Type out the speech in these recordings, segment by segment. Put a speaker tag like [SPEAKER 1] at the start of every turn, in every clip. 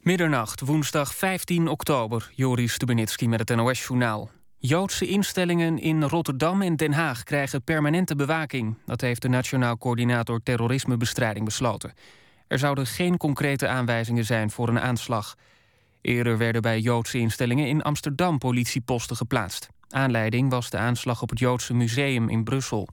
[SPEAKER 1] Middernacht, woensdag 15 oktober. Joris Stubenitski met het NOS-journaal. Joodse instellingen in Rotterdam en Den Haag krijgen permanente bewaking. Dat heeft de Nationaal Coördinator Terrorismebestrijding besloten. Er zouden geen concrete aanwijzingen zijn voor een aanslag. Eerder werden bij Joodse instellingen in Amsterdam politieposten geplaatst. Aanleiding was de aanslag op het Joodse Museum in Brussel.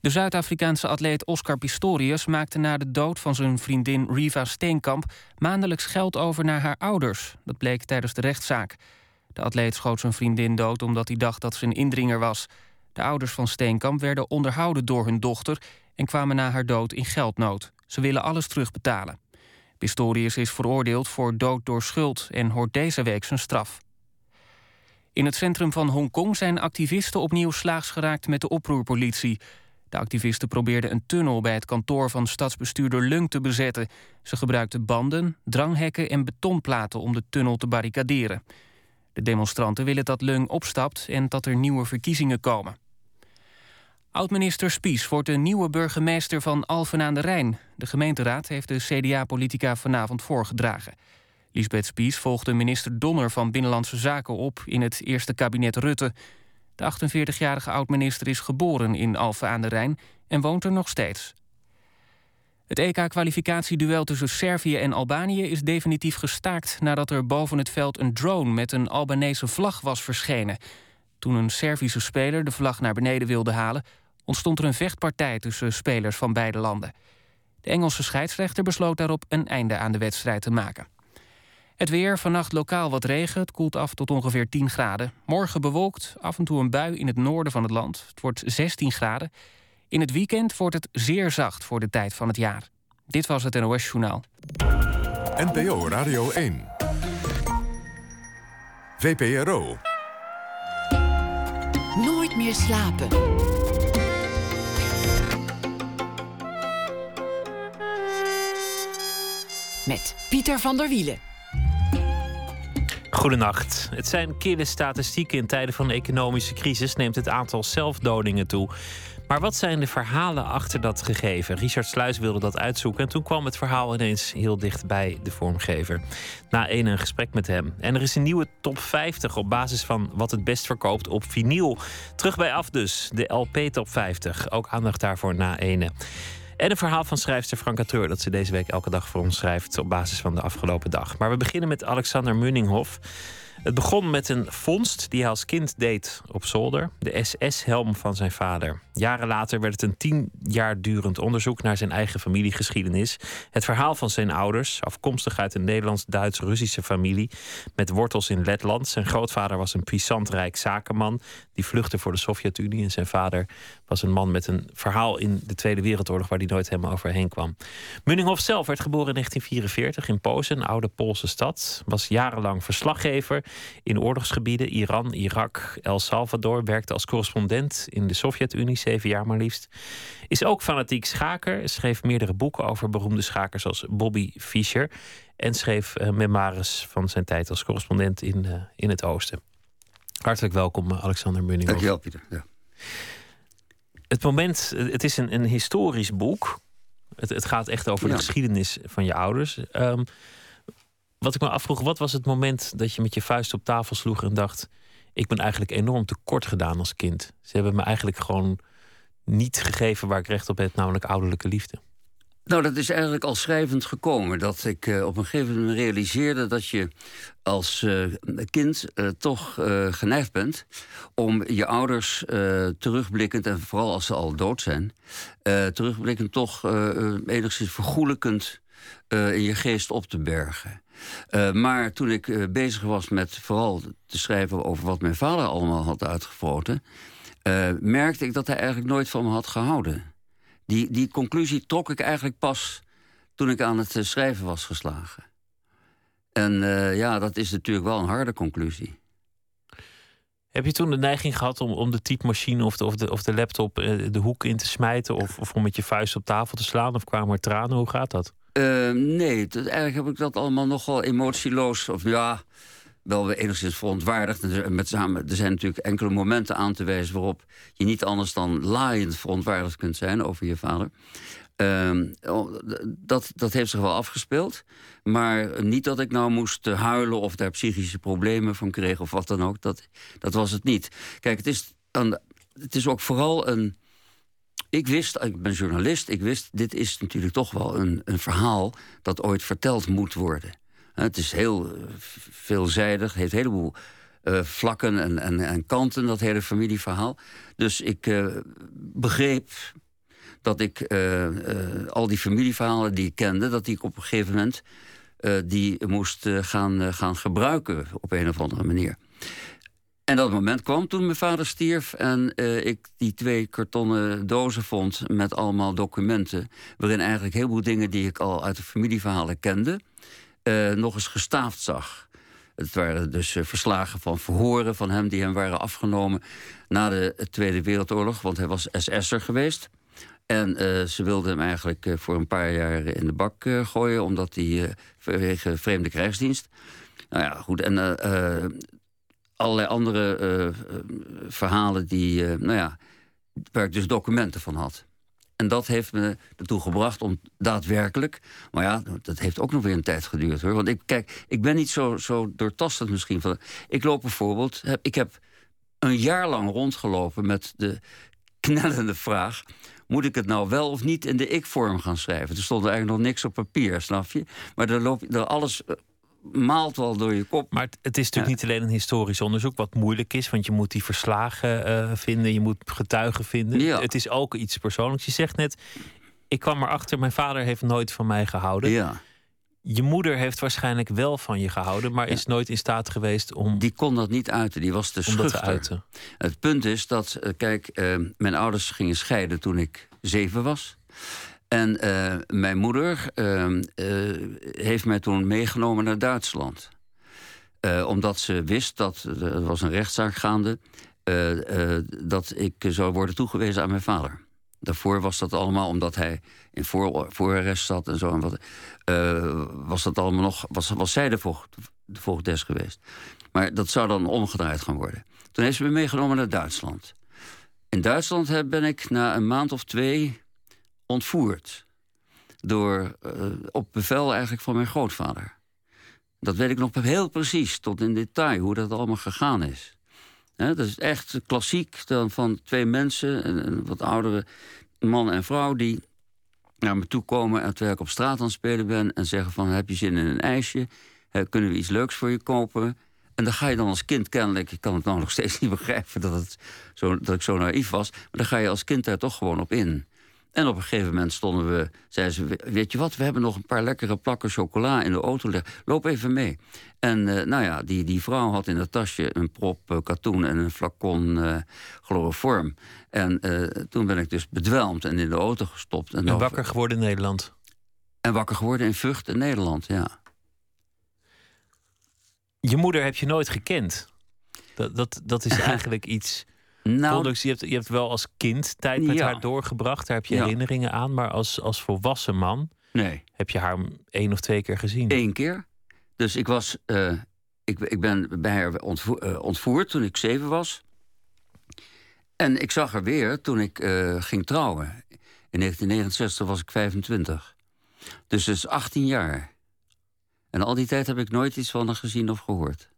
[SPEAKER 1] De Zuid-Afrikaanse atleet Oscar Pistorius maakte na de dood van zijn vriendin Riva Steenkamp maandelijks geld over naar haar ouders. Dat bleek tijdens de rechtszaak. De atleet schoot zijn vriendin dood omdat hij dacht dat ze een indringer was. De ouders van Steenkamp werden onderhouden door hun dochter en kwamen na haar dood in geldnood. Ze willen alles terugbetalen. Pistorius is veroordeeld voor dood door schuld en hoort deze week zijn straf. In het centrum van Hongkong zijn activisten opnieuw slaags geraakt met de oproerpolitie. De activisten probeerden een tunnel bij het kantoor van stadsbestuurder Lung te bezetten. Ze gebruikten banden, dranghekken en betonplaten om de tunnel te barricaderen. De demonstranten willen dat Lung opstapt en dat er nieuwe verkiezingen komen. Oud-minister Spies wordt de nieuwe burgemeester van Alphen aan de Rijn. De gemeenteraad heeft de CDA-politica vanavond voorgedragen. Lisbeth Spies volgde minister Donner van Binnenlandse Zaken op... in het eerste kabinet Rutte. De 48-jarige oud-minister is geboren in Alphen aan de Rijn... en woont er nog steeds. Het EK-kwalificatieduel tussen Servië en Albanië is definitief gestaakt... nadat er boven het veld een drone met een Albanese vlag was verschenen. Toen een Servische speler de vlag naar beneden wilde halen... ontstond er een vechtpartij tussen spelers van beide landen. De Engelse scheidsrechter besloot daarop een einde aan de wedstrijd te maken. Het weer, vannacht lokaal wat regen. Het koelt af tot ongeveer 10 graden. Morgen bewolkt, af en toe een bui in het noorden van het land. Het wordt 16 graden. In het weekend wordt het zeer zacht voor de tijd van het jaar. Dit was het NOS Journaal.
[SPEAKER 2] NPO Radio 1. VPRO.
[SPEAKER 3] Nooit meer slapen. Met Pieter van der Wielen.
[SPEAKER 4] Goedenacht. Het zijn kille statistieken. In tijden van economische crisis neemt het aantal zelfdodingen toe. Maar wat zijn de verhalen achter dat gegeven? Richard Sluis wilde dat uitzoeken en toen kwam het verhaal ineens heel dicht bij de vormgever. Na een, een gesprek met hem. En er is een nieuwe top 50 op basis van wat het best verkoopt op vinyl. Terug bij af dus, de LP top 50. Ook aandacht daarvoor na ene. En een verhaal van schrijfster Franka Treur dat ze deze week elke dag voor ons schrijft op basis van de afgelopen dag. Maar we beginnen met Alexander Munninghoff. Het begon met een vondst die hij als kind deed op zolder, de SS-helm van zijn vader. Jaren later werd het een tien jaar durend onderzoek naar zijn eigen familiegeschiedenis. Het verhaal van zijn ouders, afkomstig uit een Nederlands-Duits-Russische familie met wortels in Letland. Zijn grootvader was een puissant rijk zakenman die vluchtte voor de Sovjet-Unie. En zijn vader was een man met een verhaal in de Tweede Wereldoorlog waar hij nooit helemaal overheen kwam. Munninghoff zelf werd geboren in 1944 in Pozen, een oude Poolse stad. Was jarenlang verslaggever in oorlogsgebieden, Iran, Irak, El Salvador. Werkte als correspondent in de Sovjet-Unie, zeven jaar maar liefst. Is ook fanatiek schaker. Schreef meerdere boeken over beroemde schakers zoals Bobby Fischer. En schreef uh, memoires van zijn tijd als correspondent in, uh, in het Oosten. Hartelijk welkom, eh, Alexander Munning.
[SPEAKER 5] Dankjewel, Pieter. Ja.
[SPEAKER 4] Het moment, het is een, een historisch boek. Het, het gaat echt over
[SPEAKER 5] Ja.
[SPEAKER 4] de geschiedenis van je ouders. Ehm, wat ik me afvroeg, wat was het moment dat je met je vuist op tafel sloeg en dacht: Ik ben eigenlijk enorm tekort gedaan als kind. Ze hebben me eigenlijk gewoon niet gegeven waar ik recht op heb, namelijk ouderlijke liefde.
[SPEAKER 5] Nou, dat is eigenlijk al schrijvend gekomen. Dat ik eh, op een gegeven moment realiseerde dat je als eh, kind eh, toch geneigd bent om je ouders terugblikkend, en vooral als ze al dood zijn, terugblikkend toch enigszins vergoelijkend in je geest op te bergen. Eh, maar toen ik eh, bezig was met vooral te schrijven over wat mijn vader allemaal had uitgefroten, eh, merkte ik dat hij eigenlijk nooit van me had gehouden. Die, die conclusie trok ik eigenlijk pas toen ik aan het schrijven was geslagen. En ja, dat is natuurlijk wel een harde conclusie.
[SPEAKER 4] Heb je toen de neiging gehad om, om de typemachine of de, of de, of de laptop de hoek in te smijten? Of, of om met je vuist op tafel te slaan? Of kwamen er tranen? Hoe gaat dat?
[SPEAKER 5] Eh, nee, eigenlijk heb ik dat allemaal nogal emotieloos. Of ja, wel weer enigszins verontwaardigd. Er- Met samen, er zijn natuurlijk enkele momenten aan te wijzen waarop je niet anders dan laaiend verontwaardigd kunt zijn over je vader. Ehm, oh, dat, dat heeft zich wel afgespeeld. Maar niet dat ik nou moest eh, huilen of daar psychische problemen van kreeg of wat dan ook. Dat, dat was het niet. Kijk, het is, het is ook vooral een. Ik wist, ik ben journalist, ik wist, dit is natuurlijk toch wel een, een verhaal dat ooit verteld moet worden. Het is heel eh, veelzijdig, heeft een heleboel uh, vlakken en, en, en, kanten, dat hele familieverhaal. Dus ik uh, begreep dat ik al die familieverhalen die ik kende, dat ik op een gegeven moment die moest gaan, gaan gebruiken op een of andere manier. En dat moment kwam toen mijn vader stierf en ik die twee kartonnen dozen vond met allemaal documenten. Waarin eigenlijk heel veel dingen die ik al uit de familieverhalen kende, nog eens gestaafd zag. Het waren dus eh, verslagen van verhoren van hem die hem waren afgenomen na de Tweede Wereldoorlog, want hij was SS'er geweest. En ze wilden hem eigenlijk voor een paar jaar in de bak gooien, omdat hij vanwege vreemde krijgsdienst. Nou ja, goed. En allerlei andere verhalen die, nou ja, waar ik dus documenten van had. En dat heeft me ertoe gebracht om daadwerkelijk. Maar ja, dat heeft ook nog weer een tijd geduurd hoor. Want ik, kijk, ik ben niet zo, zo doortastend misschien. Van, ik loop bijvoorbeeld. Ik heb een jaar lang rondgelopen met de knellende vraag. Moet ik het nou wel of niet in de ik-vorm gaan schrijven? Er stond eigenlijk nog niks op papier, snap je? Maar dan loop je alles maalt wel door je kop.
[SPEAKER 4] Maar het, is natuurlijk niet alleen een historisch onderzoek, wat moeilijk is, want je moet die verslagen uh, vinden, je moet getuigen vinden. Ja. Het is ook iets persoonlijks. Je zegt net, ik kwam erachter, mijn vader heeft nooit van mij gehouden.
[SPEAKER 5] Ja.
[SPEAKER 4] Je moeder heeft waarschijnlijk wel van je gehouden, maar is nooit in staat geweest om.
[SPEAKER 5] Die kon dat niet uiten, die was te schuchter. uiten. Het punt is dat, eh, kijk, uh, mijn ouders gingen scheiden toen ik zeven was. En uh, mijn moeder uh, uh, heeft mij toen meegenomen naar Duitsland. omdat ze wist dat er was een rechtszaak gaande. dat ik zou worden toegewezen aan mijn vader. Daarvoor was dat allemaal omdat hij in voor, voorarrest zat en zo. En wat, was dat allemaal nog. Was, was zij de, voogd, de voogdes geweest. Maar dat zou dan omgedraaid gaan worden. Toen heeft ze me meegenomen naar Duitsland. In Duitsland ben ik na een maand of twee ontvoerd. Door, uh, op bevel eigenlijk van mijn grootvader. Dat weet ik nog heel precies, tot in detail, hoe dat allemaal gegaan is. dat is echt klassiek dan van twee mensen, een, wat oudere man en vrouw... die naar me toe komen en terwijl ik op straat aan het spelen ben... en zeggen van, heb je zin in een ijsje? kunnen we iets leuks voor je kopen? En dan ga je dan als kind kennelijk... ik kan het nou nog steeds niet begrijpen dat, het zo, dat ik zo naïef was... maar dan ga je als kind daar toch gewoon op in. En op een gegeven moment stonden we, zeiden ze, weet je wat, we hebben nog een paar lekkere plakken chocola in de auto liggen. Loop even mee. En uh, nou ja, die, die vrouw had in dat tasje een prop uh, katoen en een flacon uh, chloroform. En toen ben ik dus bedwelmd en in de auto gestopt.
[SPEAKER 4] En, en wakker geworden in Nederland?
[SPEAKER 5] En wakker geworden in Vught in Nederland, ja.
[SPEAKER 4] Je moeder heb je nooit gekend. Dat, dat, dat is eigenlijk iets nou, je hebt, je hebt wel als kind tijd met haar doorgebracht. Daar heb je herinneringen aan. Maar als, als volwassen man
[SPEAKER 5] nee.
[SPEAKER 4] heb je haar één of twee keer gezien.
[SPEAKER 5] Eén keer. Dus ik was... Uh, ik, ik ben bij haar ontvoer, uh, ontvoerd toen ik zeven was. En ik zag haar weer toen ik uh, ging trouwen. In 1969 was ik 25. Dus dat is 18 jaar. En al die tijd heb ik nooit iets van haar gezien of gehoord.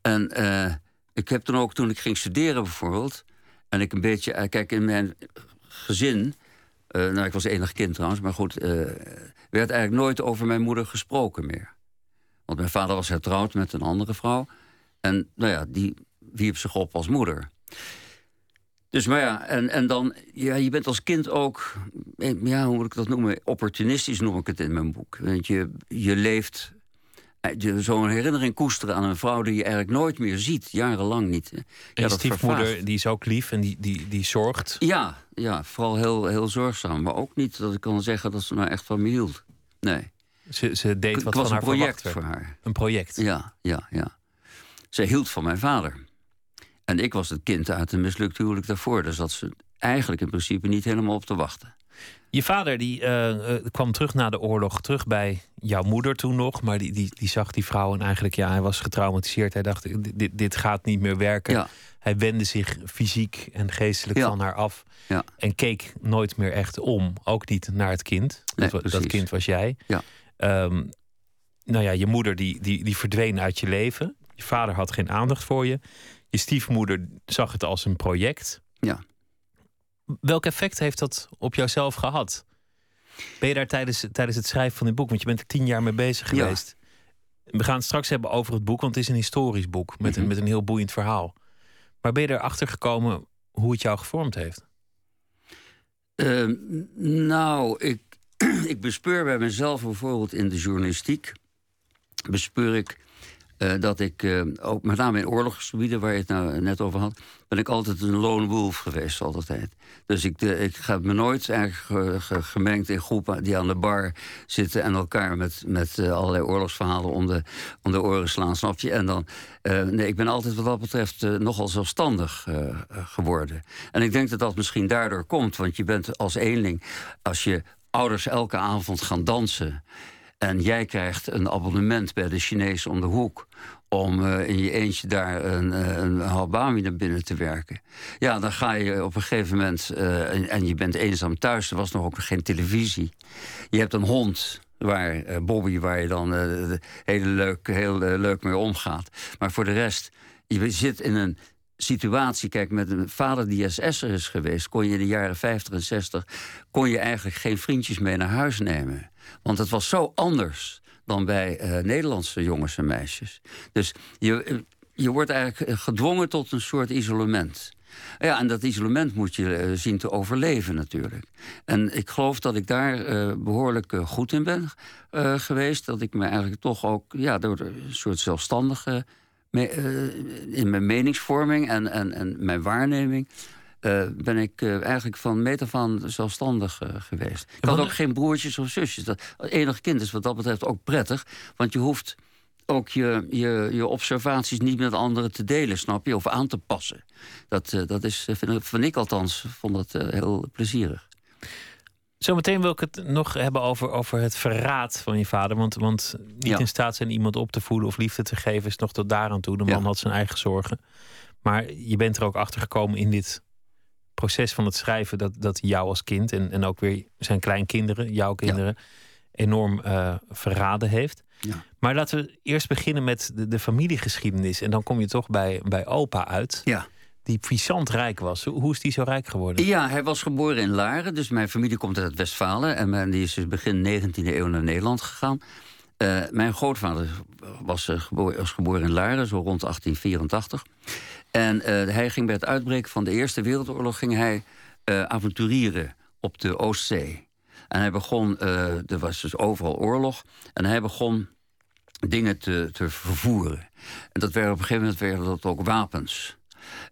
[SPEAKER 5] En ik heb toen ook, toen ik ging studeren bijvoorbeeld... en ik een beetje... Eh, kijk, in mijn gezin... Uh, nou, ik was enig kind trouwens, maar goed... Uh, werd eigenlijk nooit over mijn moeder gesproken meer. Want mijn vader was hertrouwd met een andere vrouw. En nou ja, die wierp zich op als moeder. Dus maar ja, en, en dan... Ja, je bent als kind ook... Ja, hoe moet ik dat noemen? Opportunistisch noem ik het in mijn boek. Want je, je leeft eh, zo'n herinnering koesteren aan een vrouw die je eigenlijk nooit meer ziet, jarenlang niet.
[SPEAKER 4] En ja, je stiefmoeder die is ook lief en die, die, die zorgt?
[SPEAKER 5] Ja, ja vooral heel, heel zorgzaam. Maar ook niet dat ik kan zeggen dat ze nou echt van me hield. Nee.
[SPEAKER 4] Ze, ze deed wat van haar
[SPEAKER 5] een project voor haar.
[SPEAKER 4] Een project?
[SPEAKER 5] Ja, ja, ja. Ze hield van mijn vader. En ik was het kind uit een mislukt huwelijk daarvoor. Daar zat ze eigenlijk in principe niet helemaal op te wachten.
[SPEAKER 4] Je vader die, eh, eh, kwam terug na de oorlog, terug bij jouw moeder toen nog. Maar die, die, die zag die vrouw en eigenlijk, ja, hij was getraumatiseerd. Hij dacht, dit, dit gaat niet meer werken.
[SPEAKER 5] Ja.
[SPEAKER 4] Hij wendde zich fysiek en geestelijk
[SPEAKER 5] Ja.
[SPEAKER 4] van haar af.
[SPEAKER 5] Ja.
[SPEAKER 4] En keek nooit meer echt om. Ook niet naar het kind.
[SPEAKER 5] Nee,
[SPEAKER 4] dat, kind was jij.
[SPEAKER 5] Ja.
[SPEAKER 4] Ehm, nou ja, je moeder die, die, die verdween uit je leven. Je vader had geen aandacht voor je. Je stiefmoeder zag het als een project.
[SPEAKER 5] Ja.
[SPEAKER 4] Welk effect heeft dat op jouzelf gehad? Ben je daar tijdens, tijdens het schrijven van dit boek, want je bent er tien jaar mee bezig
[SPEAKER 5] Ja.
[SPEAKER 4] geweest. We gaan het straks hebben over het boek, want het is een historisch boek met, een,
[SPEAKER 5] Mhm.
[SPEAKER 4] met een heel boeiend verhaal. Maar ben je erachter gekomen hoe het jou gevormd heeft?
[SPEAKER 5] Ehm, nou, ik, ik bespeur bij mezelf bijvoorbeeld in de journalistiek. bespeur ik eh, dat ik, eh, ook met name in oorlogsgebieden waar je het nou net over had, ben ik altijd een lone wolf geweest, altijd. Dus ik, eh, ik heb me nooit eigenlijk ge- ge- gemengd in groepen die aan de bar zitten en elkaar met, met allerlei oorlogsverhalen om de, om de oren slaan, snap je? En dan, nee, ik ben altijd wat dat betreft nogal zelfstandig geworden. En ik denk dat dat misschien daardoor komt, want je bent als eenling, als je ouders elke avond gaan dansen. En jij krijgt een abonnement bij de Chinezen om de hoek. om eh, in je eentje daar een, eh, een naar binnen te werken. Ja, dan ga je op een gegeven moment. eh, en, je bent eenzaam thuis. Er was nog ook geen televisie. Je hebt een hond. Waar, Bobby, waar je dan heel, leuk, heel leuk mee omgaat. Maar voor de rest, je zit in een situatie. Kijk, met een vader die SS'er is geweest, kon je in de jaren 50 en 60 kon je eigenlijk geen vriendjes mee naar huis nemen. Want het was zo anders dan bij eh, Nederlandse jongens en meisjes. Dus je, je wordt eigenlijk eh, gedwongen tot een soort isolement. Ja, en dat isolement moet je eh, zien te overleven natuurlijk. En ik geloof dat ik daar eh, behoorlijk eh, goed in ben geweest. Dat ik me eigenlijk toch ook ja, door een soort zelfstandige... in mijn meningsvorming en, en, en mijn waarneming... eh, ben ik eh, eigenlijk van meet af aan zelfstandig eh, geweest. Ik had ook geen broertjes of zusjes. Dat enig kind is wat dat betreft ook prettig. Want je hoeft ook je, je, je observaties niet met anderen te delen, snap je? Of aan te passen. Dat, dat is, vind, ik- vind ik althans, vond dat heel plezierig.
[SPEAKER 4] Zometeen wil ik het nog hebben over, over het verraad van je vader. Want, want niet
[SPEAKER 5] Ja.
[SPEAKER 4] in staat zijn iemand op te voeden of liefde te geven is nog tot daaraan toe. De man
[SPEAKER 5] Ja.
[SPEAKER 4] had zijn eigen zorgen. Maar je bent er ook achter gekomen in dit proces van het schrijven dat, dat jou als kind en, en ook weer zijn kleinkinderen, jouw kinderen, enorm eh, verraden heeft.
[SPEAKER 5] Ja.
[SPEAKER 4] Maar laten we eerst beginnen met de, de familiegeschiedenis. En dan kom je toch bij, bij opa uit,
[SPEAKER 5] Ja.
[SPEAKER 4] die puissant rijk was. Hoe, is die zo rijk geworden?
[SPEAKER 5] Ja, hij was geboren in Laren. Dus mijn familie komt uit Westfalen. En mijn- die is dus begin 19e eeuw naar Nederland gegaan. Eh, mijn grootvader was, geboren, was geboren in Laren, zo rond 1884. En eh, hij ging bij het uitbreken van de Eerste Wereldoorlog... ging hij eh, avonturieren op de Oostzee. En hij begon, eh, er was dus overal oorlog... en hij begon dingen te, te vervoeren. En dat werden op een gegeven moment werden dat ook wapens...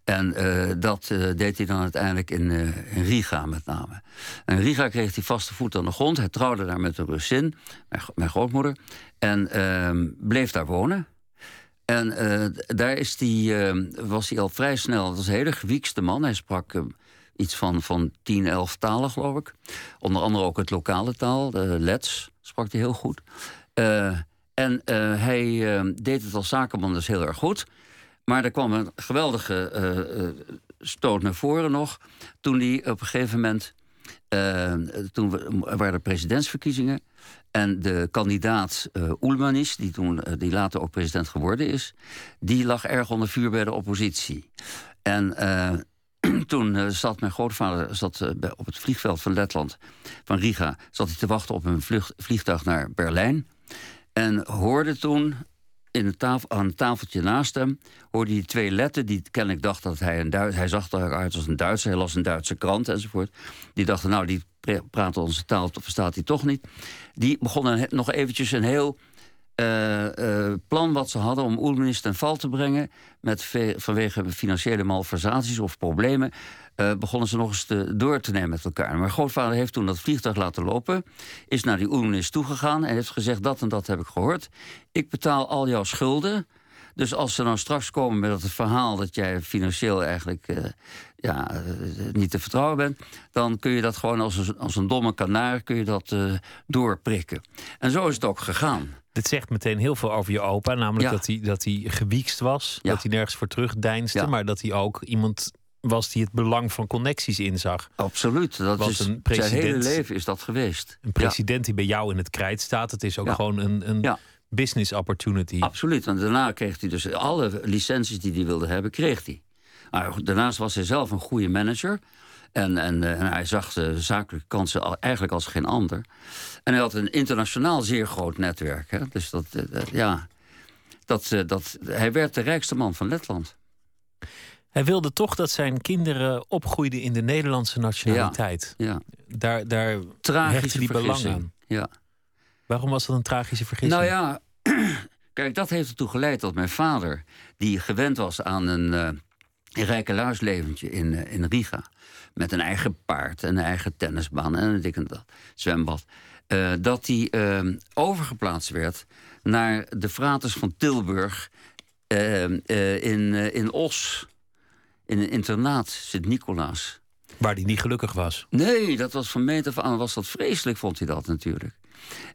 [SPEAKER 5] En dat deed hij dan uiteindelijk in, in Riga met name. En Riga kreeg hij vaste voet aan de grond. Hij trouwde daar met een Russin, mijn, mijn grootmoeder. En ehm, bleef daar wonen. En eh, daar is die, ehm, was hij al vrij snel. Dat was een hele gewiekste man. Hij sprak ehm, iets van, van 10, 11 talen, geloof ik. Onder andere ook het lokale taal, de Lets, sprak hij heel goed. Eh, en eh, hij deed het als zakenman dus heel erg goed. Maar er kwam een geweldige eh, eh, stoot naar voren nog. Toen hij op een gegeven moment. eh, toen er waren de presidentsverkiezingen. En de kandidaat Oelmanis, die, toen, eh, die later ook president geworden is. die lag erg onder vuur bij de oppositie. En. eh, toen zat mijn grootvader zat, op het vliegveld van Letland, van Riga, zat hij te wachten op een vlucht, vliegtuig naar Berlijn. En hoorde toen in een aan een tafeltje naast hem, hoorde hij twee letten die kennelijk dachten dat hij een Duits, hij zag eruit als een Duitser, hij las een Duitse krant enzovoort. Die dachten, nou, die praten onze taal, verstaat hij toch niet. Die begonnen nog eventjes een heel eh, eh, plan wat ze hadden om Oelmenis ten val te brengen. Met vanwege financiële malversaties of problemen. eh, begonnen ze nog eens te, door te nemen met elkaar. Mijn grootvader heeft toen dat vliegtuig laten lopen. Is naar die Oelmenis toegegaan en heeft gezegd: Dat en dat heb ik gehoord. Ik betaal al jouw schulden. Dus als ze dan straks komen met het verhaal dat jij financieel eigenlijk uh, ja, eh, niet te vertrouwen bent, dan kun je dat gewoon als een, als een domme kanaar kun je dat uh, doorprikken. En zo is het ook gegaan.
[SPEAKER 4] Dit zegt meteen heel veel over je opa, namelijk dat hij dat hij gewiekst was, dat hij nergens voor terugdeinsde, maar dat hij ook iemand was die het belang van connecties inzag.
[SPEAKER 5] Absoluut. Dat was is, een president, zijn hele leven is dat geweest.
[SPEAKER 4] Een president die bij jou in het krijt staat. Het is ook gewoon een, een business opportunity.
[SPEAKER 5] Absoluut. En daarna kreeg hij dus alle licenties die hij wilde hebben, kreeg hij. Maar daarnaast was hij zelf een goede manager. En, en, eh, en hij zag de zakelijke kansen eigenlijk als geen ander. En hij had een internationaal zeer groot netwerk. Hè? Dus dat, eh, ja, dat, eh, dat, hij werd de rijkste man van Letland.
[SPEAKER 4] Hij wilde toch dat zijn kinderen opgroeiden in de Nederlandse nationaliteit. Ja, ja. Daar, daar
[SPEAKER 5] tragische
[SPEAKER 4] die belang aan.
[SPEAKER 5] Ja.
[SPEAKER 4] Waarom was dat een tragische vergissing?
[SPEAKER 5] Nou ja, kijk, dat heeft ertoe geleid dat mijn vader, die gewend was aan een, uh, rijke luisleventje in, uh, in Riga, met een eigen paard en een eigen tennisbaan en een dik en dat zwembad, uh, dat hij overgeplaatst werd naar de fraters van Tilburg in, in Os in een internaat, Sint-Nicolaas.
[SPEAKER 4] Waar hij niet gelukkig was.
[SPEAKER 5] Nee, dat was van meet af aan was dat vreselijk, vond hij dat natuurlijk.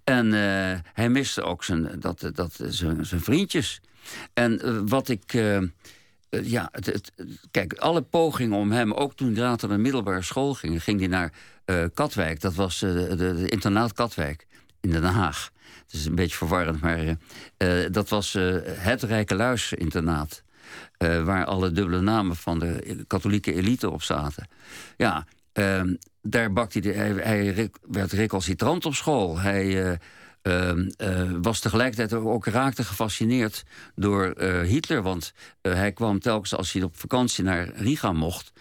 [SPEAKER 5] En uh, hij miste ook zijn, dat, dat, zijn, zijn vriendjes. En uh, wat ik. Uh, ja, het, het, kijk, alle pogingen om hem, ook toen hij later naar de middelbare school ging, ging hij naar Katwijk. Dat was de, internaat Katwijk in Den Haag. Het is een beetje verwarrend, maar dat was het Rijke Luis internaat. Waar alle dubbele namen van de katholieke elite op zaten. Ja, uh, daar bakte hij, hij, hij werd recalcitrant op school. Hij uh, was tegelijkertijd ook raakte gefascineerd door Hitler. Want hij kwam telkens als hij op vakantie naar Riga mocht,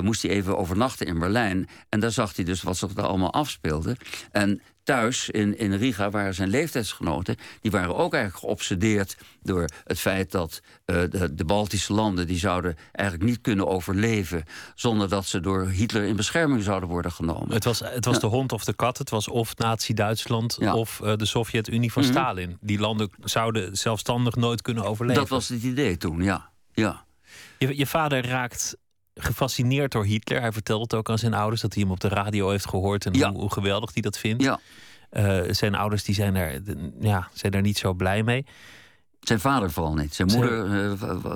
[SPEAKER 5] moest hij even overnachten in Berlijn. En daar zag hij dus wat zich daar allemaal afspeelde. En thuis in, in Riga waren zijn leeftijdsgenoten... die waren ook eigenlijk geobsedeerd door het feit dat uh, de, de, Baltische landen... die zouden eigenlijk niet kunnen overleven... zonder dat ze door Hitler in bescherming zouden worden genomen.
[SPEAKER 4] Het was, het was de hond of de kat. Het was of Nazi-Duitsland of uh, de Sovjet-Unie van mm Stalin. Die landen zouden zelfstandig nooit kunnen overleven.
[SPEAKER 5] Dat was het idee toen, ja. ja.
[SPEAKER 4] Je, je vader raakt gefascineerd door Hitler. Hij vertelde het ook aan zijn ouders dat hij hem op de radio heeft gehoord en hoe, hoe, geweldig hij dat vindt. Ja. Uh, zijn ouders die zijn, daar, ja, zijn daar niet zo blij mee.
[SPEAKER 5] Zijn vader vooral niet. Zijn moeder uh,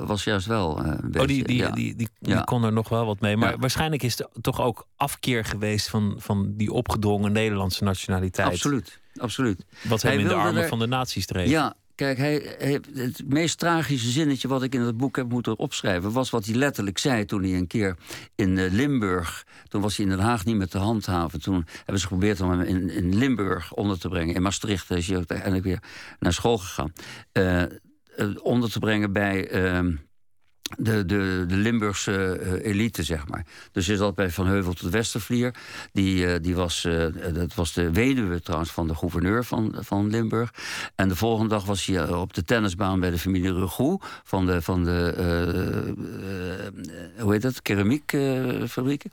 [SPEAKER 5] was juist wel. Uh, beetje,
[SPEAKER 4] oh, die, die, die, die, die, kon er nog wel wat mee. Maar waarschijnlijk is het toch ook afkeer geweest van, van die opgedrongen Nederlandse nationaliteit.
[SPEAKER 5] Absoluut, absoluut.
[SPEAKER 4] Wat hem in de armen van de nazi's dreef.
[SPEAKER 5] Ja, Kijk, hij, het meest tragische zinnetje wat ik in het boek heb moeten opschrijven... was wat hij letterlijk zei toen hij een keer in uh, Limburg... toen was hij in Den Haag niet meer te handhaven. Toen hebben ze geprobeerd om hem in, in Limburg onder te brengen. In Maastricht is hij uiteindelijk weer naar school gegaan. Uh, onder te brengen bij... De, de, de Limburgse uh, elite, zeg maar. Dus je zat bij Van Heuvel tot Westervlier. Die, uh, die was, uh, dat was de weduwe trouwens van de gouverneur van, van Limburg. En de volgende dag was hij op de tennisbaan bij de familie Regoe... van de, van de hoe heet dat, keramiekfabrieken.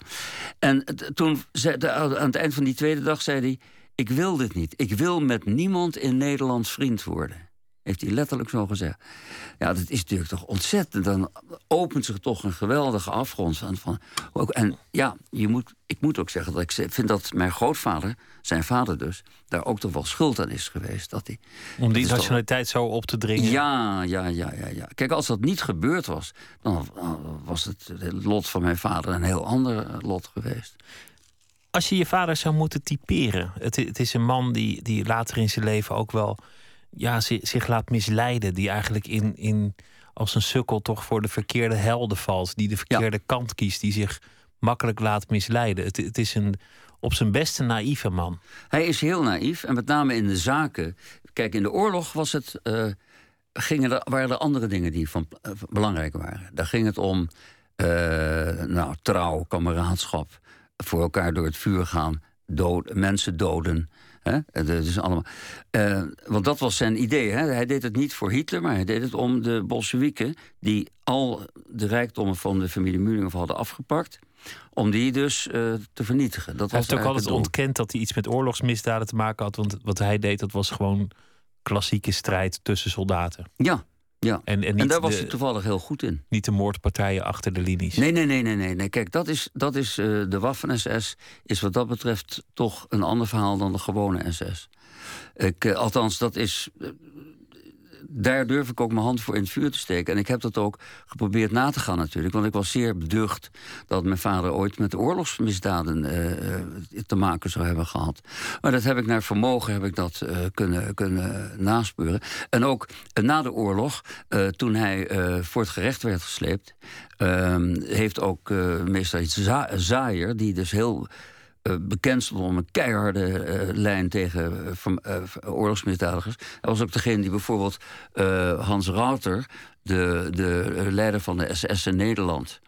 [SPEAKER 5] en toen, aan het eind van die tweede dag zei hij... ik wil dit niet. Ik wil met niemand in Nederland vriend worden. Heeft hij letterlijk zo gezegd. Ja, dat is natuurlijk toch ontzettend. Dan opent zich toch een geweldige afgrond. Van, van, ook, en ja, je moet, ik moet ook zeggen dat ik vind dat mijn grootvader, zijn vader dus, daar ook toch wel schuld aan is geweest. Dat hij,
[SPEAKER 4] Om die nationaliteit zo op te dringen?
[SPEAKER 5] Ja, ja, ja, ja, ja. Kijk, als dat niet gebeurd was, dan was het, het lot van mijn vader een heel ander lot geweest.
[SPEAKER 4] Als je je vader zou moeten typeren, het, het is een man die, die later in zijn leven ook wel ja, zich laat misleiden. Die eigenlijk in, in, als een sukkel toch voor de verkeerde helden valt. Die de verkeerde kant kiest. Die zich makkelijk laat misleiden. Het, het is een op zijn beste naïeve man.
[SPEAKER 5] Hij is heel naïef. En met name in de zaken. Kijk, in de oorlog was het. Uh, gingen er, waren er andere dingen die van, uh, belangrijk waren. Daar ging het om uh, nou, trouw, kameraadschap. Voor elkaar door het vuur gaan. Dood, mensen doden. Hè? Dus allemaal, uh, want dat was zijn idee. Hè? Hij deed het niet voor Hitler, maar hij deed het om de Bolsjewieken... die al de rijkdommen van de familie Mullinghoff hadden afgepakt... om die dus uh, te vernietigen. Dat
[SPEAKER 4] hij
[SPEAKER 5] was
[SPEAKER 4] heeft ook altijd ontkend dat hij iets met oorlogsmisdaden te maken had... want wat hij deed, dat was gewoon klassieke strijd tussen soldaten.
[SPEAKER 5] Ja, Ja,
[SPEAKER 4] En, en,
[SPEAKER 5] daar was
[SPEAKER 4] de,
[SPEAKER 5] hij toevallig heel goed in.
[SPEAKER 4] niet de moordpartijen achter de linies.
[SPEAKER 5] Nee, nee, nee, nee, nee. nee. Kijk, dat is, dat is eh, de Waffen-SS is wat dat betreft toch een ander verhaal dan de gewone SS. Ik, eh, althans, dat is. eh, daar durf ik ook mijn hand voor in het vuur te steken. En ik heb dat ook geprobeerd na te gaan natuurlijk. Want ik was zeer beducht dat mijn vader ooit met oorlogsmisdaden eh, eh, te maken zou hebben gehad. Maar dat heb ik naar vermogen heb ik dat, eh, kunnen, kunnen naspeuren. En ook na de oorlog, toen hij voor het gerecht werd gesleept... ehm, heeft ook meester Za Zaaier, die dus heel stond om een keiharde eh, lijn tegen eh, oorlogsmisdadigers. Hij was ook degene die bijvoorbeeld Hans Rauter, de, de leider van de SS in Nederland,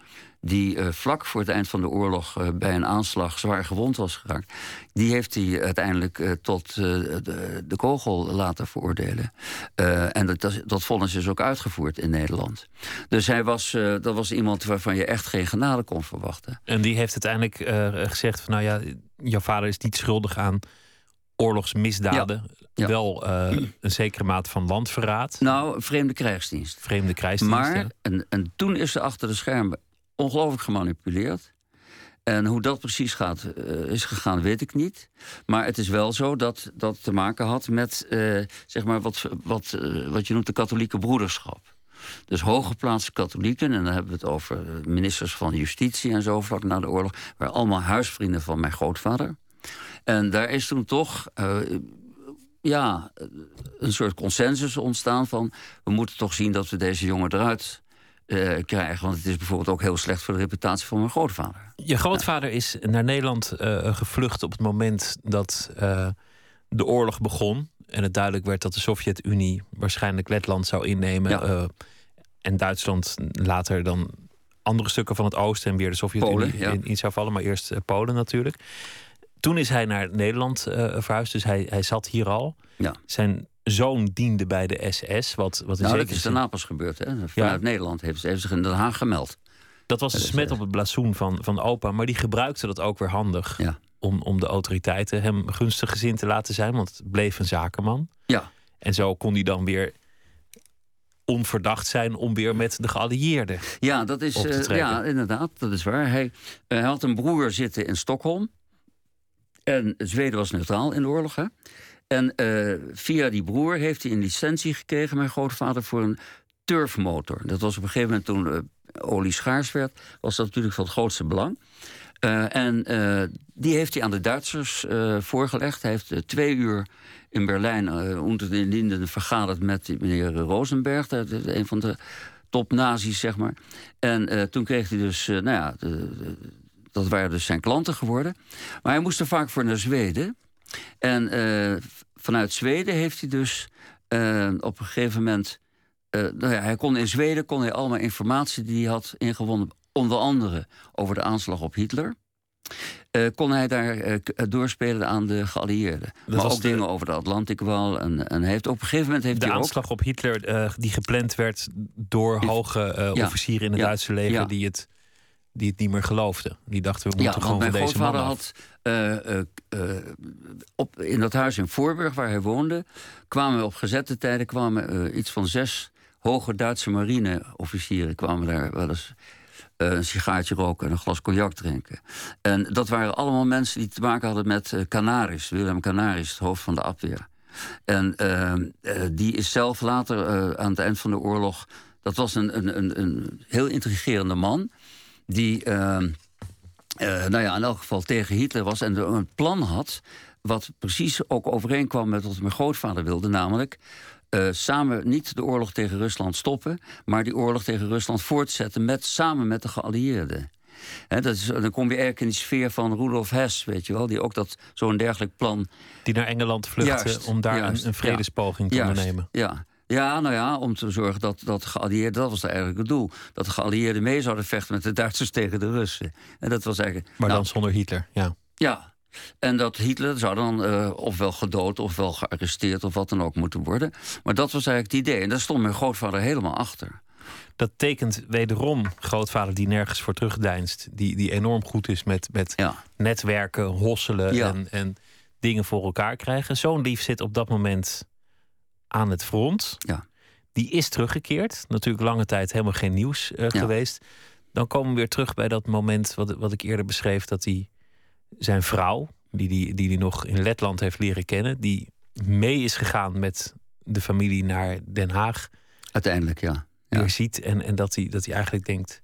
[SPEAKER 5] die eh, vlak voor het eind van de oorlog eh, bij een aanslag zwaar gewond was geraakt, die heeft hij uiteindelijk eh, tot de, de kogel laten veroordelen. En dat, dat, dat vonnis is ook uitgevoerd in Nederland. Dus hij was, dat was iemand waarvan je echt geen genade kon verwachten.
[SPEAKER 4] En die heeft uiteindelijk gezegd van nou ja, jouw vader is niet schuldig aan oorlogsmisdaden.
[SPEAKER 5] Ja.
[SPEAKER 4] Wel een zekere mate van landverraad,
[SPEAKER 5] Nou, vreemde krijgsdienst.
[SPEAKER 4] vreemde krijgsdiensten.
[SPEAKER 5] Maar, en, en toen is ze achter de schermen ongelooflijk gemanipuleerd. En hoe dat precies gaat, eh, is gegaan, weet ik niet. Maar het is wel zo dat dat te maken had met eh, zeg maar wat, wat, eh, wat je noemt de katholieke broederschap. Dus hooggeplaatste katholieken, en dan hebben we het over ministers van Justitie en zo vlak na de oorlog, waren allemaal huisvrienden van mijn grootvader. En daar is toen toch ja, een soort consensus ontstaan van... we moeten toch zien dat we deze jongen eruit eh, krijgen. Want het is bijvoorbeeld ook heel slecht voor de reputatie van mijn grootvader.
[SPEAKER 4] Je grootvader is naar Nederland eh, gevlucht op het moment dat eh, de oorlog begon. En het duidelijk werd dat de Sovjet-Unie waarschijnlijk Letland zou innemen.
[SPEAKER 5] Ja.
[SPEAKER 4] en Duitsland later dan andere stukken van het oosten en weer de Sovjet-Unie
[SPEAKER 5] ja.
[SPEAKER 4] in, in zou vallen. Maar eerst Polen natuurlijk. Toen is hij naar Nederland verhuisd, dus hij, hij zat hier al.
[SPEAKER 5] Ja.
[SPEAKER 4] Zijn zoon diende bij de SS. Wat, wat
[SPEAKER 5] Nou, dat is daarna pas gebeurd. Hè? Vanuit Nederland heeft ze heeft zich in Den Haag gemeld.
[SPEAKER 4] Dat was een smet
[SPEAKER 5] eh,
[SPEAKER 4] op het blazoen van, van opa, maar die gebruikte dat ook weer handig.
[SPEAKER 5] Ja.
[SPEAKER 4] Om, om de autoriteiten hem gunstig gezind te laten zijn, want het bleef een zakenman.
[SPEAKER 5] Ja,
[SPEAKER 4] En zo kon hij dan weer onverdacht zijn om weer met de geallieerden.
[SPEAKER 5] ja dat is eh, ja, inderdaad, dat is waar. Hij, eh, hij had een broer zitten in Stockholm. En Zweden was neutraal in de oorlog. Hè? En eh, via die broer heeft hij een licentie gekregen, mijn grootvader, voor een turfmotor. Dat was op een gegeven moment toen eh, olie schaars werd, was dat natuurlijk van het grootste belang. Eh, en die heeft hij aan de Duitsers voorgelegd. Hij heeft twee uur in Berlijn onder de linden vergaderd met meneer Rosenberg, een van de top-nazi's, zeg maar. En toen kreeg hij dus, nou ja, dat waren dus zijn klanten geworden. Maar hij moest er vaak voor naar Zweden. En eh, vanuit Zweden heeft hij dus eh, op een gegeven moment. eh, nou ja, hij kon in Zweden kon hij allemaal informatie die hij had ingewonnen, onder andere over de aanslag op Hitler. kon hij daar doorspelen aan de geallieerden. maar
[SPEAKER 4] was
[SPEAKER 5] ook
[SPEAKER 4] de-
[SPEAKER 5] dingen over de Atlantikwal. En, en heeft op een gegeven moment heeft
[SPEAKER 4] De
[SPEAKER 5] hij ook.
[SPEAKER 4] aanslag op Hitler, die gepland werd door hoge officieren in het
[SPEAKER 5] Ja.
[SPEAKER 4] Duitse leger,
[SPEAKER 5] Ja.
[SPEAKER 4] die, het, die het niet meer geloofden. Die dachten, we moeten gewoon
[SPEAKER 5] mijn
[SPEAKER 4] van deze man
[SPEAKER 5] had eh, eh, eh, op, in dat huis in Voorburg waar hij woonde, kwamen op gezette tijden kwamen iets van zes hoge Duitse marineofficieren kwamen daar wel eens een sigaartje roken en een glas cognac drinken. En dat waren allemaal mensen die te maken hadden met Canaris, Willem Canaris, het hoofd van de Abweer. En eh, eh, die is zelf later aan het eind van de oorlog. Dat was een, een, een, een heel intrigerende man. Die, eh, eh, nou ja, in elk geval tegen Hitler was. En een plan had. Wat precies ook overeenkwam met wat mijn grootvader wilde. Namelijk. eh, samen niet de oorlog tegen Rusland stoppen. maar die oorlog tegen Rusland voortzetten. Met, samen met de geallieerden. Dat is, dan kom je eigenlijk in die sfeer van Rudolf Hess, weet je wel, die ook dat zo'n dergelijk plan
[SPEAKER 4] Die naar Engeland vluchtte
[SPEAKER 5] Juist,
[SPEAKER 4] om daar
[SPEAKER 5] juist,
[SPEAKER 4] een, een vredespoging te
[SPEAKER 5] Juist,
[SPEAKER 4] ondernemen.
[SPEAKER 5] Ja. Ja, nou ja, om te zorgen dat, dat de geallieerden, dat was eigenlijk het doel, dat de geallieerden mee zouden vechten met de Duitsers tegen de Russen. En dat was eigenlijk.
[SPEAKER 4] Maar
[SPEAKER 5] nou,
[SPEAKER 4] dan zonder Hitler, ja.
[SPEAKER 5] Ja. En dat Hitler zou dan eh, ofwel gedood ofwel gearresteerd of wat dan ook moeten worden. Maar dat was eigenlijk het idee. En daar stond mijn grootvader helemaal achter.
[SPEAKER 4] Dat tekent wederom grootvader die nergens voor terugdeinst. Die, die enorm goed is met, met
[SPEAKER 5] Ja.
[SPEAKER 4] netwerken, hosselen
[SPEAKER 5] Ja.
[SPEAKER 4] en, en dingen voor elkaar krijgen. Zo'n lief zit op dat moment aan het front.
[SPEAKER 5] Ja.
[SPEAKER 4] Die is teruggekeerd. Natuurlijk lange tijd helemaal geen nieuws uh, geweest. Dan komen we weer terug bij dat moment wat, wat ik eerder beschreef, dat hij zijn vrouw, die hij die, die nog in Letland heeft leren kennen, die mee is gegaan met de familie naar Den Haag.
[SPEAKER 5] Uiteindelijk, ja.
[SPEAKER 4] ja. Weer ziet en, en dat, hij, dat hij eigenlijk denkt.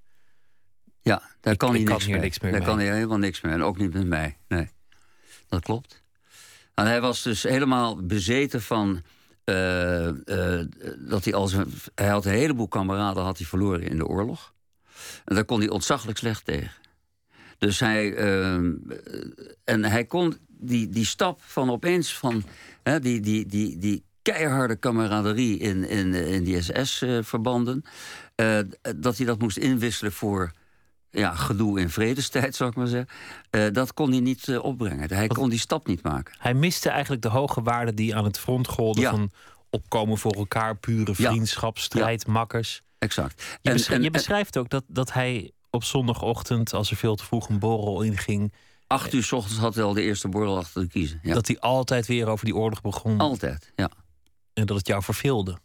[SPEAKER 5] Ja, daar kan hij niks,
[SPEAKER 4] meer, niks meer.
[SPEAKER 5] Daar kan hij helemaal niks meer. En ook niet met mij. Nee, dat klopt. En hij was dus helemaal bezeten van. Uh, uh, dat hij, als hij had een heleboel kameraden had hij verloren in de oorlog. En daar kon hij ontzaglijk slecht tegen. Dus hij. Uh, en hij kon die, die stap van opeens van. Die, die, die, die keiharde kameraderie in, in, in die SS-verbanden. Dat hij dat moest inwisselen voor ja, gedoe in vredestijd, zou ik maar zeggen. Uh, dat kon hij niet uh, opbrengen. Hij kon die stap niet maken.
[SPEAKER 4] Hij miste eigenlijk de hoge waarden die aan het front golden ja. van opkomen voor elkaar, pure vriendschap, ja. strijd, ja. makkers.
[SPEAKER 5] Exact.
[SPEAKER 4] Je, en, je beschrijft ook dat, dat hij op zondagochtend, als er veel te vroeg een borrel inging.
[SPEAKER 5] Acht uur s ochtends had hij al de eerste borrel achter de kiezen.
[SPEAKER 4] Dat hij altijd weer over die oorlog begon.
[SPEAKER 5] Altijd, ja.
[SPEAKER 4] En dat het jou verveelde.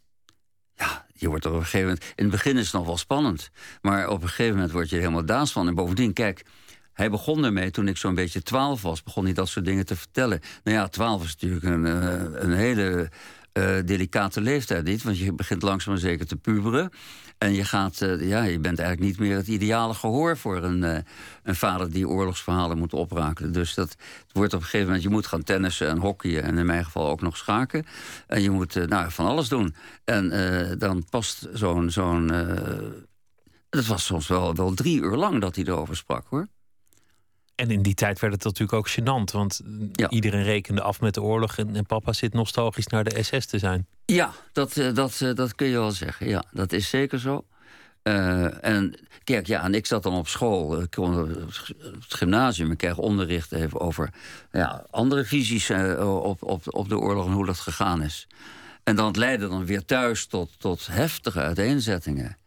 [SPEAKER 5] Ja, je wordt op een gegeven moment. In het begin is het nog wel spannend. Maar op een gegeven moment word je helemaal daas van. En bovendien, kijk. Hij begon ermee toen ik zo'n beetje twaalf was. Begon hij dat soort dingen te vertellen. Nou ja, twaalf is natuurlijk een, eh, een hele uh, delicate leeftijd niet. Want je begint langzaam maar zeker te puberen. En je, gaat, uh, ja, je bent eigenlijk niet meer het ideale gehoor voor een, uh, een vader die oorlogsverhalen moet oprakelen. Dus dat wordt op een gegeven moment, je moet gaan tennissen en hockeyen. En in mijn geval ook nog schaken. En je moet nou, van alles doen. En dan past zo'n. zo'n het was soms wel, wel drie uur lang dat hij erover sprak hoor.
[SPEAKER 4] En in die tijd werd het natuurlijk ook gênant. Want iedereen rekende af met de oorlog. En, en, papa zit nostalgisch naar de SS te zijn.
[SPEAKER 5] Ja, dat, dat, dat kun je wel zeggen. Ja, dat is zeker zo. Uh, en kijk, ja, en ik zat dan op school, ik kon het gymnasium, ik kreeg onderricht even over ja, andere visies uh, op, op, op de oorlog en hoe dat gegaan is. En dat leidde dan weer thuis tot, tot heftige uiteenzettingen.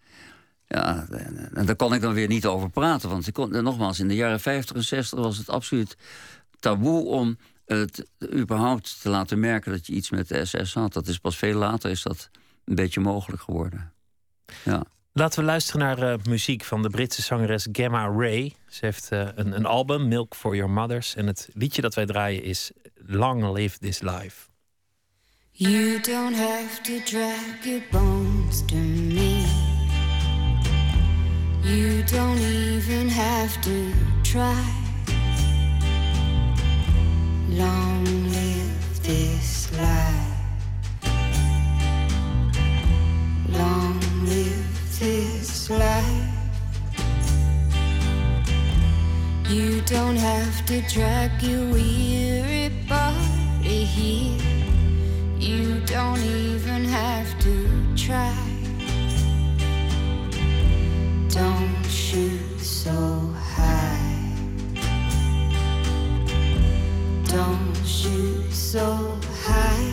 [SPEAKER 5] Ja, en daar kon ik dan weer niet over praten. Want ik kon, nogmaals, in de jaren 50 en 60 was het absoluut taboe om het überhaupt te laten merken dat je iets met de SS had. Dat is pas veel later is dat een beetje mogelijk geworden. Ja.
[SPEAKER 4] Laten we luisteren naar uh, muziek van de Britse zangeres Gemma Ray. Ze heeft uh, een, een, album, Milk for Your Mothers. En het liedje dat wij draaien is Long Live This Life.
[SPEAKER 6] You don't have to drag your bones to me. You don't even have to try. Long live this life. Long live this life. You don't have to drag your weary body here. You don't even have to try. Don't shoot so high. Don't shoot so high.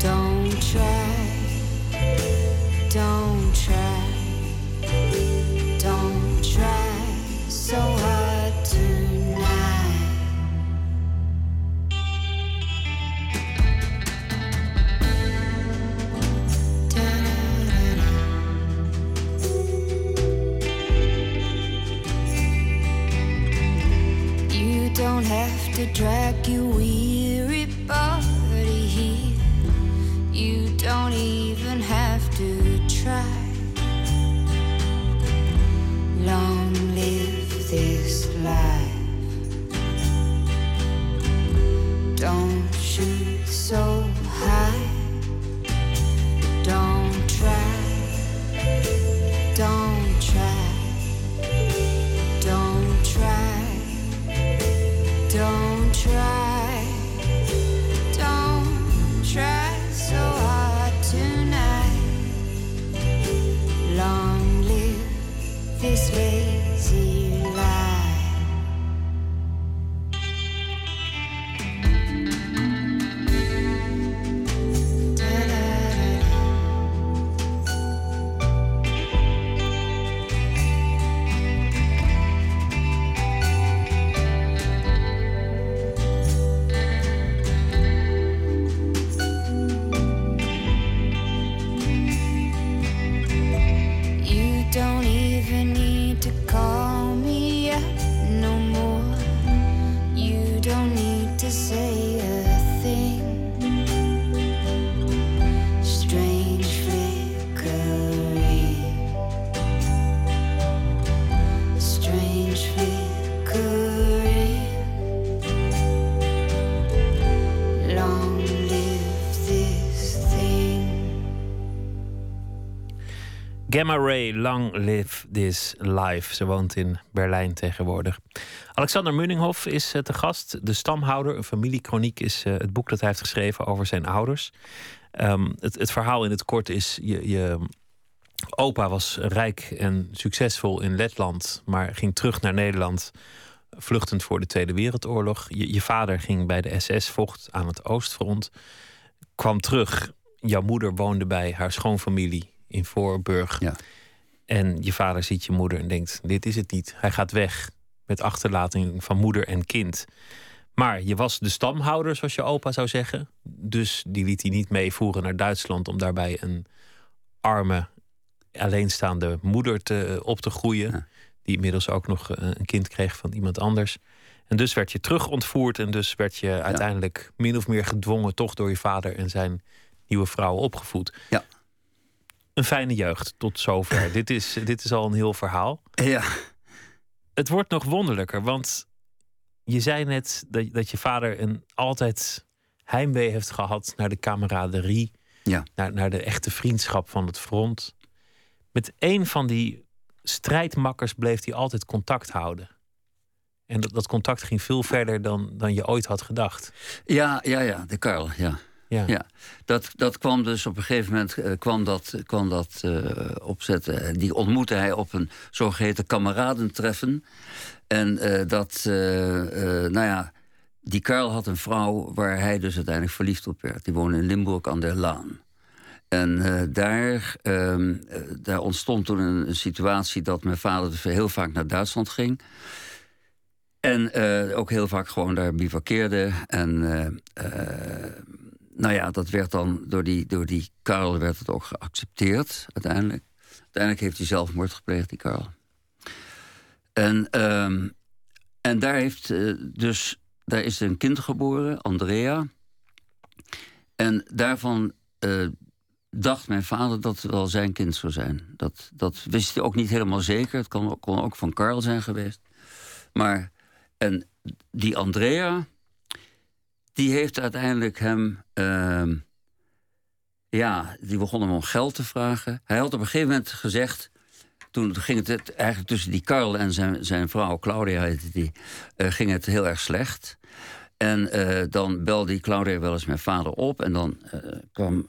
[SPEAKER 6] Don't try. Don't have to drag your weary body here. You don't even have
[SPEAKER 4] Gamma Ray, long live this life. Ze woont in Berlijn tegenwoordig. Alexander Munninghoff is te gast. De Stamhouder, een familiekroniek, is het boek dat hij heeft geschreven over zijn ouders. Ehm, het, het, verhaal in het kort is: je, je opa was rijk en succesvol in Letland, maar ging terug naar Nederland, vluchtend voor de Tweede Wereldoorlog. Je, je vader ging bij de SS, vocht aan het Oostfront, kwam terug. Jouw moeder woonde bij haar schoonfamilie in Voorburg. Ja. En je vader ziet je moeder en denkt: Dit is het niet. Hij gaat weg met achterlating van moeder en kind. Maar je was de stamhouder, zoals je opa zou zeggen. Dus die liet hij niet meevoeren naar Duitsland om daarbij een arme, alleenstaande moeder te, op te groeien. Die inmiddels ook nog eh, een kind kreeg van iemand anders. En dus werd je terug ontvoerd en dus werd je uiteindelijk min of meer gedwongen, toch door je vader en zijn nieuwe vrouw opgevoed.
[SPEAKER 5] Ja.
[SPEAKER 4] Een fijne jeugd tot zover. dit, is, dit is al een heel verhaal.
[SPEAKER 5] Ja.
[SPEAKER 4] Het wordt nog wonderlijker, want je zei net dat, dat je vader een altijd heimwee heeft gehad naar de camaraderie.
[SPEAKER 5] Ja.
[SPEAKER 4] Naar, naar de echte vriendschap van het front. Met een van die strijdmakkers bleef hij altijd contact houden. En dat, dat contact ging veel verder dan, dan je ooit had gedacht.
[SPEAKER 5] Ja, ja, ja, de Karl, ja.
[SPEAKER 4] Ja.
[SPEAKER 5] Dat, dat kwam dus op een gegeven moment uh, kwam dat, kwam dat uh, opzetten. Die ontmoette hij op een zogeheten kameradentreffen. En uh, dat, nou ja, die Karl had een vrouw waar hij dus uiteindelijk verliefd op werd. Die woonde in Limburg aan der Laan. En daar, ehm, daar ontstond toen een, een, situatie dat mijn vader dus heel vaak naar Duitsland ging. En ook heel vaak gewoon daar bivakkeerde. En nou ja, dat werd dan door die, door die Karel werd het ook geaccepteerd uiteindelijk. Uiteindelijk heeft hij zelfmoord gepleegd, die Karel. En, um, en daar, heeft, uh, dus, daar is een kind geboren, Andrea. En daarvan uh, dacht mijn vader dat het wel zijn kind zou zijn. Dat, dat wist hij ook niet helemaal zeker. Het kon, kon ook van Karl zijn geweest. Maar, en die Andrea, die heeft uiteindelijk hem. Uh, ja, die begon hem om geld te vragen. Hij had op een gegeven moment gezegd. Toen ging het eigenlijk tussen die Karl en zijn, zijn vrouw, Claudia heette die, uh, ging het heel erg slecht. En uh, dan belde die Claudia wel eens mijn vader op. En dan kwam,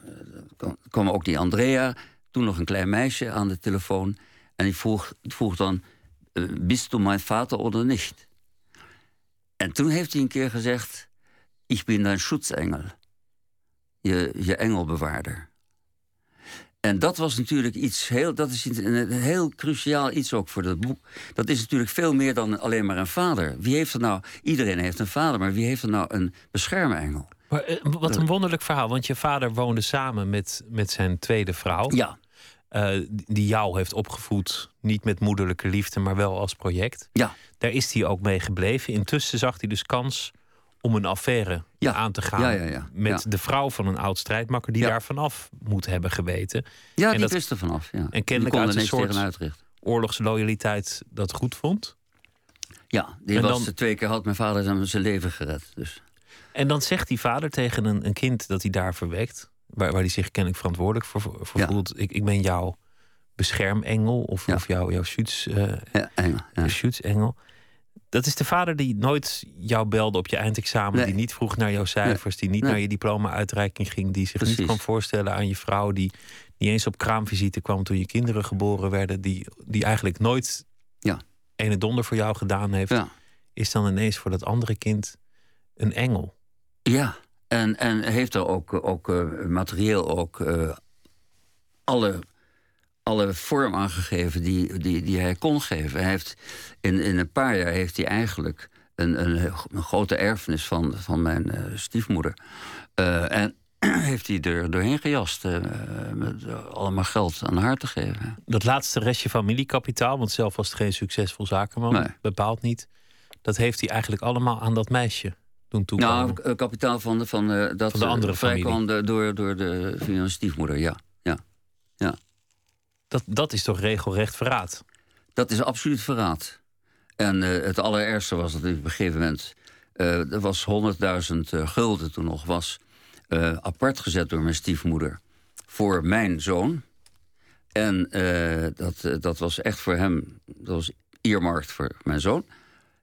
[SPEAKER 5] kwam, kwam, ook die Andrea, toen nog een klein meisje, aan de telefoon. En die vroeg, vroeg dan: Bist du mijn vader of niet? En toen heeft hij een keer gezegd: Ik ben een schutzengel. Je, je engelbewaarder. En dat was natuurlijk iets heel, dat is een heel cruciaal iets ook voor dat boek. Dat is natuurlijk veel meer dan alleen maar een vader. Wie heeft er nou? Iedereen heeft een vader, maar wie heeft er nou een beschermengel?
[SPEAKER 4] Maar, uh, wat een wonderlijk verhaal, want je vader woonde samen met, met zijn tweede vrouw.
[SPEAKER 5] Ja.
[SPEAKER 4] Uh, die jou heeft opgevoed, niet met moederlijke liefde, maar wel als project.
[SPEAKER 5] Ja.
[SPEAKER 4] Daar is hij ook mee gebleven. Intussen zag hij dus kans om een affaire
[SPEAKER 5] ja.
[SPEAKER 4] aan te gaan
[SPEAKER 5] ja, ja,
[SPEAKER 4] met de vrouw van een oud strijdmakker die daar vanaf moet hebben geweten.
[SPEAKER 5] Ja,
[SPEAKER 4] en
[SPEAKER 5] die
[SPEAKER 4] dat,
[SPEAKER 5] wist er vanaf. Ja.
[SPEAKER 4] En kennelijk uit een soort oorlogsloyaliteit dat goed vond.
[SPEAKER 5] Ja, die
[SPEAKER 4] En
[SPEAKER 5] was
[SPEAKER 4] dan-
[SPEAKER 5] de twee keer had mijn vader zijn- leven gered. Dus.
[SPEAKER 4] En dan zegt die vader tegen een, een kind dat hij daar verwekt, waar, waar hij zich kennelijk verantwoordelijk voor, voelt: ik, ik ben jouw beschermengel of, of jouw, jouw schutz, eh,
[SPEAKER 5] Ja, engel, ja.
[SPEAKER 4] schutzengel. Dat is de vader die nooit jou belde op je eindexamen,
[SPEAKER 5] Nee.
[SPEAKER 4] die niet vroeg naar jouw cijfers, die niet
[SPEAKER 5] Nee.
[SPEAKER 4] naar je diploma-uitreiking ging, die zich niet kon voorstellen aan je vrouw, die niet eens op kraamvisite kwam toen je kinderen geboren werden, die, die eigenlijk nooit
[SPEAKER 5] Ja.
[SPEAKER 4] ene donder voor jou gedaan heeft,
[SPEAKER 5] Ja.
[SPEAKER 4] is dan ineens voor dat andere kind een engel.
[SPEAKER 5] Ja, en, en heeft er ook, ook eh, materieel ook eh, alle, alle vorm aangegeven die, die, die hij kon geven. Hij heeft, in, in een paar jaar heeft hij eigenlijk een, een, een grote erfenis van, van mijn eh, stiefmoeder. Eh, en heeft hij er doorheen gejast eh, met allemaal geld aan haar te geven.
[SPEAKER 4] Dat laatste restje familiekapitaal, want zelf was het geen succesvol zakenman,
[SPEAKER 5] Nee.
[SPEAKER 4] bepaald niet. Dat heeft hij eigenlijk allemaal aan dat meisje doen toekomen.
[SPEAKER 5] Nou, kapitaal van, de, van, dat
[SPEAKER 4] Van de andere
[SPEAKER 5] de- door, door de van stiefmoeder, ja. ja.
[SPEAKER 4] Dat, dat is toch regelrecht verraad?
[SPEAKER 5] Dat is absoluut verraad. En eh, het allerergste was dat op een gegeven moment... eh, er was 100.000 eh, gulden toen nog was... apart gezet door mijn stiefmoeder... voor mijn zoon. En dat, dat was echt voor hem, dat was earmarkt voor mijn zoon.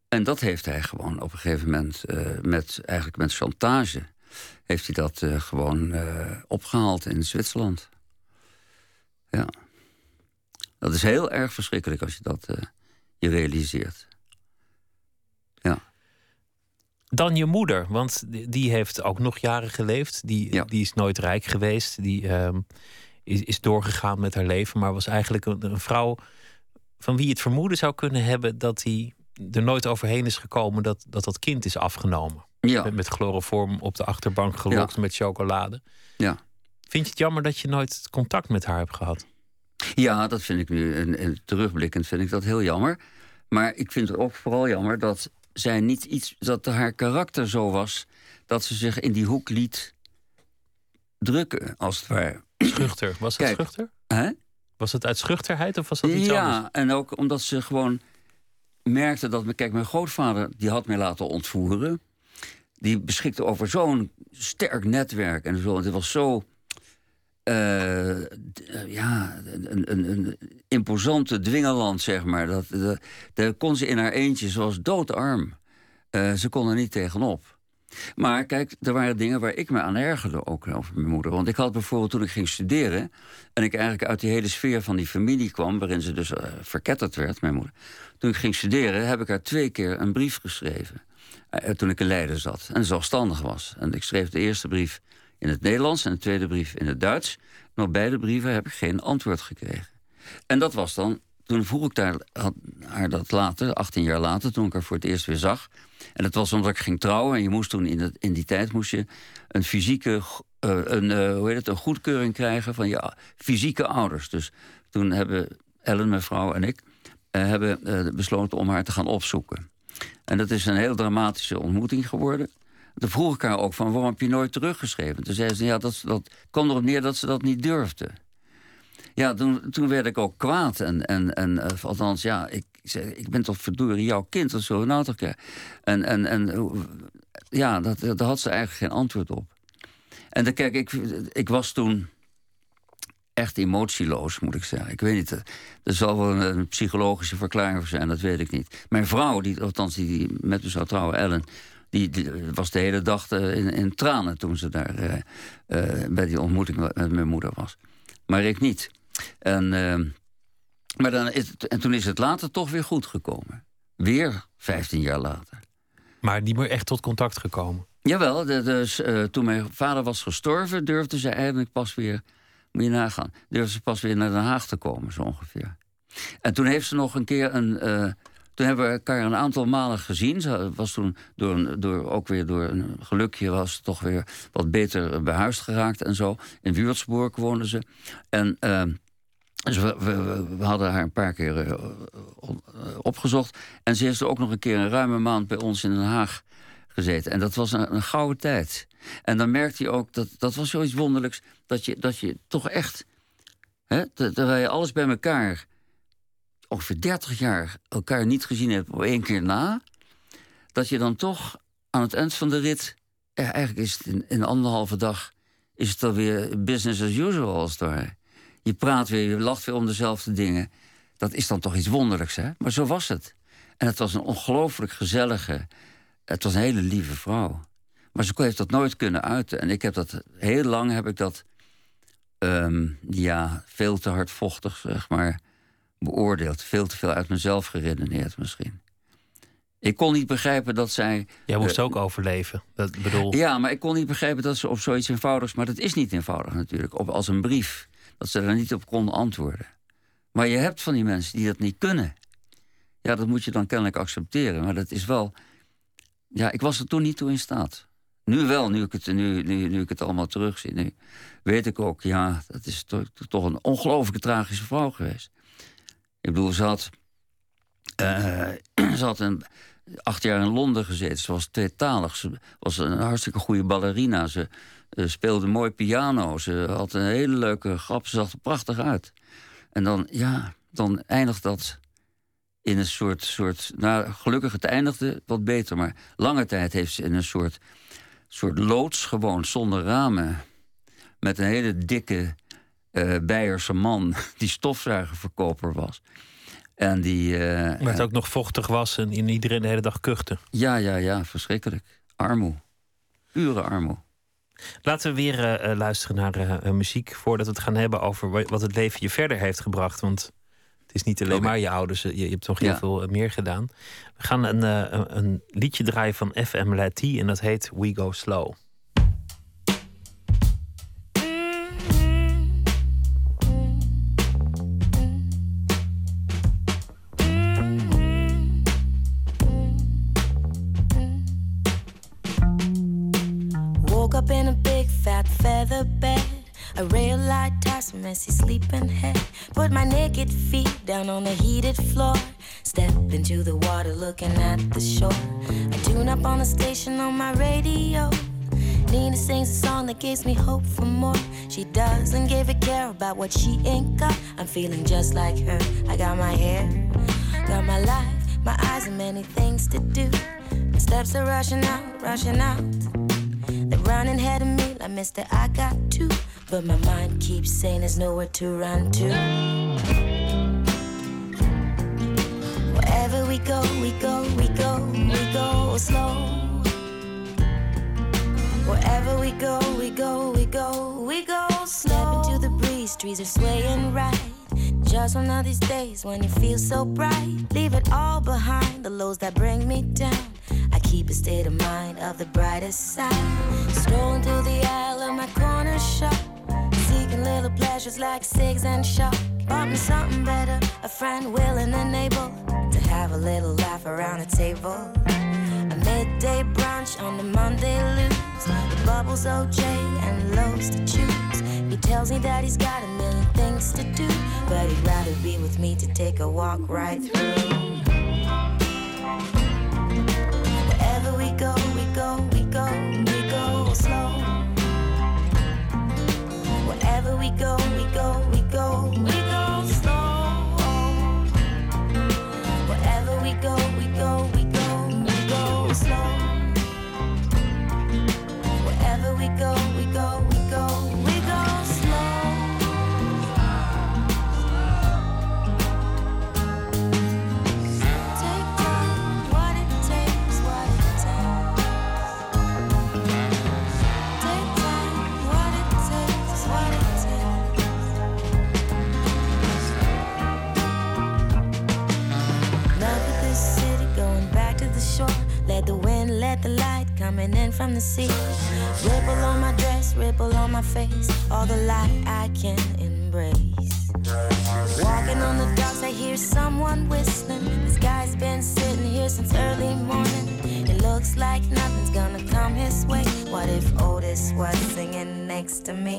[SPEAKER 5] En dat heeft hij gewoon op een gegeven moment, met, eigenlijk met chantage, heeft hij dat gewoon opgehaald in Zwitserland. Ja. Dat is heel erg verschrikkelijk als je dat je realiseert. Ja.
[SPEAKER 4] Dan je moeder, want die heeft ook nog jaren geleefd. Die,
[SPEAKER 5] Ja.
[SPEAKER 4] die is nooit rijk geweest. Die ehm, is, is doorgegaan met haar leven, maar was eigenlijk een, een vrouw van wie je het vermoeden zou kunnen hebben dat hij er nooit overheen is gekomen dat dat, dat kind is afgenomen.
[SPEAKER 5] Ja.
[SPEAKER 4] Met, met chloroform op de achterbank gelokt met chocolade.
[SPEAKER 5] Ja.
[SPEAKER 4] Vind je het jammer dat je nooit contact met haar hebt gehad?
[SPEAKER 5] Ja, dat vind ik nu, en, en terugblikkend vind ik dat heel jammer. Maar ik vind het ook vooral jammer dat zij niet iets, dat haar karakter zo was dat ze zich in die hoek liet drukken, als het ware.
[SPEAKER 4] Schuchter. Was het
[SPEAKER 5] Kijk,
[SPEAKER 4] schuchter?
[SPEAKER 5] Hè?
[SPEAKER 4] Was het uit schuchterheid of was dat iets
[SPEAKER 5] ja,
[SPEAKER 4] anders?
[SPEAKER 5] en ook omdat ze gewoon merkte dat... Kijk, mijn grootvader die had mij laten ontvoeren. Die beschikte over zo'n sterk netwerk en zo. Het was zo... eh, eh, ja, een, imposante dwingeland, zeg maar. Dat, dat, daar kon ze in haar eentje, was doodarm. Eh, ze kon er niet tegenop. Maar kijk, er waren dingen waar ik me aan ergerde ook over mijn moeder. Want ik had bijvoorbeeld toen ik ging studeren... en ik eigenlijk uit die hele sfeer van die familie kwam... waarin ze dus verketterd werd, mijn moeder. Toen ik ging studeren heb ik haar twee keer een brief geschreven. Toen ik in Leiden zat en zelfstandig was. En ik schreef de eerste brief in het Nederlands... en de tweede brief in het Duits. En op beide brieven heb ik geen antwoord gekregen. En dat was dan... Toen vroeg ik daar, haar dat later, 18 jaar later, toen ik haar voor het eerst weer zag. En dat was omdat ik ging trouwen. En je moest toen in, dat- in die tijd moest je een fysieke, eh, een, eh, hoe heet het, een goedkeuring krijgen van je fysieke ouders. Dus toen hebben Ellen, mijn vrouw en ik, eh, hebben besloten om haar te gaan opzoeken. En dat is een heel dramatische ontmoeting geworden. Toen vroeg ik haar ook van waarom heb je nooit teruggeschreven? Toen zei ze ja, dat, dat kwam erop neer dat ze dat niet durfde. Ja, toen, toen werd ik ook kwaad. En, en, en eh, althans, ja, ik, ik ben toch verdorie jouw kind of zo. Nou toch. En, en, en ja, dat, daar had ze eigenlijk geen antwoord op. En dan, kijk, ik, ik was toen echt emotieloos, moet ik zeggen. Ik weet niet, eh, er zal wel een, een psychologische verklaring voor zijn, dat weet ik niet. Mijn vrouw, die, althans die, die met me zou trouwen, Ellen... Die, die was de hele dag eh, in, in tranen toen ze daar eh, eh, bij die ontmoeting met mijn moeder was. Maar ik niet. En, maar dan is het, en toen is het later toch weer goed gekomen. Weer 15 jaar later.
[SPEAKER 4] Maar niet meer echt tot contact gekomen.
[SPEAKER 5] Jawel, dus toen mijn vader was gestorven, durfde ze eigenlijk pas weer, moet je nagaan, durfde ze pas weer naar Den Haag te komen, zo ongeveer. En toen heeft ze nog een keer een. Toen hebben we elkaar een aantal malen gezien. Ze was toen door, door, ook weer door een gelukje was toch weer wat beter behuisd geraakt en zo. In Würzburg woonde ze. En eh, dus we, we, hadden haar een paar keer eh, eh, opgezocht. En ze heeft ook nog een keer een ruime maand bij ons in Den Haag gezeten. En dat was een, gouden tijd. En dan merkte je ook, dat, dat was zoiets wonderlijks... dat je, dat je toch echt, hè, ter- terwijl je alles bij elkaar... ongeveer 30 jaar elkaar niet gezien hebt op één keer na... dat je dan toch aan het eind van de rit... ja, eigenlijk is het in, in anderhalve dag... is het alweer business as usual als het ware. Je praat weer, je lacht weer om dezelfde dingen. Dat is dan toch iets wonderlijks, hè? Maar zo was het. En het was een ongelooflijk gezellige... Het was een hele lieve vrouw. Maar ze heeft dat nooit kunnen uiten. En ik heb dat heel lang heb ik dat ehm, ja, veel te hardvochtig, zeg maar, beoordeeld. Veel te veel uit mezelf geredeneerd misschien. Ik kon niet begrijpen dat zij.
[SPEAKER 4] Jij moest
[SPEAKER 5] eh,
[SPEAKER 4] ook overleven. Dat bedoel,
[SPEAKER 5] Ja, maar ik kon niet begrijpen dat ze op zoiets eenvoudigs. Maar dat is niet eenvoudig natuurlijk. Op, als een brief. Dat ze daar niet op konden antwoorden. Maar je hebt van die mensen die dat niet kunnen. Ja, dat moet je dan kennelijk accepteren. Maar dat is wel. Ja, ik was er toen niet toe in staat. Nu wel, nu ik het, nu, nu, nu ik het allemaal terugzie. Nu weet ik ook, ja, dat is toch, toch een ongelooflijke tragische vrouw geweest. Ik bedoel, ze had. eh, ze had een, acht jaar in Londen gezeten. Ze was tweetalig. Ze was een hartstikke goede ballerina. Ze eh, speelde mooi piano. Ze had een hele leuke grap. Ze zag er prachtig uit. En dan, ja, dan eindigt dat in een soort, soort... Nou, gelukkig, het eindigde wat beter. Maar lange tijd heeft ze in een soort, soort loods gewoond, zonder ramen. Met een hele dikke uh, Beierse man die stofzuigerverkoper was. En die. Uh,
[SPEAKER 4] maar het ook nog vochtig was en in iedereen de hele dag kuchte.
[SPEAKER 5] Ja, ja, ja, verschrikkelijk. Armoe. Pure armoe.
[SPEAKER 4] Laten we weer uh, luisteren naar muziek voordat we het gaan hebben over wat het leven je verder heeft gebracht. Want het is niet alleen maar je ouders, je, je hebt toch heel ja. veel meer gedaan. We gaan een, een, een liedje draaien van FM Lati en dat heet We Go Slow.
[SPEAKER 7] Messy sleeping head. Put my naked feet down on the heated floor. Step into the water looking at the shore. I tune up on the station on my radio. Nina sings a song that gives me hope for more. She doesn't give a care about what she ain't got. I'm feeling just like her. I got my hair, got my life, my eyes, and many things to do. My steps are rushing out, rushing out. They're running ahead of me like Mr. I got two. But my mind keeps saying there's nowhere to run to. Wherever we go, we go, we go, we go slow. Wherever we go, we go, we go, we go slow. Step into the breeze, trees are swaying right. Just one of these days when you feel so bright. Leave it all behind, the lows that bring me down. I keep a state of mind of the brightest side. Strolling through the aisle of my corner shop. Little pleasures like cigs and shop. Bought me something better, a friend willing and able to have a little laugh around the table. A midday brunch on the Monday lose. With bubbles, OJ, and loaves to choose. He tells me that he's got a million things to do, but he'd rather be with me to take a walk right through. go, we go, we go, we go we go, we go, we go, we go slow. Wherever we go, we go, we go, we go slow. Wherever we go, let the light coming in from the sea. Ripple on my dress, ripple on my face. All the light I can embrace. Walking on the docks, I hear someone whistling. This guy's been sitting here since early morning. It looks like nothing's gonna come his way. What if Otis was singing next to me?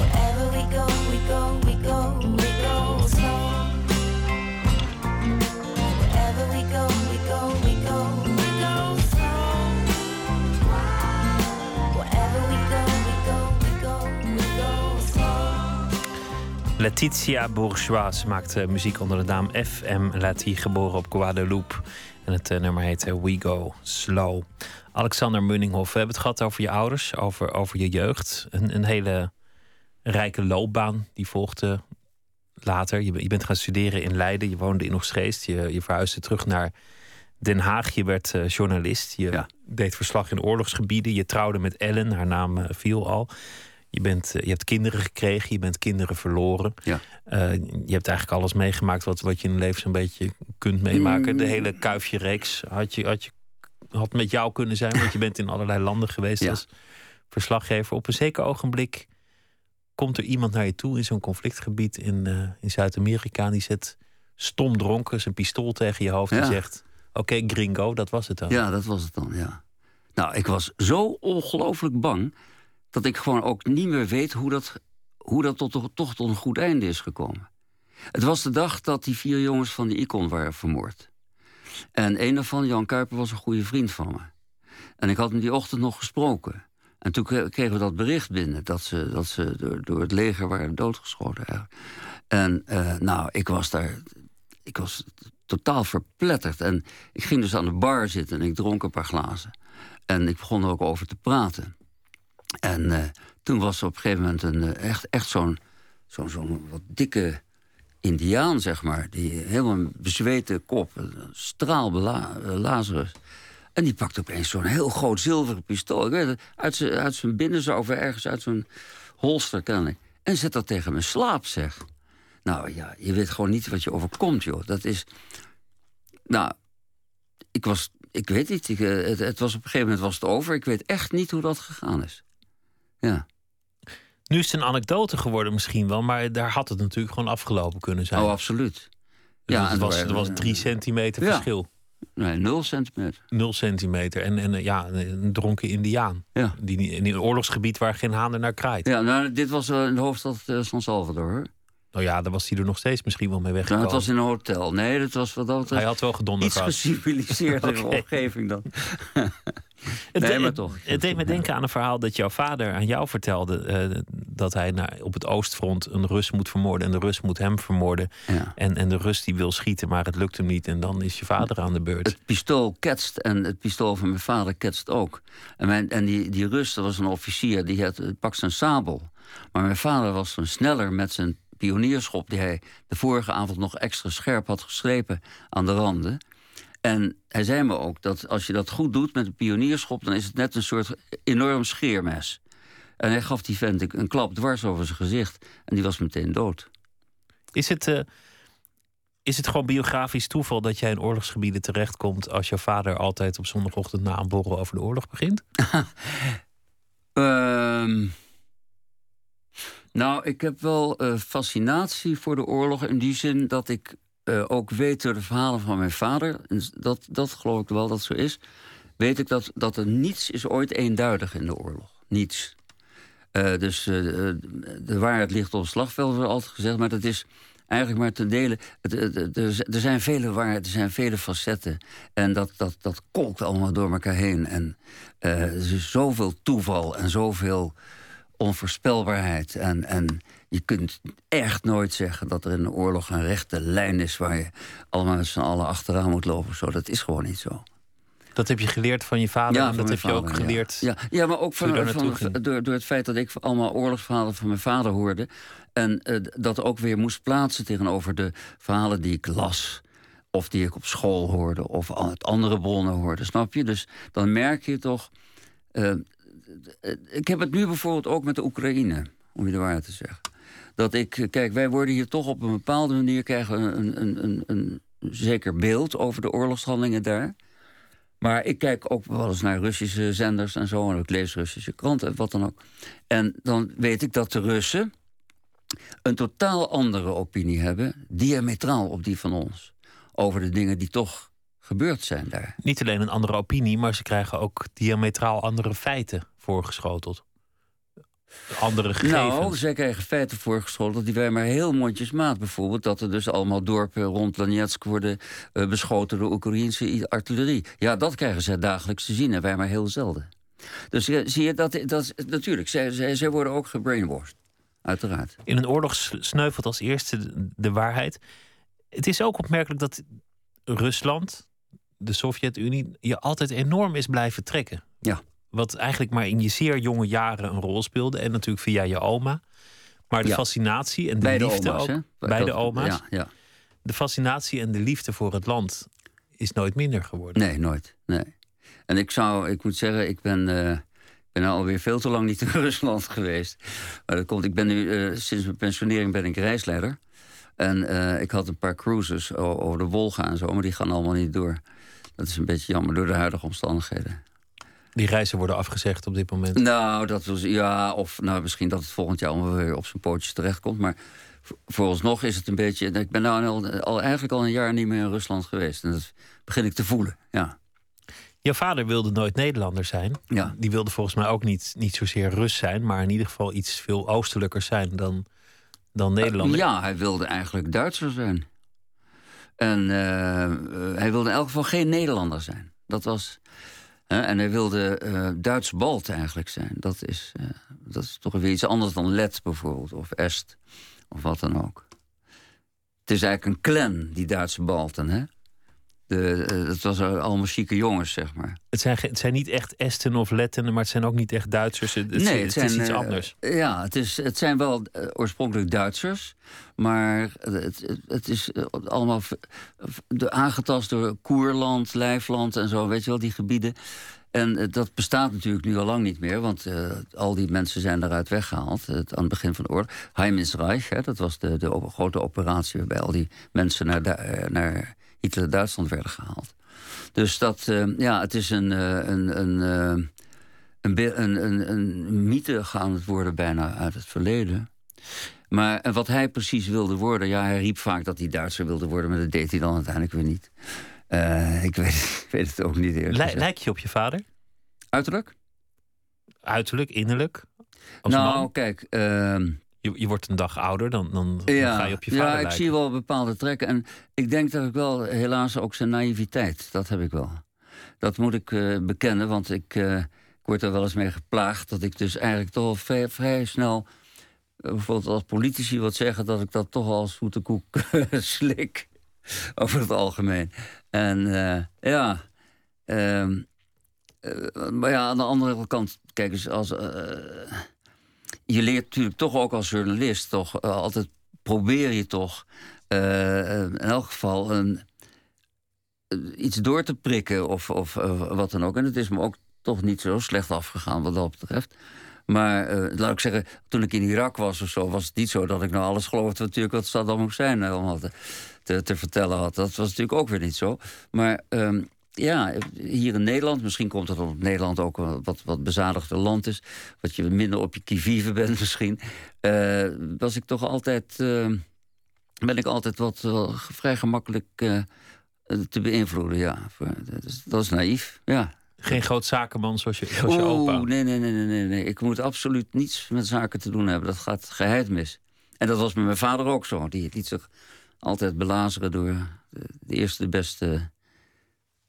[SPEAKER 7] Wherever we go, we go, we go, we go slow.
[SPEAKER 4] Letitia Bourgeois Ze maakt muziek onder de naam FM Lati, geboren op Guadeloupe. En het eh, nummer heet We Go Slow. Alexander Munninghoff, we hebben het gehad over je ouders, over, over je jeugd. Een, een hele rijke loopbaan die volgde later. Je, je bent gaan studeren in Leiden, je woonde in Oegstgeest. Je, je verhuisde terug naar Den Haag. Je werd eh, journalist. Je
[SPEAKER 5] Ja.
[SPEAKER 4] deed verslag in oorlogsgebieden. Je trouwde met Ellen, haar naam eh, viel al. Je, bent, eh, je hebt kinderen gekregen, je bent kinderen verloren.
[SPEAKER 5] Ja.
[SPEAKER 4] Eh, je hebt eigenlijk alles meegemaakt wat, wat je in je leven zo'n beetje kunt meemaken. De hele kuifje-reeks had, je, had, je, had met jou kunnen zijn, want je bent in allerlei landen geweest
[SPEAKER 5] Ja.
[SPEAKER 4] als verslaggever. Op een zeker ogenblik komt er iemand naar je toe in zo'n conflictgebied in, eh, in Zuid-Amerika. Die zet stom dronken zijn pistool tegen je hoofd en zegt: Oké, gringo, dat was het dan.
[SPEAKER 5] Ja, dat was het dan, ja. Nou, ik was zo ongelooflijk bang... dat ik gewoon ook niet meer weet hoe dat, hoe dat tot, toch tot een goed einde is gekomen. Het was de dag dat die vier jongens van die Icon waren vermoord. En een daarvan, Jan Kuiper, was een goede vriend van me. En ik had hem die ochtend nog gesproken. En toen kre- kregen we dat bericht binnen... dat ze, dat ze door, door het leger waren doodgeschoten. En eh, nou, ik was daar... Ik was totaal verpletterd. En ik ging dus aan de bar zitten en ik dronk een paar glazen. En ik begon er ook over te praten. En eh, toen was er op een gegeven moment een, eh, echt, echt zo'n zo'n zo'n wat dikke indiaan, zeg maar. Die helemaal bezweten kop, een Lazarus. En die pakt opeens zo'n heel groot zilveren pistool. Ik weet uit zijn, uit zijn ergens uit zo'n holster kennelijk. En zet dat tegen mijn slaap, zeg. Nou ja, je weet gewoon niet wat je overkomt, joh. Dat is... Nou, ik was... Ik weet niet, ik, eh, het, het was op een gegeven moment was het over. Ik weet echt niet hoe dat gegaan is. Ja.
[SPEAKER 4] Nu is het een anekdote geworden misschien wel, maar daar had het natuurlijk gewoon afgelopen kunnen zijn.
[SPEAKER 5] Oh, absoluut.
[SPEAKER 4] Dus ja, het was, er was drie centimeter verschil.
[SPEAKER 5] Nee, nul centimeter.
[SPEAKER 4] Nul centimeter. En, en ja, een dronken indiaan. Ja. Die, in een oorlogsgebied waar geen haan er naar kraait.
[SPEAKER 5] Ja, nou, dit was uh, in de hoofdstad uh, San Salvador. Hoor.
[SPEAKER 4] Nou ja, daar was hij er nog steeds misschien wel mee weggekomen.
[SPEAKER 5] Nou, het was in een hotel. Nee, dat was wat dat
[SPEAKER 4] Hij had wel gedonderd.
[SPEAKER 5] Iets geciviliseerde okay. omgeving dan.
[SPEAKER 4] het, nee, maar toch. Het, deed me denken aan een verhaal dat jouw vader aan jou vertelde. Uh, dat hij naar, op het oostfront een Rus moet vermoorden. En de Rus moet hem vermoorden. Ja. En, en de Rus die wil schieten, maar het lukt hem niet. En dan is je vader aan de beurt.
[SPEAKER 5] Het pistool ketst en het pistool van mijn vader ketst ook. En, mijn, en die, die Rus, dat was een officier, die had, pakt zijn sabel. Maar mijn vader was zo sneller met zijn pionierschop... die hij de vorige avond nog extra scherp had geslepen aan de randen. En hij zei me ook dat als je dat goed doet met een pionierschop... dan is het net een soort enorm scheermes. En hij gaf die vent een klap dwars over zijn gezicht. En die was meteen dood.
[SPEAKER 4] Is het, uh, is het gewoon biografisch toeval dat jij in oorlogsgebieden terechtkomt... als jouw vader altijd op zondagochtend na een borrel over de oorlog begint?
[SPEAKER 5] um... Nou, ik heb wel uh, fascinatie voor de oorlog in die zin dat ik uh, ook weet door de verhalen van mijn vader, en dat, dat geloof ik wel dat zo is, weet ik dat, dat er niets is ooit eenduidig in de oorlog. Niets. Uh, dus de waarheid ligt op het slagveld, wordt altijd gezegd, maar dat is eigenlijk maar te delen. Er zijn vele waarheden, er zijn vele facetten. En dat, dat, dat kolkt allemaal door elkaar heen. En er is zoveel toeval en zoveel onvoorspelbaarheid. En, en je kunt echt nooit zeggen dat er in een oorlog een rechte lijn is... waar je allemaal met z'n allen achteraan moet lopen. Zo, dat is gewoon niet zo.
[SPEAKER 4] Dat heb je geleerd van je vader
[SPEAKER 5] ja,
[SPEAKER 4] en dat heb
[SPEAKER 5] vader,
[SPEAKER 4] je ook geleerd.
[SPEAKER 5] Ja, ja. ja maar ook van, van, door, door het feit dat ik allemaal oorlogsverhalen van mijn vader hoorde. En uh, dat ook weer moest plaatsen tegenover de verhalen die ik las. Of die ik op school hoorde. Of uit andere bronnen hoorde. Snap je? Dus dan merk je toch. Uh, ik heb het nu bijvoorbeeld ook met de Oekraïne, om je de waarheid te zeggen. Dat ik, kijk, wij worden hier toch op een bepaalde manier krijgen een, een, een, een zeker beeld over de oorlogshandelingen daar. Maar ik kijk ook wel eens naar Russische zenders en zo. En ik lees Russische kranten en wat dan ook. En dan weet ik dat de Russen een totaal andere opinie hebben, diametraal op die van ons. Over de dingen die toch gebeurd zijn daar.
[SPEAKER 4] Niet alleen een andere opinie, maar ze krijgen ook diametraal andere feiten voorgeschoteld. Andere gegevens.
[SPEAKER 5] Nou, zij krijgen feiten voorgeschoteld die wij maar heel mondjesmaat. Bijvoorbeeld dat er dus allemaal dorpen rond Donetsk worden uh, beschoten door Oekraïnse artillerie. Ja, dat krijgen zij dagelijks te zien en wij maar heel zelden. Dus zie je, dat, dat, natuurlijk, zij, zij, zij worden ook gebrainwashed. Uiteraard.
[SPEAKER 4] In een oorlog sneuvelt als eerste de waarheid. Het is ook opmerkelijk dat Rusland, de Sovjet-Unie, je altijd enorm is blijven trekken.
[SPEAKER 5] Ja.
[SPEAKER 4] Wat eigenlijk maar in je zeer jonge jaren een rol speelde. En natuurlijk via je oma. Maar de fascinatie en de liefde
[SPEAKER 5] oma's,
[SPEAKER 4] ook. Bij de oma's. Ja, ja. De fascinatie en de liefde voor het land is nooit minder geworden.
[SPEAKER 5] Nee, nooit. Nee. En ik zou, ik moet zeggen, ik ben, uh, ben alweer veel te lang niet in Rusland geweest. Maar dat komt, ik ben nu, uh, sinds mijn pensionering ben ik reisleider. En uh, ik had een paar cruises over de Wolga en zo, maar die gaan allemaal niet door. Dat is een beetje jammer door de huidige omstandigheden.
[SPEAKER 4] Die reizen worden afgezegd op dit moment?
[SPEAKER 5] Nou, dat was, ja, of nou, misschien dat het volgend jaar allemaal weer op zijn pootjes terechtkomt. Maar vooralsnog is het een beetje. Ik ben nou al, al, eigenlijk al een jaar niet meer in Rusland geweest. En dat begin ik te voelen. Ja.
[SPEAKER 4] Jouw vader wilde nooit Nederlander zijn.
[SPEAKER 5] Ja.
[SPEAKER 4] Die wilde volgens mij ook niet, niet zozeer Rus zijn, maar in ieder geval iets veel oostelijker zijn dan, dan Nederlander.
[SPEAKER 5] ja, hij wilde eigenlijk Duitser zijn. En uh, hij wilde in elk geval geen Nederlander zijn. Dat was. En hij wilde uh, Duits Balt eigenlijk zijn. Dat is, uh, dat is toch weer iets anders dan Let bijvoorbeeld, of Est, of wat dan ook. Het is eigenlijk een clan, die Duitse Balten. Hè? De, uh, het was allemaal chique jongens, zeg maar.
[SPEAKER 4] Het zijn, het zijn niet echt Esten of Letten, maar het zijn ook niet echt Duitsers. Het,
[SPEAKER 5] nee,
[SPEAKER 4] het,
[SPEAKER 5] zijn,
[SPEAKER 4] is iets anders.
[SPEAKER 5] ja, het, is, het zijn wel oorspronkelijk Duitsers. Maar het, het is allemaal aangetast door Koerland, Lijfland en zo, weet je wel, die gebieden. En eh, dat bestaat natuurlijk nu al lang niet meer, want uh, al die mensen zijn eruit weggehaald aan het begin van de oorlog. Heimnisreich, hè, dat was de, de grote operatie waarbij al die mensen naar, uh, naar Hitler-Duitsland werden gehaald. Dus dat, ja, het is een, een, een, een, een, een, een mythe gaan het worden bijna uit het verleden. Maar wat hij precies wilde worden, ja, hij riep vaak dat hij Duitser wilde worden, maar dat deed hij dan uiteindelijk weer niet. Uh, ik, weet, ik, weet, het ook niet eerlijk
[SPEAKER 4] Lijk je op je vader?
[SPEAKER 5] Uiterlijk?
[SPEAKER 4] Uiterlijk, innerlijk?
[SPEAKER 5] Als nou, man? kijk... Uh,
[SPEAKER 4] je, je, wordt een dag ouder, dan, dan, ja, ga je op je vader
[SPEAKER 5] Ja, ik
[SPEAKER 4] lijken.
[SPEAKER 5] zie wel bepaalde trekken. En ik denk dat ik wel, helaas, ook zijn naïviteit. Dat heb ik wel. Dat moet ik uh, bekennen, want ik, uh, ik word er wel eens mee geplaagd... dat ik dus eigenlijk toch al vrij, vrij snel... bijvoorbeeld als politici wat zeggen... dat ik dat toch als zoete koek slik over het algemeen. En uh, ja, uh, maar ja, aan de andere kant, kijk eens, als, je leert natuurlijk toch ook als journalist, toch altijd probeer je toch in elk geval een, iets door te prikken of, of wat dan ook. En het is me ook toch niet zo slecht afgegaan wat dat betreft. Maar uh, laat ik zeggen, toen ik in Irak was of zo, was het niet zo dat ik nou alles geloofde natuurlijk wat Saddam Hussein allemaal te, te, te, vertellen had. Dat was natuurlijk ook weer niet zo. Maar um, ja, hier in Nederland, misschien komt het omdat Nederland ook een wat, wat bezadigder land is, wat je minder op je kivive bent misschien, uh, was ik toch altijd, uh, ben ik altijd wat vrij gemakkelijk te beïnvloeden. Ja, dat is, dat is naïef, ja.
[SPEAKER 4] Geen groot zakenman zoals je, zoals je opa.
[SPEAKER 5] Nee, nee, nee, nee, nee, nee. Ik moet absoluut niets met zaken te doen hebben. Dat gaat geheid mis. En dat was met mijn vader ook zo. Die liet zich altijd belazeren door de eerste de beste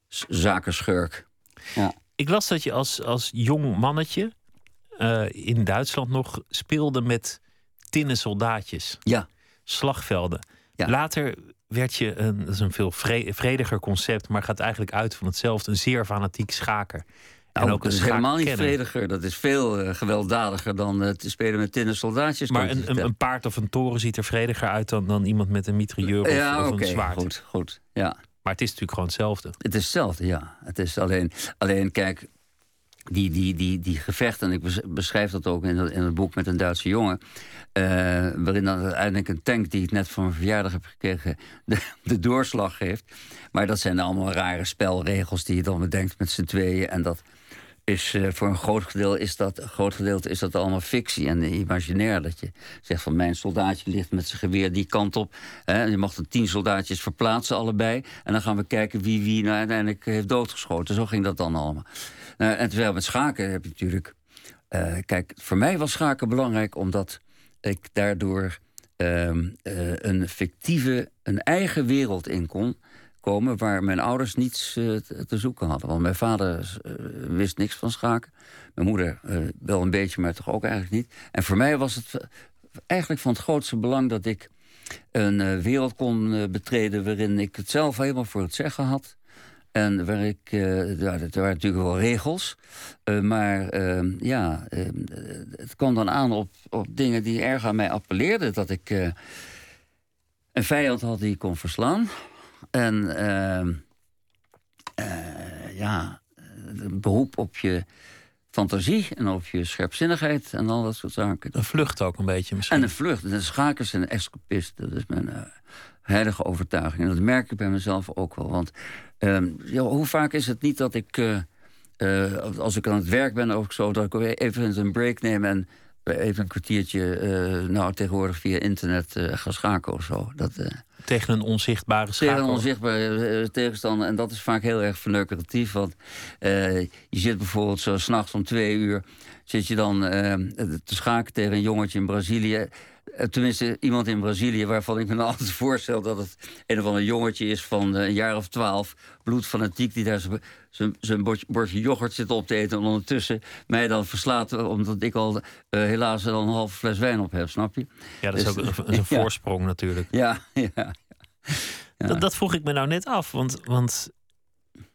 [SPEAKER 5] zakenschurk. Ja.
[SPEAKER 4] Ik las dat je als, als jong mannetje uh, in Duitsland nog speelde met tinnen soldaatjes.
[SPEAKER 5] Ja.
[SPEAKER 4] Slagvelden. Ja. Later werd je een, dat is een veel vrediger concept, maar gaat eigenlijk uit van hetzelfde, een zeer fanatiek schaker.
[SPEAKER 5] Nou, en ook dat is helemaal niet vrediger. Dat is veel uh, gewelddadiger dan uh, te spelen met tinnen soldaatjes.
[SPEAKER 4] Maar een, een, een, paard of een toren ziet er vrediger uit dan, dan iemand met een mitrailleur of,
[SPEAKER 5] ja,
[SPEAKER 4] of
[SPEAKER 5] okay,
[SPEAKER 4] een zwaard.
[SPEAKER 5] Goed, goed. Ja.
[SPEAKER 4] Maar het is natuurlijk gewoon hetzelfde.
[SPEAKER 5] Het is hetzelfde, ja. Het is alleen, alleen kijk, die, die, die, die gevechten, en ik beschrijf dat ook in in het boek met een Duitse jongen. Uh, waarin dan uiteindelijk een tank die ik net van mijn verjaardag heb gekregen, de, de, doorslag geeft. Maar dat zijn allemaal rare spelregels die je dan bedenkt met z'n tweeën. En dat is uh, voor een groot gedeelte is dat, groot gedeelte is dat allemaal fictie en imaginair. Dat je zegt van mijn soldaatje ligt met zijn geweer die kant op. Hè, je mag er tien soldaatjes verplaatsen allebei. En dan gaan we kijken wie wie nou uiteindelijk heeft doodgeschoten. Zo ging dat dan allemaal. Nou, en terwijl met schaken heb je natuurlijk... Uh, kijk, voor mij was schaken belangrijk omdat ik daardoor um, uh, een fictieve, een eigen wereld in kon waar mijn ouders niets uh, te zoeken hadden. Want mijn vader uh, wist niks van schaken. Mijn moeder uh, wel een beetje, maar toch ook eigenlijk niet. En voor mij was het eigenlijk van het grootste belang dat ik een wereld kon betreden waarin ik het zelf helemaal voor het zeggen had. En waar ik, er waren natuurlijk wel regels. Maar uh, ja, het kwam dan aan op, op dingen die erg aan mij appelleerden. Dat ik een vijand had die ik kon verslaan. En ja, een beroep op je fantasie en op je scherpzinnigheid en al dat soort zaken.
[SPEAKER 4] Een vlucht ook een beetje misschien.
[SPEAKER 5] En een vlucht. De schakers zijn escapisten. Dat is mijn heilige overtuiging. En dat merk ik bij mezelf ook wel. Want uh, ja, hoe vaak is het niet dat ik, uh, uh, als ik aan het werk ben ook zo... dat ik even een break neem en even een kwartiertje... nou, tegenwoordig via internet ga schakelen of zo. Dat,
[SPEAKER 4] tegen een onzichtbare schakel?
[SPEAKER 5] Tegen een onzichtbare tegenstander. En dat is vaak heel erg verneukeratief. Want je zit bijvoorbeeld zo s'nachts om twee uur... zit je dan te schaken tegen een jongetje in Brazilië... Tenminste, iemand in Brazilië waarvan ik me nou altijd voorstel dat het een of ander jongetje is van een jaar of twaalf, bloedfanatiek, die daar zijn bordje yoghurt zit op te eten en ondertussen mij dan verslaat, omdat ik al uh, helaas al een halve fles wijn op heb, snap je?
[SPEAKER 4] Ja, dat is dus, ook een, een voorsprong natuurlijk.
[SPEAKER 5] Ja, ja.
[SPEAKER 4] Dat, dat vroeg ik me nou net af. Want, want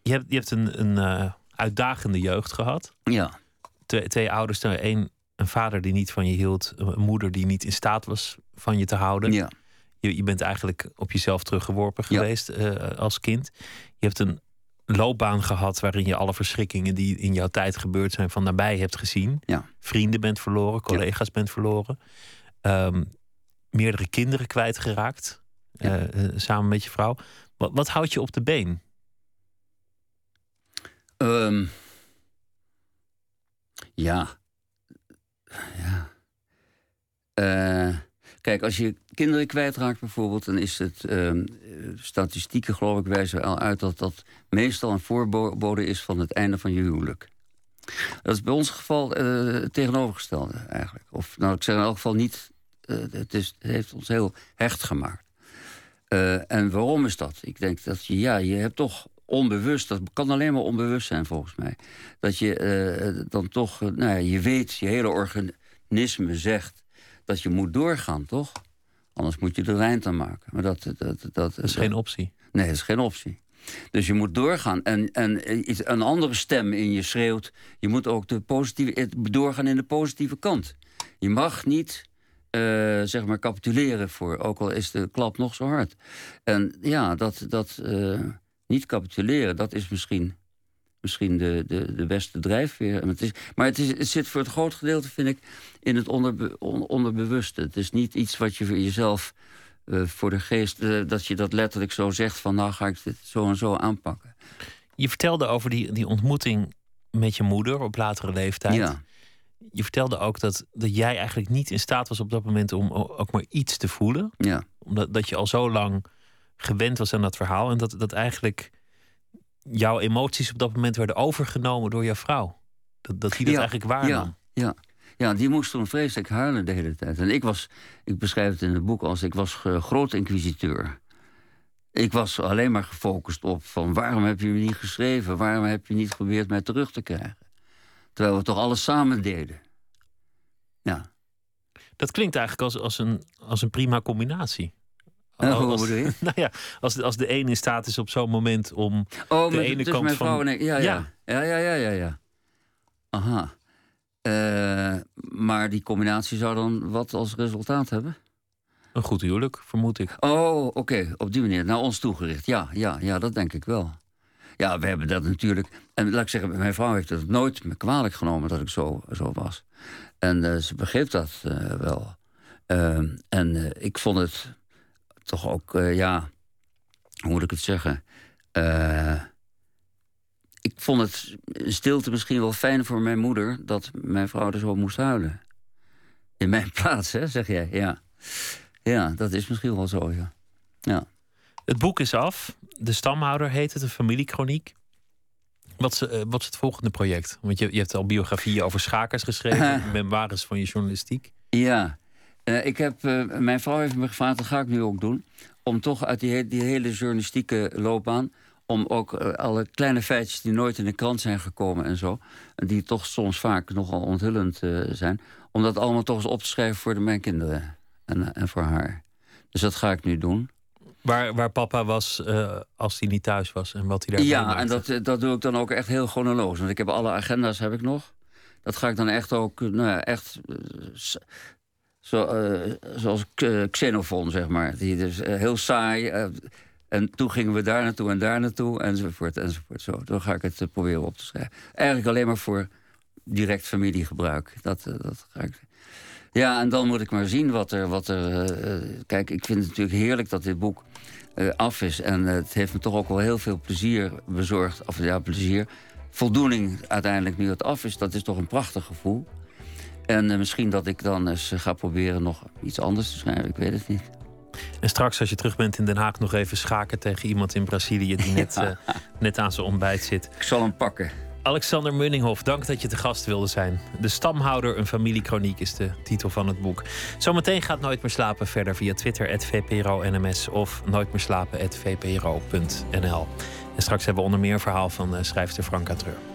[SPEAKER 4] je hebt, je hebt een, een uh, uitdagende jeugd gehad.
[SPEAKER 5] Ja.
[SPEAKER 4] Twee, twee ouders, nou, één, een vader die niet van je hield, een moeder die niet in staat was van je te houden.
[SPEAKER 5] Ja.
[SPEAKER 4] Je, je bent eigenlijk op jezelf teruggeworpen geweest uh, als kind. Je hebt een loopbaan gehad waarin je alle verschrikkingen die in jouw tijd gebeurd zijn van nabij hebt gezien.
[SPEAKER 5] Ja.
[SPEAKER 4] Vrienden bent verloren, collega's bent verloren. Um, meerdere kinderen kwijtgeraakt. Uh, samen met je vrouw. Wat, wat houdt je op de been?
[SPEAKER 5] Um, ja. Ja. Uh, kijk, als je kinderen kwijtraakt bijvoorbeeld, dan is het. Uh, statistieken, geloof ik, wijzen al uit dat dat meestal een voorbode is van het einde van je huwelijk. Dat is bij ons geval uh, het tegenovergestelde eigenlijk. Of nou, ik zeg in elk geval niet. Uh, het, is, heeft ons heel hecht gemaakt. En waarom is dat? Ik denk dat je, ja, je hebt toch onbewust, dat kan alleen maar onbewust zijn volgens mij. Dat je dan toch, nou ja, je weet, je hele organisme zegt dat je moet doorgaan, toch? Anders moet je er eind aan maken. Maar dat, dat, dat,
[SPEAKER 4] dat is geen optie.
[SPEAKER 5] Nee, dat is geen optie. Dus je moet doorgaan. En, en een andere stem in je schreeuwt... je moet ook de positieve, doorgaan in de positieve kant. Je mag niet uh, zeg maar capituleren voor... ook al is de klap nog zo hard. En ja, dat, dat uh, niet capituleren, dat is misschien misschien de, de, de beste drijfveer. Het is, maar het, is, het zit voor het groot gedeelte, vind ik, in het onderbe, on, onderbewuste. Het is niet iets wat je voor jezelf uh, voor de geest, uh, dat je dat letterlijk zo zegt van nou ga ik dit zo en zo aanpakken.
[SPEAKER 4] Je vertelde over die, die ontmoeting met je moeder op latere leeftijd.
[SPEAKER 5] Ja.
[SPEAKER 4] Je vertelde ook dat, dat jij eigenlijk niet in staat was op dat moment om ook maar iets te voelen.
[SPEAKER 5] Ja.
[SPEAKER 4] Omdat dat je al zo lang gewend was aan dat verhaal. En dat, dat eigenlijk jouw emoties op dat moment werden overgenomen door jouw vrouw. Dat, dat hij dat
[SPEAKER 5] ja,
[SPEAKER 4] eigenlijk waarnam.
[SPEAKER 5] Ja, ja. ja, die moest toen vreselijk huilen de hele tijd. En ik was, ik beschrijf het in het boek als ik was groot inquisiteur. Ik was alleen maar gefocust op van waarom heb je me niet geschreven? Waarom heb je niet geprobeerd mij terug te krijgen? Terwijl we toch alles samen deden. Ja.
[SPEAKER 4] Dat klinkt eigenlijk als, als, een, als een prima combinatie.
[SPEAKER 5] En hoe bedoel je?
[SPEAKER 4] Nou ja, als, de, als de een in staat is op zo'n moment om
[SPEAKER 5] oh,
[SPEAKER 4] de
[SPEAKER 5] met,
[SPEAKER 4] ene
[SPEAKER 5] dus
[SPEAKER 4] kant
[SPEAKER 5] mijn
[SPEAKER 4] van...
[SPEAKER 5] ik. Ja, ja. Ja, ja, ja, ja. ja. Aha. Uh, maar die combinatie zou dan wat als resultaat hebben?
[SPEAKER 4] Een goed huwelijk, vermoed ik.
[SPEAKER 5] Oh, oké. Okay. Op die manier. Naar ons toegericht. Ja, ja, ja, dat denk ik wel. Ja, we hebben dat natuurlijk... En laat ik zeggen, mijn vrouw heeft het nooit me kwalijk genomen dat ik zo, zo was. En uh, ze begreep dat uh, wel. en ik vond het toch ook, uh, ja, hoe moet ik het zeggen? Uh, ik vond het stilte misschien wel fijn voor mijn moeder dat mijn vrouw er zo moest huilen. In mijn plaats, hè, zeg jij. Ja, ja dat is misschien wel zo, ja. ja.
[SPEAKER 4] Het boek is af. De stamhouder heet het, een familiekroniek. Wat is, uh, wat is het volgende project? Want je, je hebt al biografieën over schakers geschreven, memoires van je journalistiek.
[SPEAKER 5] Ja, uh, ik heb, uh, mijn vrouw heeft me gevraagd, dat ga ik nu ook doen... om toch uit die, die hele journalistieke loopbaan... om ook uh, alle kleine feitjes die nooit in de krant zijn gekomen en zo... die toch soms vaak nogal onthullend zijn... om dat allemaal toch eens op te schrijven voor de, mijn kinderen en, en voor haar. Dus dat ga ik nu doen.
[SPEAKER 4] Waar, waar papa was als hij niet thuis was en wat hij daar
[SPEAKER 5] Ja, en dat, dat doe ik dan ook echt heel chronologisch. Want ik heb alle agenda's heb ik nog. Dat ga ik dan echt ook, nou ja, echt zo, uh, zoals Xenophon, zeg maar. Die dus uh, heel saai. En toen gingen we daar naartoe en daar naartoe, enzovoort, enzovoort. Zo, dan ga ik het proberen op te schrijven. Eigenlijk alleen maar voor direct familiegebruik. Dat, dat ga ik... Ja, en dan moet ik maar zien wat er... Wat er kijk, ik vind het natuurlijk heerlijk dat dit boek af is. En het heeft me toch ook wel heel veel plezier bezorgd. Of ja, plezier. Voldoening uiteindelijk nu het af is. Dat is toch een prachtig gevoel. En uh, misschien dat ik dan eens ga proberen nog iets anders te schrijven. Ik weet het niet.
[SPEAKER 4] En straks als je terug bent in Den Haag nog even schaken tegen iemand in Brazilië die net, ja. uh, net aan zijn ontbijt zit.
[SPEAKER 5] Ik zal hem pakken.
[SPEAKER 4] Alexander Munninghoff, dank dat je te gast wilde zijn. De Stamhouder, een familiekroniek is de titel van het boek. Zometeen gaat Nooit meer slapen verder via Twitter, @vpro_nms of nooitmeerslapen.vpro.nl. En straks hebben we onder meer een verhaal van schrijfster Franka Treur.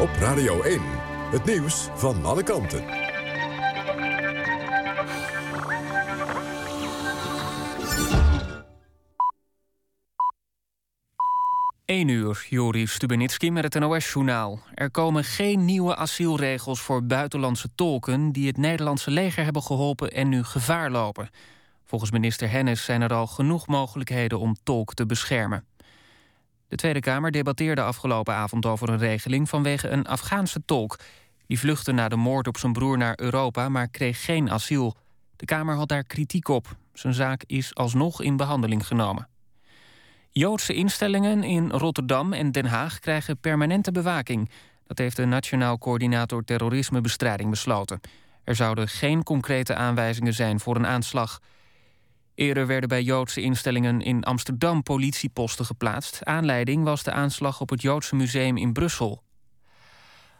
[SPEAKER 2] Op Radio 1, Het nieuws van alle kanten.
[SPEAKER 1] 1 uur, Joris Stubenitski met het NOS-journaal. Er komen geen nieuwe asielregels voor buitenlandse tolken... die het Nederlandse leger hebben geholpen en nu gevaar lopen. Volgens minister Hennis zijn er al genoeg mogelijkheden om tolk te beschermen. De Tweede Kamer debatteerde afgelopen avond over een regeling... vanwege een Afghaanse tolk. Die vluchtte na de moord op zijn broer naar Europa, maar kreeg geen asiel. De Kamer had daar kritiek op. Zijn zaak is alsnog in behandeling genomen. Joodse instellingen in Rotterdam en Den Haag krijgen permanente bewaking. Dat heeft de Nationaal Coördinator Terrorismebestrijding besloten. Er zouden geen concrete aanwijzingen zijn voor een aanslag. Eerder werden bij Joodse instellingen in Amsterdam politieposten geplaatst. Aanleiding was de aanslag op het Joodse museum in Brussel.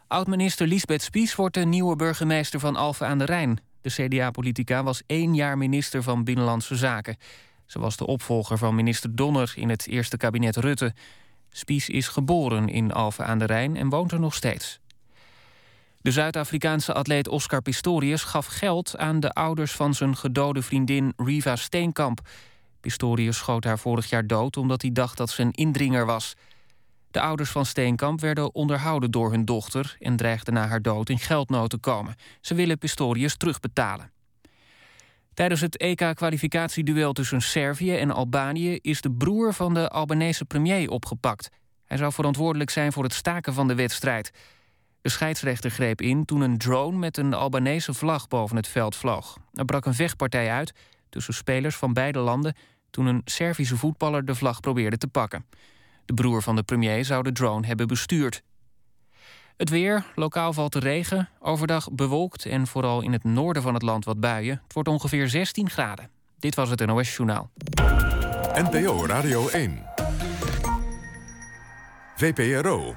[SPEAKER 1] Oud-minister Lisbeth Spies wordt de nieuwe burgemeester van Alphen aan de Rijn. De CDA-politica was één jaar minister van Binnenlandse Zaken. Ze was de opvolger van minister Donner in het eerste kabinet Rutte. Spies is geboren in Alphen aan de Rijn en woont er nog steeds. De Zuid-Afrikaanse atleet Oscar Pistorius gaf geld aan de ouders van zijn gedode vriendin Riva Steenkamp. Pistorius schoot haar vorig jaar dood omdat hij dacht dat ze een indringer was. De ouders van Steenkamp werden onderhouden door hun dochter en dreigden na haar dood in geldnood te komen. Ze willen Pistorius terugbetalen. Tijdens het EK-kwalificatieduel tussen Servië en Albanië is de broer van de Albanese premier opgepakt. Hij zou verantwoordelijk zijn voor het staken van de wedstrijd. De scheidsrechter greep in toen een drone met een Albanese vlag boven het veld vloog. Er brak een vechtpartij uit tussen spelers van beide landen toen een Servische voetballer de vlag probeerde te pakken. De broer van de premier zou de drone hebben bestuurd. Het weer, lokaal valt de regen, overdag bewolkt en vooral in het noorden van het land wat buien. Het wordt ongeveer 16 graden. Dit was het NOS Journaal.
[SPEAKER 2] NPO Radio 1. VPRO.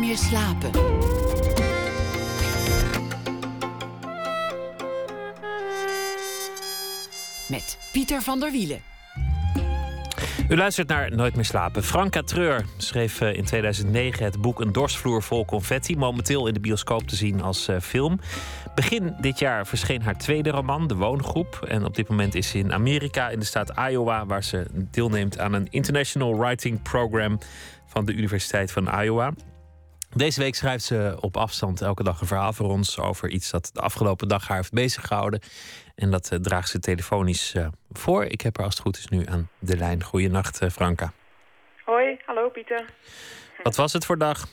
[SPEAKER 3] Meer slapen. Met Pieter van der Wielen.
[SPEAKER 4] U luistert naar Nooit meer slapen. Franka Treur schreef eh, in 2009 het boek Een dorsvloer vol confetti. Momenteel in de bioscoop te zien als uh, film. Begin dit jaar verscheen haar tweede roman, De Woongroep. En op dit moment is ze in Amerika, in de staat Iowa... waar ze deelneemt aan een International Writing Program... van de Universiteit van Iowa. Deze week schrijft ze op afstand elke dag een verhaal voor ons... over iets dat de afgelopen dag haar heeft beziggehouden. En dat uh, draagt ze telefonisch uh, voor. Ik heb haar als het goed is nu aan de lijn. Goeienacht, uh, Franka.
[SPEAKER 8] Hoi, hallo Pieter.
[SPEAKER 4] Wat was het voor dag?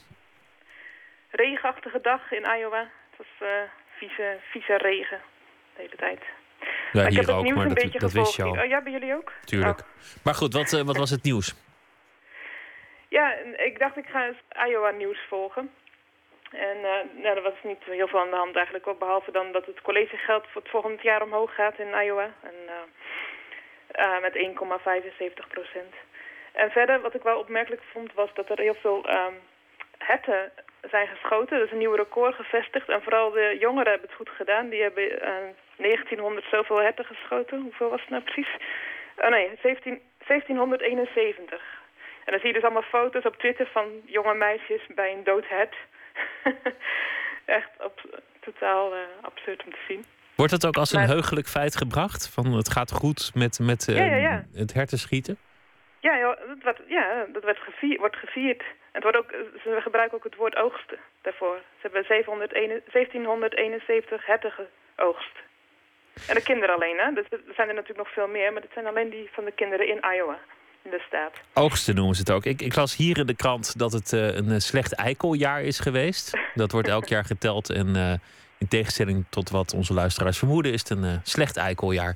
[SPEAKER 8] Regenachtige dag in Iowa. Het was vieze, vieze regen de hele tijd.
[SPEAKER 4] Ja,
[SPEAKER 8] maar
[SPEAKER 4] hier
[SPEAKER 8] ik heb
[SPEAKER 4] ook,
[SPEAKER 8] het nieuws
[SPEAKER 4] maar
[SPEAKER 8] een
[SPEAKER 4] dat,
[SPEAKER 8] beetje
[SPEAKER 4] dat wist je al.
[SPEAKER 8] Oh ja, bij jullie ook?
[SPEAKER 4] Tuurlijk.
[SPEAKER 8] Oh.
[SPEAKER 4] Maar goed, wat, wat was het nieuws?
[SPEAKER 8] Ja, ik dacht ik ga eens Iowa nieuws volgen. En uh, nou, er was niet heel veel aan de hand eigenlijk ook, behalve dan dat het collegegeld voor het volgend jaar omhoog gaat in Iowa. En, uh, uh, met 1,75 procent. En verder, wat ik wel opmerkelijk vond, was dat er heel veel um, herten zijn geschoten. Dat is een nieuw record gevestigd. En vooral de jongeren hebben het goed gedaan. Die hebben 1900 zoveel herten geschoten. Hoeveel was het nou precies? Oh nee, 17, 1771. En dan zie je dus allemaal foto's op Twitter van jonge meisjes bij een dood hert. Echt op, totaal uh, absurd om te zien.
[SPEAKER 4] Wordt dat ook als een
[SPEAKER 8] Maar-
[SPEAKER 4] heugelijk feit gebracht? Van het gaat goed met, met uh,
[SPEAKER 8] Ja, ja, ja.
[SPEAKER 4] het hertenschieten?
[SPEAKER 8] Ja, ja, dat, werd, ja, dat werd gevierd, wordt gevierd. En het wordt ook, ze gebruiken ook het woord oogsten daarvoor. Ze hebben 701 1771 herten geoogst. En de kinderen alleen, hè? Dus er zijn er natuurlijk nog veel meer, maar het zijn alleen die van de kinderen in Iowa, in de staat.
[SPEAKER 4] Oogsten noemen ze het ook. Ik, ik las hier in de krant dat het eh, een eh, slecht eikeljaar is geweest. Dat wordt elk jaar geteld. En eh, in tegenstelling tot wat onze luisteraars vermoeden, is het een slecht eikeljaar.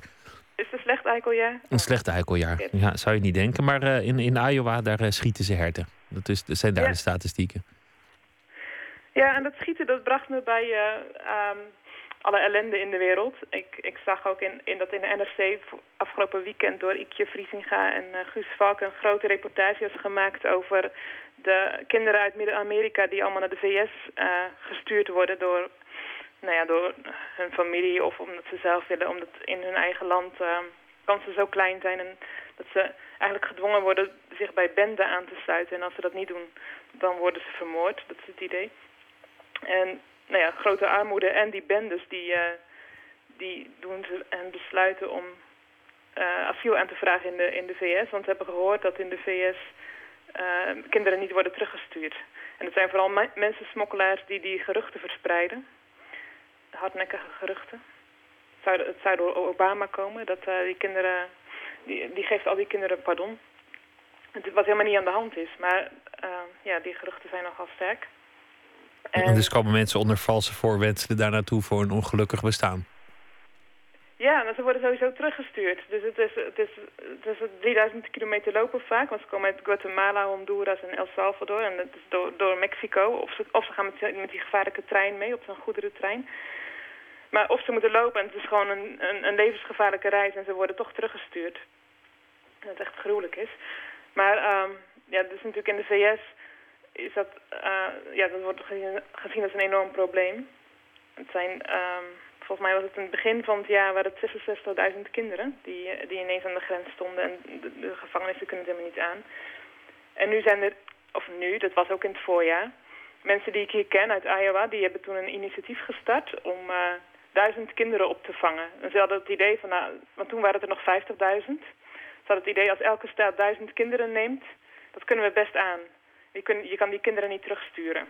[SPEAKER 8] Is het een slecht eikeljaar?
[SPEAKER 4] Een slecht eikeljaar. Ja, zou je niet denken. Maar in, in Iowa, daar schieten ze herten. Dat, is, dat zijn daar
[SPEAKER 8] Ja.
[SPEAKER 4] de statistieken.
[SPEAKER 8] Ja, en dat schieten dat bracht me bij ehm, alle ellende in de wereld. Ik, ik zag ook in, in dat in de NRC afgelopen weekend door Ikje Vriesinga en eh, Guus Valk een grote reportage is gemaakt over de kinderen uit Midden-Amerika die allemaal naar de VS eh, gestuurd worden door, nou ja, door hun familie of omdat ze zelf willen, omdat in hun eigen land eh, kansen zo klein zijn en dat ze eigenlijk gedwongen worden zich bij benden aan te sluiten. En als ze dat niet doen, dan worden ze vermoord. Dat is het idee. En nou ja, grote armoede en die bendes, die, uh, die doen ze en besluiten om uh, asiel aan te vragen in de, in de VS. Want ze hebben gehoord dat in de VS uh, kinderen niet worden teruggestuurd. En het zijn vooral mensen smokkelaars die die geruchten verspreiden. Hardnekkige geruchten. Het zou, het zou door Obama komen dat die kinderen... Die, die geeft al die kinderen pardon. Wat helemaal niet aan de hand is. Maar ja, die geruchten zijn nogal sterk.
[SPEAKER 4] En, dus komen mensen onder valse voorwenselen daar naartoe voor een ongelukkig bestaan?
[SPEAKER 8] Ja, maar ze worden sowieso teruggestuurd. Dus het is, het is, het is 3000 kilometer lopen vaak. Want ze komen uit Guatemala, Honduras en El Salvador. En dat is door, door Mexico. Of ze, of ze gaan met, met die gevaarlijke trein mee, op zo'n goederentrein. Maar of ze moeten lopen en het is gewoon een, een, een levensgevaarlijke reis. En ze worden toch teruggestuurd. Dat echt gruwelijk is. Maar um, ja, dus natuurlijk in de VS is dat, uh, ja, dat wordt gezien, gezien als een enorm probleem. Het zijn, um, volgens mij was het in het begin van het jaar, waren het 66.000 kinderen die, die ineens aan de grens stonden en de, gevangenissen kunnen het helemaal niet aan. En nu zijn er, of nu, dat was ook in het voorjaar, mensen die ik hier ken uit Iowa, die hebben toen een initiatief gestart om uh, duizend kinderen op te vangen. En ze hadden het idee van, nou, want toen waren het er nog 50.000. Ze hadden het idee als elke staat duizend kinderen neemt, dat kunnen we best aan. Je, kun, je kan die kinderen niet terugsturen.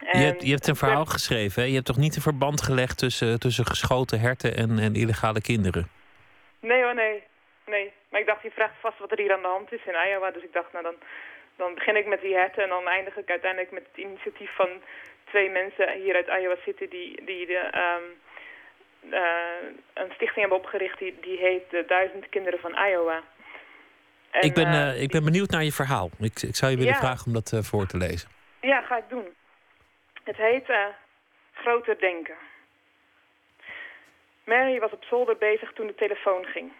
[SPEAKER 4] En je, hebt, je hebt een verhaal geschreven. Hè? Je hebt toch niet een verband gelegd tussen, tussen geschoten herten en, en illegale kinderen?
[SPEAKER 8] Nee hoor, nee. nee. Maar ik dacht, je vraagt vast wat er hier aan de hand is in Iowa. Dus ik dacht, nou dan, dan begin ik met die herten en dan eindig ik uiteindelijk met het initiatief van twee mensen hier uit Iowa City die, die de, um, uh, een stichting hebben opgericht die, die heet de Duizend Kinderen van Iowa.
[SPEAKER 4] En, ik, ben, uh, ik ben benieuwd naar je verhaal. Ik, ik zou je willen ja. vragen om dat uh, voor te lezen.
[SPEAKER 8] Ja, ga ik doen. Het heet Groter Denken. Mary was op zolder bezig toen de telefoon ging.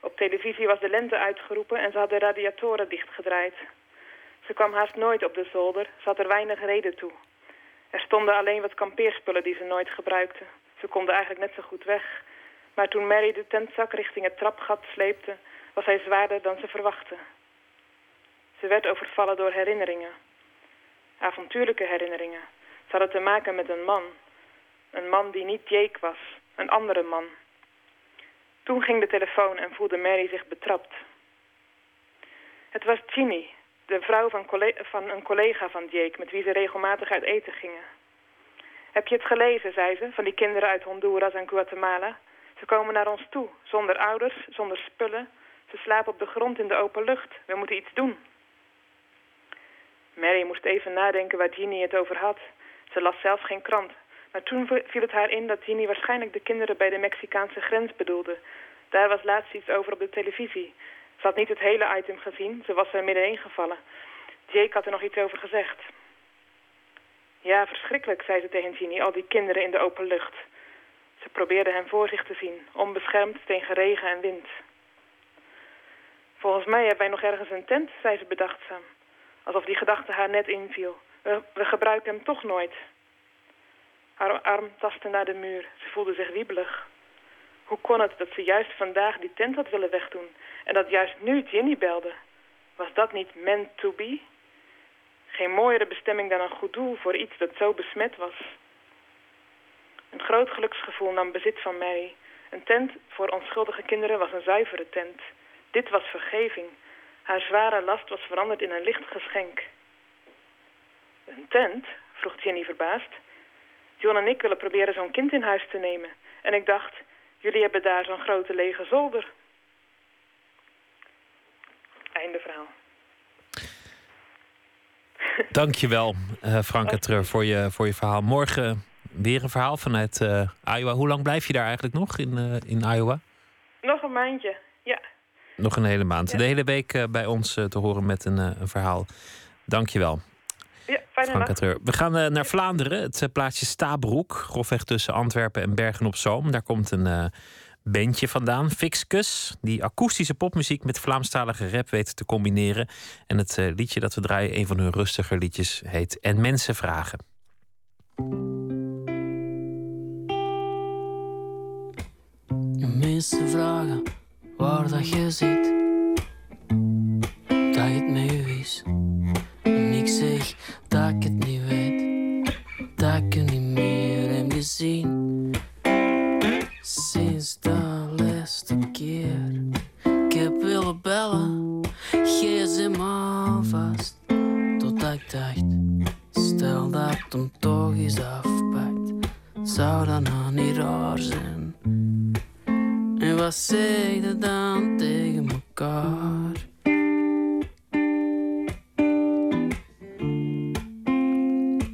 [SPEAKER 8] Op televisie was de lente uitgeroepen en ze had de radiatoren dichtgedraaid. Ze kwam haast nooit op de zolder, ze had er weinig reden toe. Er stonden alleen wat kampeerspullen die ze nooit gebruikte. Ze konden eigenlijk net zo goed weg. Maar toen Mary de tentzak richting het trapgat sleepte, was hij zwaarder dan ze verwachtte. Ze werd overvallen door herinneringen. Avontuurlijke herinneringen. Ze hadden te maken met een man. Een man die niet Jake was. Een andere man. Toen ging de telefoon en voelde Mary zich betrapt. Het was Ginny, de vrouw van, van een collega van Jake... met wie ze regelmatig uit eten gingen. Heb je het gelezen, zei ze, van die kinderen uit Honduras en Guatemala? Ze komen naar ons toe, zonder ouders, zonder spullen. Ze slapen op de grond in de open lucht. We moeten iets doen. Mary moest even nadenken waar Ginny het over had. Ze las zelf geen krant. Maar toen viel het haar in dat Ginny waarschijnlijk de kinderen bij de Mexicaanse grens bedoelde. Daar was laatst iets over op de televisie. Ze had niet het hele item gezien, ze was er middenin gevallen. Jake had er nog iets over gezegd. Ja, verschrikkelijk, zei ze tegen Ginny, al die kinderen in de open lucht. Ze probeerde hem voor zich te zien, onbeschermd tegen regen en wind. Volgens mij hebben wij nog ergens een tent, zei ze bedachtzaam. Alsof die gedachte haar net inviel. We, gebruiken hem toch nooit. Haar arm tastte naar de muur. Ze voelde zich wiebelig. Hoe kon het dat ze juist vandaag die tent had willen wegdoen... en dat juist nu Ginny belde? Was dat niet meant to be? Geen mooiere bestemming dan een goed doel voor iets dat zo besmet was. Een groot geluksgevoel nam bezit van mij. Een tent voor onschuldige kinderen was een zuivere tent. Dit was vergeving. Haar zware last was veranderd in een licht geschenk. Een tent? vroeg Jenny verbaasd. John en ik willen proberen zo'n kind in huis te nemen. En ik dacht, jullie hebben daar zo'n grote lege zolder. Einde verhaal.
[SPEAKER 4] Dankjewel, uh, Frank Etreur, voor je, voor je verhaal. Morgen weer een verhaal vanuit uh, Iowa. Hoe lang blijf je daar eigenlijk nog in, uh, in Iowa?
[SPEAKER 8] Nog een maandje.
[SPEAKER 4] Nog een hele maand. Ja. De hele week uh, bij ons te horen met een, een verhaal. Dankjewel.
[SPEAKER 8] Ja, fijne.
[SPEAKER 4] We gaan naar Vlaanderen, het plaatsje Stabroek. Grofweg tussen Antwerpen en Bergen op Zoom. Daar komt een bandje vandaan, Fixkus, die akoestische popmuziek met Vlaamstalige rap weet te combineren. En het uh, liedje dat we draaien, een van hun rustiger liedjes, heet En Mensen Vragen.
[SPEAKER 9] Mensen vragen waar dat je zit. hij het met u is. En ik zeg dat ik het niet weet, dat ik het niet meer heb gezien. Sinds de laatste keer, ik heb willen bellen, gsm vast. Totdat ik dacht, stel dat hem toch eens afpakt, zou dat nou niet raar zijn? En wat zeg je dan tegen elkaar?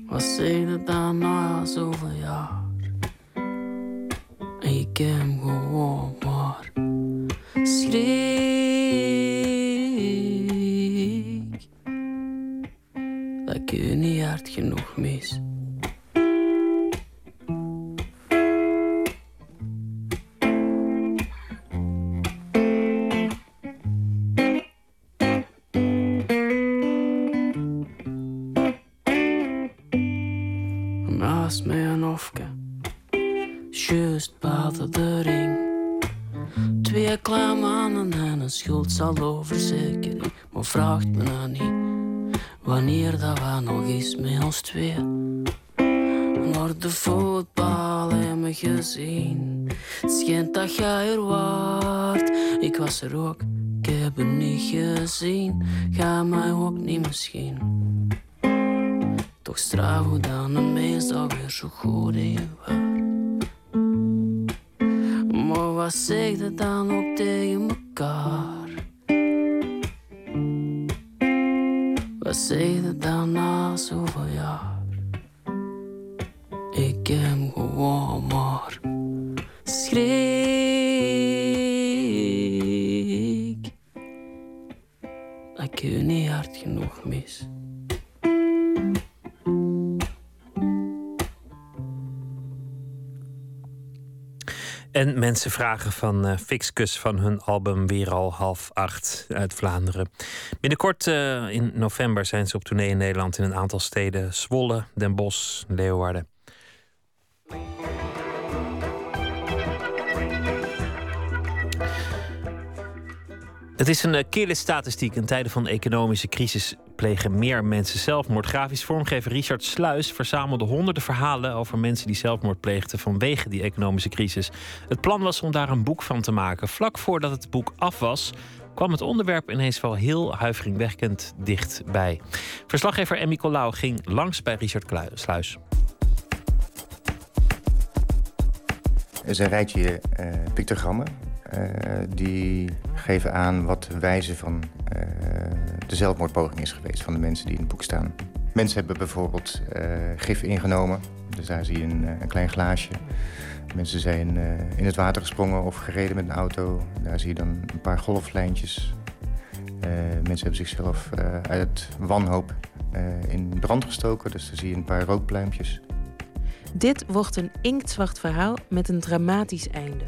[SPEAKER 9] Wat zeg je dan na zoveel jaar? En je kan hem gewoon maar schrik Dat ik je niet hard genoeg mis. Een schuldsaldo-verzekering. Maar vraagt me nou niet wanneer dat we nog eens met ons twee naar de voetbal hebben gezien. Het schijnt dat jij er waart, ik was er ook, ik heb het niet gezien. Ga mij ook niet misschien. Toch straf hoe dan een mens alweer zo goed in waar. Maar wat zeg je dan ook tegen elkaar? Zeg je
[SPEAKER 4] mensen vragen van uh, Fixcus van hun album Weer al half acht uit Vlaanderen. Binnenkort uh, in november zijn ze op tournee in Nederland in een aantal steden: Zwolle, Den Bosch, Leeuwarden. Het is een kille statistiek. In tijden van economische crisis plegen meer mensen zelfmoord. Grafisch vormgever Richard Sluis verzamelde honderden verhalen over mensen die zelfmoord pleegden vanwege die economische crisis. Het plan was om daar een boek van te maken. Vlak voordat het boek af was, kwam het onderwerp ineens wel heel huiveringwekkend dichtbij. Verslaggever Emmy Colau ging langs bij Richard Sluis.
[SPEAKER 10] Er is een rijtje uh, pictogrammen die geven aan wat de wijze van uh, de zelfmoordpoging is geweest van de mensen die in het boek staan. Mensen hebben bijvoorbeeld gif ingenomen, dus daar zie je een, een klein glaasje. Mensen zijn in het water gesprongen of gereden met een auto, daar zie je dan een paar golflijntjes. mensen hebben zichzelf uit wanhoop in brand gestoken, dus daar zie je een paar rookpluimpjes.
[SPEAKER 11] Dit wordt een inktzwart verhaal met een dramatisch einde.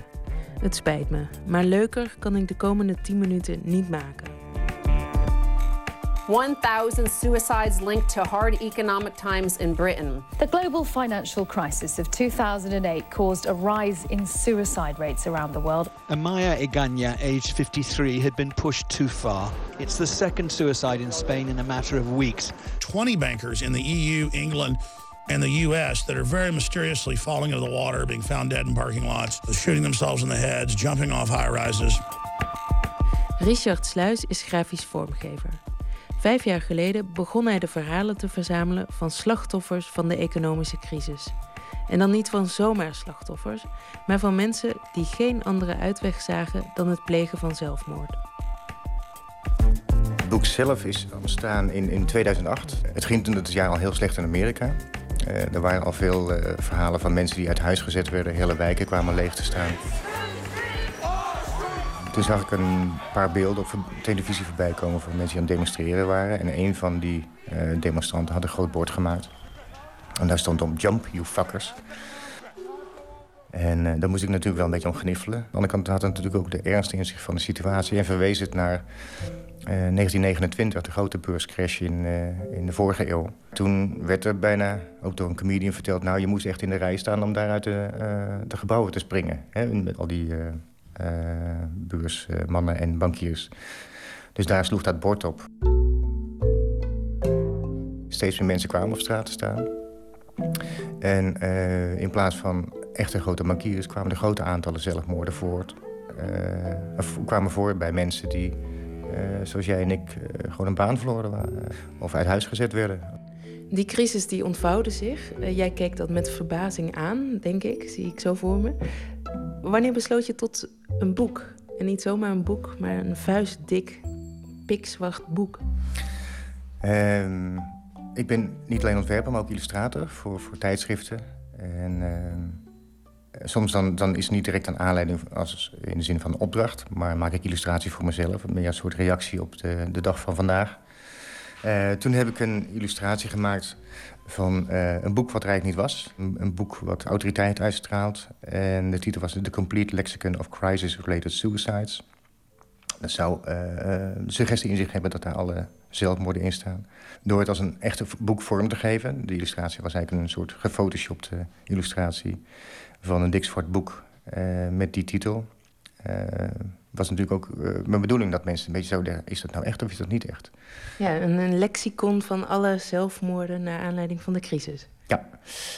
[SPEAKER 11] Het spijt me, maar leuker kan ik de komende 10 minuten niet maken.
[SPEAKER 12] 1,000 suicides linked to hard economic times in Britain.
[SPEAKER 13] The global financial crisis of 2008 caused a rise in suicide rates around the world.
[SPEAKER 14] Amaya Iganya, aged 53, had been pushed too far. It's the second suicide in Spain in a matter of weeks.
[SPEAKER 15] 20 bankers in the EU, England, and the U.S. that are very mysteriously falling into the water, being found dead in parking lots, shooting themselves in the heads, jumping off high rises.
[SPEAKER 11] Richard Sluis is grafisch vormgever. Vijf jaar geleden begon hij de verhalen te verzamelen van slachtoffers van de economische crisis. En dan niet van zomaar slachtoffers, maar van mensen die geen andere uitweg zagen dan het plegen van zelfmoord.
[SPEAKER 10] Het boek zelf is ontstaan in, in 2008. Het ging toen het jaar al heel slecht in Amerika. Uh, er waren al veel uh, verhalen van mensen die uit huis gezet werden. Hele wijken kwamen leeg te staan. Toen zag ik een paar beelden op televisie voorbij komen... van mensen die aan het demonstreren waren. En een van die uh, demonstranten had een groot bord gemaakt. En daar stond op Jump, you fuckers. En daar moest ik natuurlijk wel een beetje om gniffelen. Aan de andere kant had het natuurlijk ook de ernst in zich van de situatie... en verwees het naar 1929, de grote beurscrash in, uh, in de vorige eeuw. Toen werd er bijna, ook door een comedian verteld... nou, je moest echt in de rij staan om daar uit de, de gebouwen te springen. Hè, met al die beursmannen en bankiers. Dus daar sloeg dat bord op. steeds meer mensen kwamen op straat te staan. En in plaats van echte grote bankiers kwamen er grote aantallen zelfmoorden voort. Uh, kwamen voor bij mensen die, uh, zoals jij en ik, gewoon een baan verloren waren. Of uit huis gezet werden.
[SPEAKER 11] Die crisis die ontvouwde zich. jij keek dat met verbazing aan, denk ik, zie ik zo voor me. Wanneer besloot je tot een boek? En niet zomaar een boek, maar een vuistdik, pikzwart boek.
[SPEAKER 10] Um, ik ben niet alleen ontwerper, maar ook illustrator voor, voor tijdschriften. En uh, soms dan, is het niet direct een aanleiding als, in de zin van opdracht... maar maak ik illustratie voor mezelf, een soort reactie op de, de dag van vandaag. Uh, toen heb ik een illustratie gemaakt van uh, een boek wat eigenlijk niet was. Een, een, boek wat autoriteit uitstraalt. En de titel was The Complete Lexicon of Crisis-Related Suicides. Dat zou uh, suggestie in zich hebben dat daar alle zelfmoorden in staan. Door het als een echte boek vorm te geven. De illustratie was eigenlijk een soort gefotoshopte illustratie van een dik zwart boek uh, met die titel. Uh, was natuurlijk ook uh, mijn bedoeling dat mensen een beetje zo denken... is dat nou echt of is dat niet echt?
[SPEAKER 11] Ja, een, een lexicon van alle zelfmoorden naar aanleiding van de crisis.
[SPEAKER 10] Ja,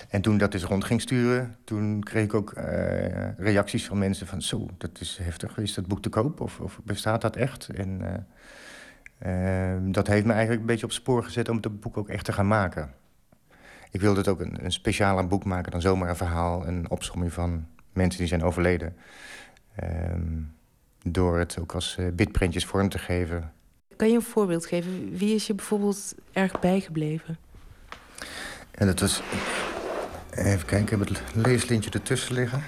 [SPEAKER 10] en toen dat dus rond ging sturen... toen kreeg ik ook reacties van mensen van... zo, dat is heftig, is dat boek te koop of, of bestaat dat echt? En uh, dat heeft me eigenlijk een beetje op spoor gezet om het boek ook echt te gaan maken. Ik wilde het ook een, een specialer boek maken dan zomaar een verhaal... een opsomming van mensen die zijn overleden. Uh, door het ook als uh, bitprintjes vorm te geven.
[SPEAKER 11] Kan je een voorbeeld geven? Wie is je bijvoorbeeld erg bijgebleven?
[SPEAKER 10] En dat was... Even kijken, ik heb het leeslintje ertussen liggen.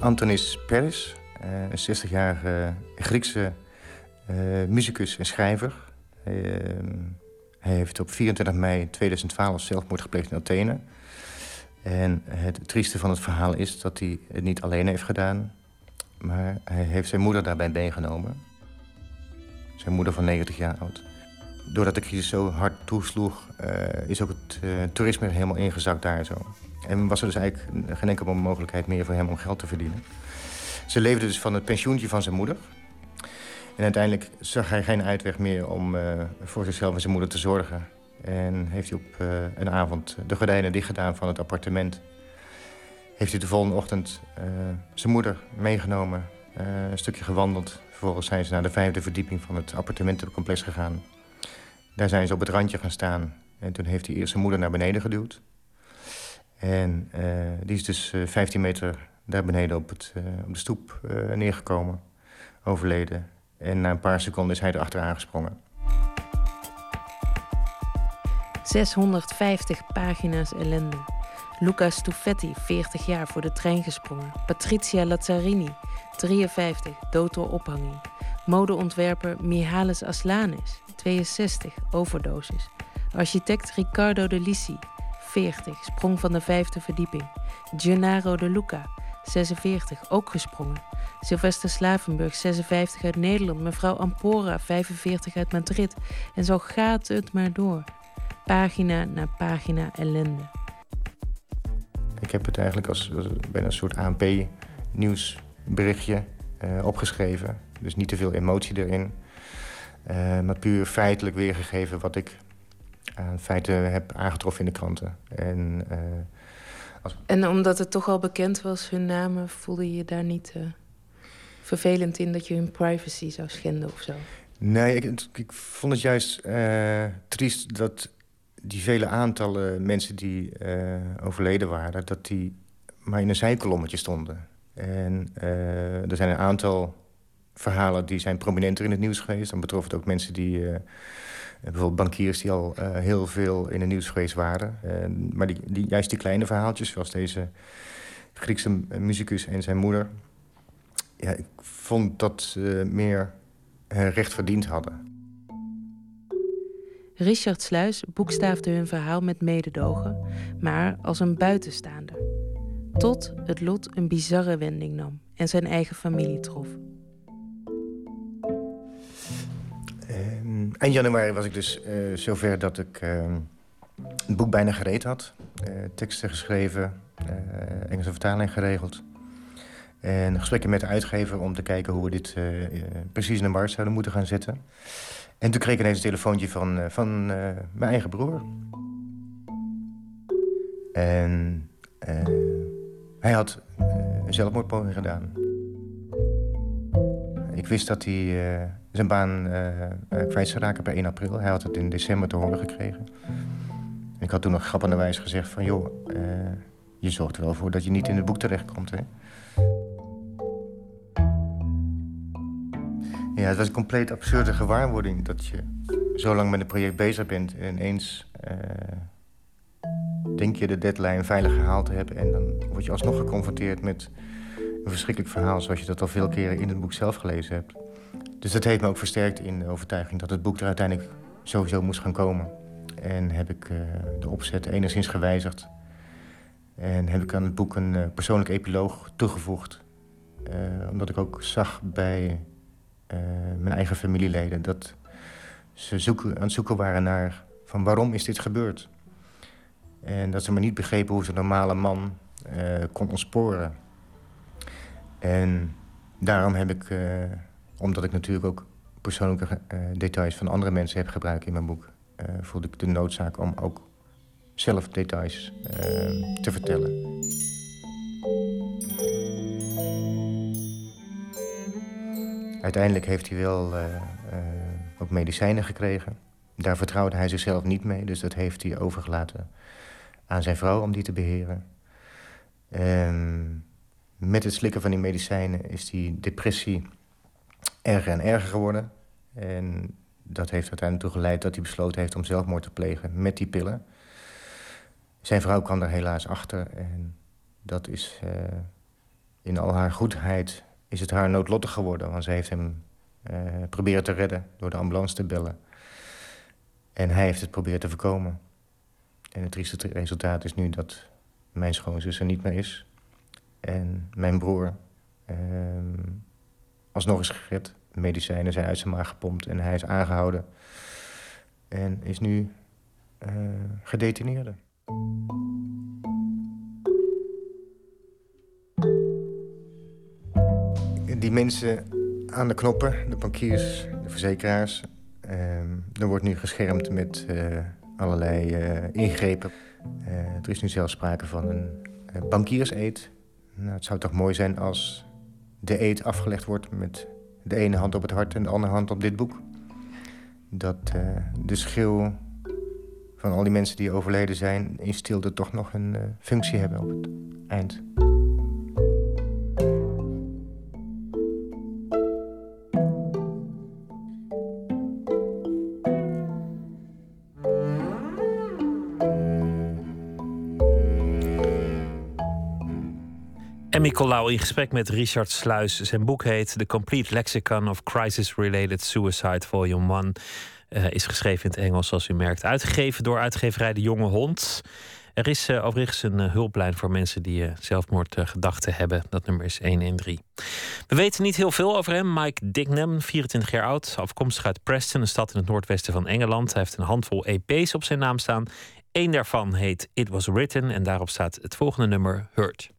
[SPEAKER 10] Antonis Peris. Eh, een 60-jarige Griekse uh, muzikus en schrijver. Ehm, hij heeft op 24 mei 2012 zelfmoord gepleegd in Athene. En het trieste van het verhaal is dat hij het niet alleen heeft gedaan... maar hij heeft zijn moeder daarbij meegenomen. Zijn moeder van 90 jaar oud. Doordat de crisis zo hard toesloeg... Uh, is ook het uh, toerisme helemaal ingezakt daar zo. En was er dus eigenlijk geen enkele mogelijkheid meer voor hem om geld te verdienen. Ze leefde dus van het pensioentje van zijn moeder. En uiteindelijk zag hij geen uitweg meer om uh, voor zichzelf en zijn moeder te zorgen. En heeft hij op uh, een avond de gordijnen dicht gedaan van het appartement. Heeft hij de volgende ochtend uh, zijn moeder meegenomen, een stukje gewandeld. Vervolgens zijn ze naar de vijfde verdieping van het appartementencomplex gegaan. Daar zijn ze op het randje gaan staan. En toen heeft hij eerst zijn moeder naar beneden geduwd. En die is dus 15 meter daar beneden op, het, op de stoep neergekomen, overleden. En na een paar seconden is hij erachter aangesprongen.
[SPEAKER 11] 650 pagina's ellende. Luca Stufetti, 40 jaar, voor de trein gesprongen. Patricia Lazzarini, 53, dood door ophanging. Modeontwerper Mihalis Aslanis, 62, overdosis. Architect Riccardo de Lissi, 40, sprong van de vijfde verdieping. Gennaro de Luca, 46, ook gesprongen. Sylvester Slavenburg, 56 uit Nederland. Mevrouw Ampora, 45 uit Madrid. En zo gaat het maar door. Pagina na pagina ellende.
[SPEAKER 10] Ik heb het eigenlijk als, bijna een soort ANP-nieuwsberichtje uh, opgeschreven. Dus niet te veel emotie erin. Uh, maar puur feitelijk weergegeven wat ik aan feiten heb aangetroffen in de kranten. En uh,
[SPEAKER 11] en omdat het toch al bekend was, hun namen, voelde je je daar niet uh, vervelend in dat je hun privacy zou schenden of zo?
[SPEAKER 10] Nee, ik, ik vond het juist uh, triest dat die vele aantallen mensen die uh, overleden waren, dat die maar in een zijkolommetje stonden. En er zijn een aantal verhalen die zijn prominenter in het nieuws geweest. Dan betrof het ook mensen die bijvoorbeeld bankiers die al uh, heel veel in het nieuws geweest waren. Maar die, die, juist die kleine verhaaltjes, zoals deze Griekse muzikus en zijn moeder... Ja, ik vond dat ze meer recht verdiend hadden.
[SPEAKER 11] Richard Sluis boekstaafde hun verhaal met mededogen, maar als een buitenstaander. Tot het lot een bizarre wending nam en zijn eigen familie trof.
[SPEAKER 10] Eind januari was ik dus uh, zover dat ik uh, het boek bijna gereed had. Uh, teksten geschreven, Engelse vertaling geregeld. En gesprekken met de uitgever om te kijken hoe we dit precies in de markt zouden moeten gaan zetten. En toen kreeg ik ineens een telefoontje van, van mijn eigen broer. En hij had een zelfmoordpoging gedaan. Ik wist dat hij zijn baan kwijt zou raken per 1 april. Hij had het in december te horen gekregen. ik had toen nog grappenderwijs gezegd van... joh, je zorgt er wel voor dat je niet in het boek terechtkomt, hè? Ja, het was een compleet absurde gewaarwording... dat je zo lang met een project bezig bent en ineens... Denk je de deadline veilig gehaald te hebben... en dan word je alsnog geconfronteerd met een verschrikkelijk verhaal... zoals je dat al veel keren in het boek zelf gelezen hebt. Dus dat heeft me ook versterkt in de overtuiging... dat het boek er uiteindelijk sowieso moest gaan komen. En heb ik uh, de opzet enigszins gewijzigd. En heb ik aan het boek een uh, persoonlijk epiloog toegevoegd. omdat ik ook zag bij mijn eigen familieleden. Dat ze zoeken, aan het zoeken waren naar van waarom is dit gebeurd. En dat ze maar niet begrepen hoe zo'n normale man kon ontsporen. En daarom heb ik, omdat ik natuurlijk ook persoonlijke details van andere mensen heb gebruikt in mijn boek, voelde ik de noodzaak om ook zelf details te vertellen. Uiteindelijk heeft hij wel ook medicijnen gekregen. Daar vertrouwde hij zichzelf niet mee, dus dat heeft hij overgelaten aan zijn vrouw om die te beheren. En met het slikken van die medicijnen is die depressie erger en erger geworden. En dat heeft uiteindelijk toe geleid dat hij besloten heeft om zelfmoord te plegen met die pillen. Zijn vrouw kwam er helaas achter en dat is uh, in al haar goedheid is het haar noodlottig geworden. Want ze heeft hem uh, proberen te redden door de ambulance te bellen. En hij heeft het proberen te voorkomen. En het trieste resultaat is nu dat mijn schoonzus er niet meer is. En mijn broer uh, alsnog is gered. Medicijnen zijn uit zijn maag gepompt en hij is aangehouden. En is nu uh, gedetineerde. die mensen aan de knoppen, de bankiers, de verzekeraars... Uh, er wordt nu geschermd met uh, allerlei uh, ingrepen. Eh, er is nu zelfs sprake van een bankierseed. Nou, het zou toch mooi zijn als de eed afgelegd wordt... met de ene hand op het hart en de andere hand op dit boek. Dat de schil van al die mensen die overleden zijn... in stilte toch nog een functie hebben op het eind.
[SPEAKER 4] Nicolau in gesprek met Richard Sluis. Zijn boek heet The Complete Lexicon of Crisis-Related Suicide, Volume 1. Uh, is geschreven in het Engels, zoals u merkt. Uitgegeven door uitgeverij De Jonge Hond. Er is uh, overigens een uh, hulplijn voor mensen die zelfmoordgedachten hebben. Dat nummer is 113. We weten niet heel veel over hem. Mike Dignam, 24 jaar oud, afkomstig uit Preston, een stad in het noordwesten van Engeland. Hij heeft een handvol EP's op zijn naam staan. Eén daarvan heet It Was Written en daarop staat het volgende nummer Hurt.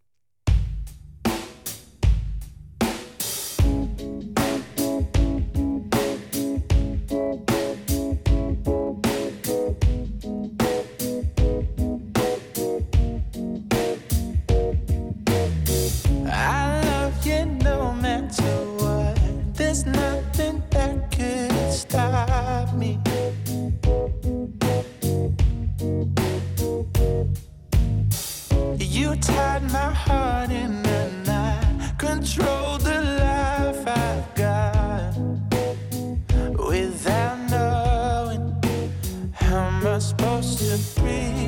[SPEAKER 16] control the life I've got without knowing how am I supposed to breathe?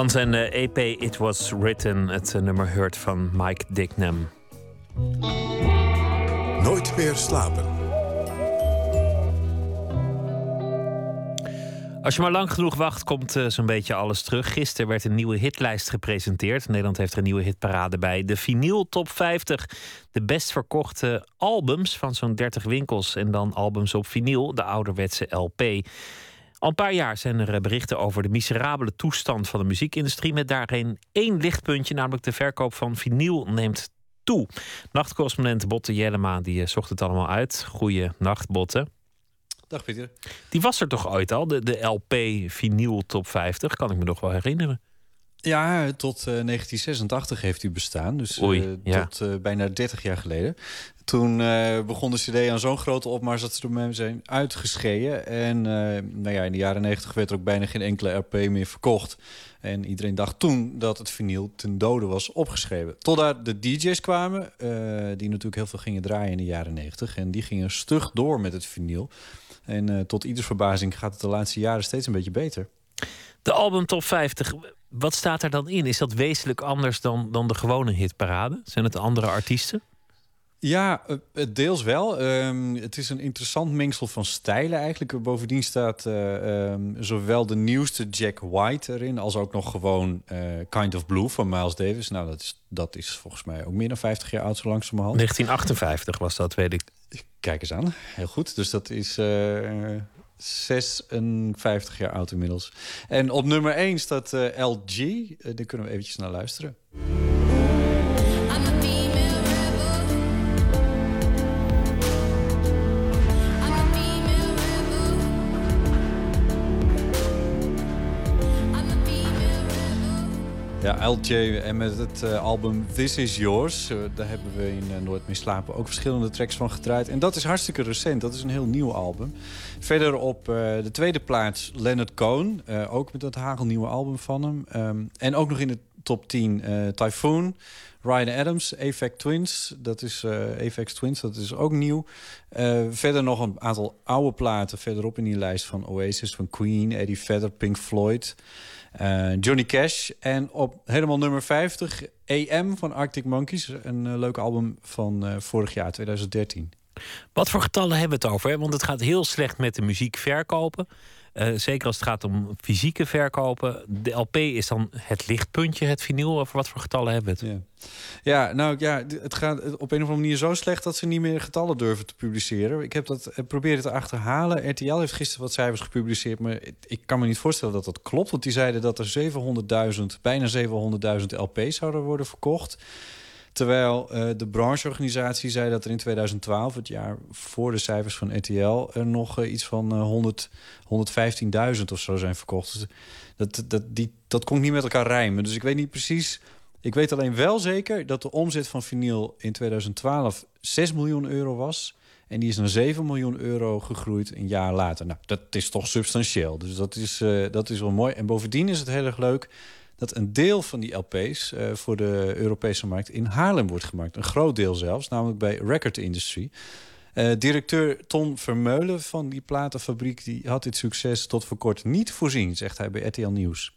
[SPEAKER 4] Van zijn eh, EP It Was Written, het eh, nummer Hurt van Mike Dicknam.
[SPEAKER 2] Nooit meer slapen.
[SPEAKER 4] Als je maar lang genoeg wacht, komt eh, zo'n beetje alles terug. Gisteren werd een nieuwe hitlijst gepresenteerd. Nederland heeft er een nieuwe hitparade bij. De Vinyl Top 50. De best verkochte albums van zo'n 30 winkels. En dan albums op vinyl, de ouderwetse LP. Al een paar jaar zijn er eh, berichten over de miserabele toestand van de muziekindustrie. Met daarin één lichtpuntje, namelijk de verkoop van vinyl neemt toe. Nachtcorrespondent Botte Jellema die eh, zocht het allemaal uit. Goeie nacht, Botte.
[SPEAKER 17] Dag Pieter.
[SPEAKER 4] Die was er toch ooit al, de, de LP vinyl top 50, kan ik me nog wel herinneren.
[SPEAKER 17] Ja, tot eh, 1986 heeft u bestaan. Dus
[SPEAKER 4] Oei,
[SPEAKER 17] eh,
[SPEAKER 4] ja.
[SPEAKER 17] tot eh, bijna 30 jaar geleden. Toen eh, begon de CD aan zo'n grote opmars dat ze ermee zijn uitgeschreven. En eh, nou ja, in de jaren 90 werd er ook bijna geen enkele LP meer verkocht. En iedereen dacht toen dat het vinyl ten dode was opgeschreven. Totdat de DJ's kwamen, eh, die natuurlijk heel veel gingen draaien in de jaren 90. En die gingen stug door met het vinyl. En eh, tot ieders verbazing gaat het de laatste jaren steeds een beetje beter.
[SPEAKER 4] De album top 50, wat staat er dan in? Is dat wezenlijk anders dan, dan de gewone hitparade? Zijn het andere artiesten?
[SPEAKER 17] Ja, eh, deels wel. Ehm, het is een interessant mengsel van stijlen eigenlijk. Bovendien staat eh, ehm, zowel de nieuwste Jack White erin... als ook nog gewoon eh, Kind of Blue van Miles Davis. Nou, dat is, dat is volgens mij ook meer dan 50 jaar oud, zo langzamerhand.
[SPEAKER 4] 1958 was dat, weet ik.
[SPEAKER 17] Kijk eens aan, heel goed. Dus dat is 56 jaar oud inmiddels. En op nummer 1 staat eh, LG. Eh, daar kunnen we eventjes naar luisteren. Ja, LJ en met het uh, album This Is Yours. Uh, daar hebben we in uh, Nooit meer slapen ook verschillende tracks van gedraaid. En dat is hartstikke recent. Dat is een heel nieuw album. Verder op de tweede plaats Leonard Cohen. ook met dat hagelnieuwe album van hem. Um, en ook nog in de top 10 Typhoon. Ryan Adams, Apex Twins. Dat is Apex Twins, dat is ook nieuw. verder nog een aantal oude platen verderop in die lijst van Oasis, van Queen, Eddie Vedder, Pink Floyd... Uh, Johnny Cash. En op helemaal nummer 50, AM van Arctic Monkeys. Een uh, leuk album van uh, vorig jaar, 2013.
[SPEAKER 4] Wat voor getallen hebben we het over? Want het gaat heel slecht met de muziek verkopen. Uh, zeker als het gaat om fysieke verkopen. De LP is dan het lichtpuntje, het vinyl. Over wat voor getallen hebben we het?
[SPEAKER 17] Ja, ja nou ja, het gaat op een of andere manier zo slecht dat ze niet meer getallen durven te publiceren. Ik heb dat proberen te achterhalen. RTL heeft gisteren wat cijfers gepubliceerd, maar ik kan me niet voorstellen dat dat klopt. Want die zeiden dat er 700.000, bijna 700.000 LP's zouden worden verkocht. Terwijl uh, de brancheorganisatie zei dat er in 2012, het jaar voor de cijfers van RTL, er nog uh, iets van uh, 100, 115.000 of zo zijn verkocht. Dus dat, dat, die, dat kon niet met elkaar rijmen. Dus ik weet niet precies. Ik weet alleen wel zeker dat de omzet van vinyl in 2012 6 miljoen euro was. En die is naar 7 miljoen euro gegroeid een jaar later. Nou, dat is toch substantieel. Dus dat is, dat is wel mooi. En bovendien is het heel erg leuk dat een deel van die LP's uh, voor de Europese markt in Haarlem wordt gemaakt. Een groot deel zelfs, namelijk bij Record Industry. Uh, directeur Ton Vermeulen van die platenfabriek die had dit succes tot voor kort niet voorzien, zegt hij bij RTL Nieuws.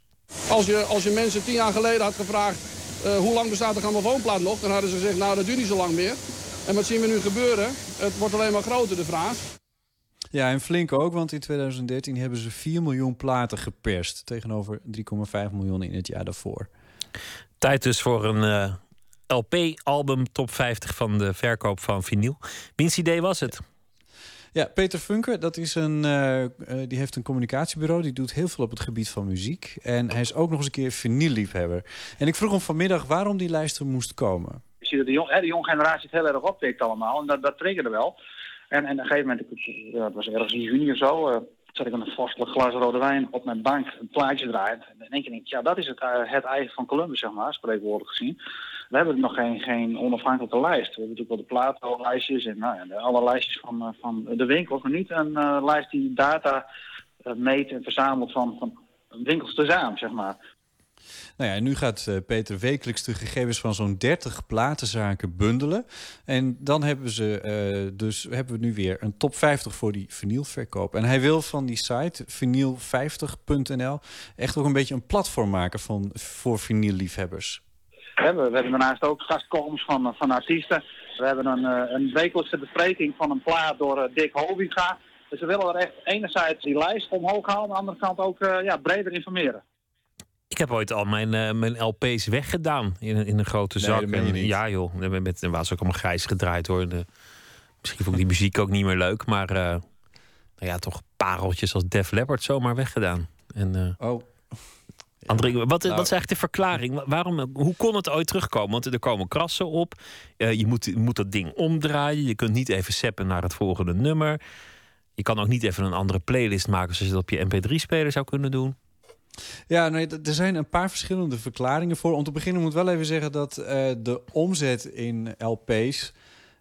[SPEAKER 18] Als je, als je mensen tien jaar geleden had gevraagd uh, hoe lang bestaat de grammofoonplaat nog, dan hadden ze gezegd nou dat duurt niet zo lang meer. En wat zien we nu gebeuren? Het wordt alleen maar groter de vraag.
[SPEAKER 17] Ja, en flink ook, want in 2013 hebben ze 4 miljoen platen geperst... tegenover 3,5 miljoen in het jaar daarvoor.
[SPEAKER 4] Tijd dus voor een uh, LP-album top 50 van de verkoop van vinyl. Wiens idee was het?
[SPEAKER 17] Ja, Peter Funker, dat is een, uh, uh, die heeft een communicatiebureau. Die doet heel veel op het gebied van muziek. En hij is ook nog eens een keer vinylliefhebber. En ik vroeg hem vanmiddag waarom die lijst er moest komen.
[SPEAKER 19] Je ziet dat de, jong, hè, de jonge generatie het heel erg optikt allemaal. En dat, dat triggerde wel. En, en op een gegeven moment, het was ergens in juni of zo, uh, zat ik met een vorstelijk glas rode wijn op mijn bank een plaatje draaien. En in één keer denk ik, ja, dat is het, uh, het eigen van Columbus, zeg maar, spreekwoordelijk gezien. We hebben nog geen, geen onafhankelijke lijst. We hebben natuurlijk wel de Plato-lijstjes en nou, ja, alle lijstjes van, uh, van de winkels, maar niet een lijst die data meet en verzamelt van, van winkels tezamen, zeg maar.
[SPEAKER 17] Nou ja, nu gaat uh, Peter wekelijks de gegevens van zo'n 30 platenzaken bundelen. En dan hebben, ze, uh, dus, hebben we nu weer een top 50 voor die vinylverkoop. En hij wil van die site, vinyl50.nl, echt ook een beetje een platform maken van, voor vinylliefhebbers.
[SPEAKER 19] We hebben, we hebben daarnaast ook gastcolumns van, van artiesten. We hebben een, uh, een wekelijkse bespreking van een plaat door Dick Hovinga. Dus we willen er echt enerzijds die lijst omhoog halen, aan de andere kant ook ja, breder informeren.
[SPEAKER 4] Ik heb ooit al mijn, uh, mijn LP's weggedaan in, in een grote
[SPEAKER 17] Nee,
[SPEAKER 4] zak. En, ja joh, met, met, was ook allemaal grijs gedraaid hoor. De, misschien vond ik die muziek ook niet meer leuk. Maar eh, nou ja, toch pareltjes als Def Leppard zomaar weggedaan. En,
[SPEAKER 17] oh.
[SPEAKER 4] André, wat, wat is
[SPEAKER 17] Nou.
[SPEAKER 4] eigenlijk de verklaring? Wa- Waarom, hoe kon het ooit terugkomen? Want er komen krassen op. Eh, je, moet, je moet dat ding omdraaien. Je kunt niet even seppen naar het volgende nummer. Je kan ook niet even een andere playlist maken... zoals je dat op je mp3-speler zou kunnen doen.
[SPEAKER 17] Ja, nee, er zijn een paar verschillende verklaringen voor. Om te beginnen moet ik wel even zeggen dat eh, de omzet in LP's...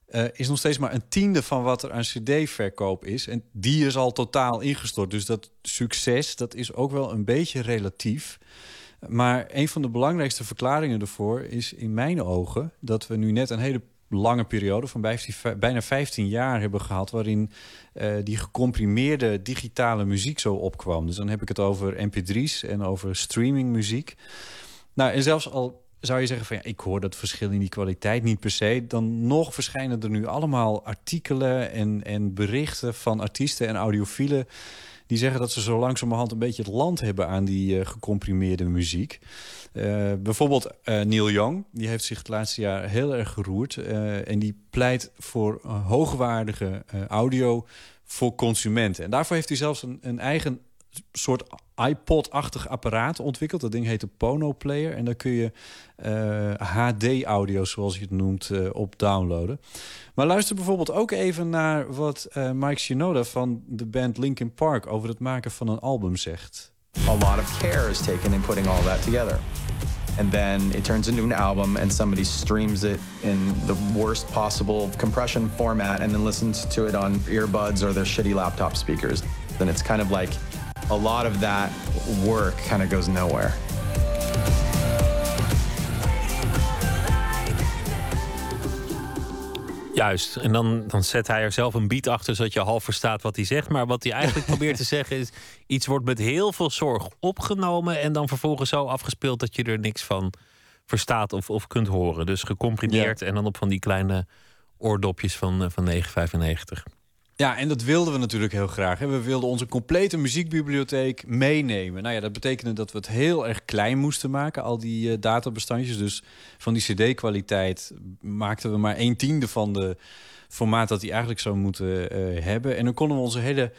[SPEAKER 17] eh, is nog steeds maar een tiende van wat er aan cd-verkoop is. En die is al totaal ingestort. Dus dat succes, dat is ook wel een beetje relatief. Maar een van de belangrijkste verklaringen ervoor is in mijn ogen... dat we nu net een hele lange periode van 15 bijna 15 jaar hebben gehad... waarin eh, die gecomprimeerde digitale muziek zo opkwam. Dus dan heb ik het over mp3's en over streamingmuziek. Nou, en zelfs al zou je zeggen van... ja, ik hoor dat verschil in die kwaliteit niet per se... dan nog verschijnen er nu allemaal artikelen en, en berichten... van artiesten en audiofielen die zeggen dat ze zo langzamerhand een beetje het land hebben aan die eh, gecomprimeerde muziek. Eh, bijvoorbeeld eh, Neil Young, die heeft zich het laatste jaar heel erg geroerd. en die pleit voor hoogwaardige audio voor consumenten. En daarvoor heeft hij zelfs een, een eigen soort iPod-achtig apparaat ontwikkeld. Dat ding heet de Pono Player. En daar kun je HD-audio, zoals je het noemt, eh, op downloaden. Maar luister bijvoorbeeld ook even naar wat eh, Mike Shinoda van de band Linkin Park over het maken van een album zegt.
[SPEAKER 20] A lot of care is taken in putting all that together. and then it turns into an album and somebody streams it in the worst possible compression format and then listens to it on earbuds or their shitty laptop speakers. Then it's kind of like a lot of that work kind of goes nowhere.
[SPEAKER 4] Juist. En dan, dan zet hij er zelf een beat achter, zodat je half verstaat wat hij zegt. Maar wat hij eigenlijk probeert te zeggen is: iets wordt met heel veel zorg opgenomen. En dan vervolgens zo afgespeeld dat je er niks van verstaat of, of kunt horen. Dus gecomprimeerd en dan op van die kleine oordopjes van, eh, van 9,95.
[SPEAKER 17] Ja, en dat wilden we natuurlijk heel graag. We wilden onze complete muziekbibliotheek meenemen. Nou ja, dat betekende dat we het heel erg klein moesten maken, al die uh, databestandjes. Dus van die cd-kwaliteit maakten we maar een tiende van de formaat dat die eigenlijk zou moeten uh, hebben. En dan konden we onze hele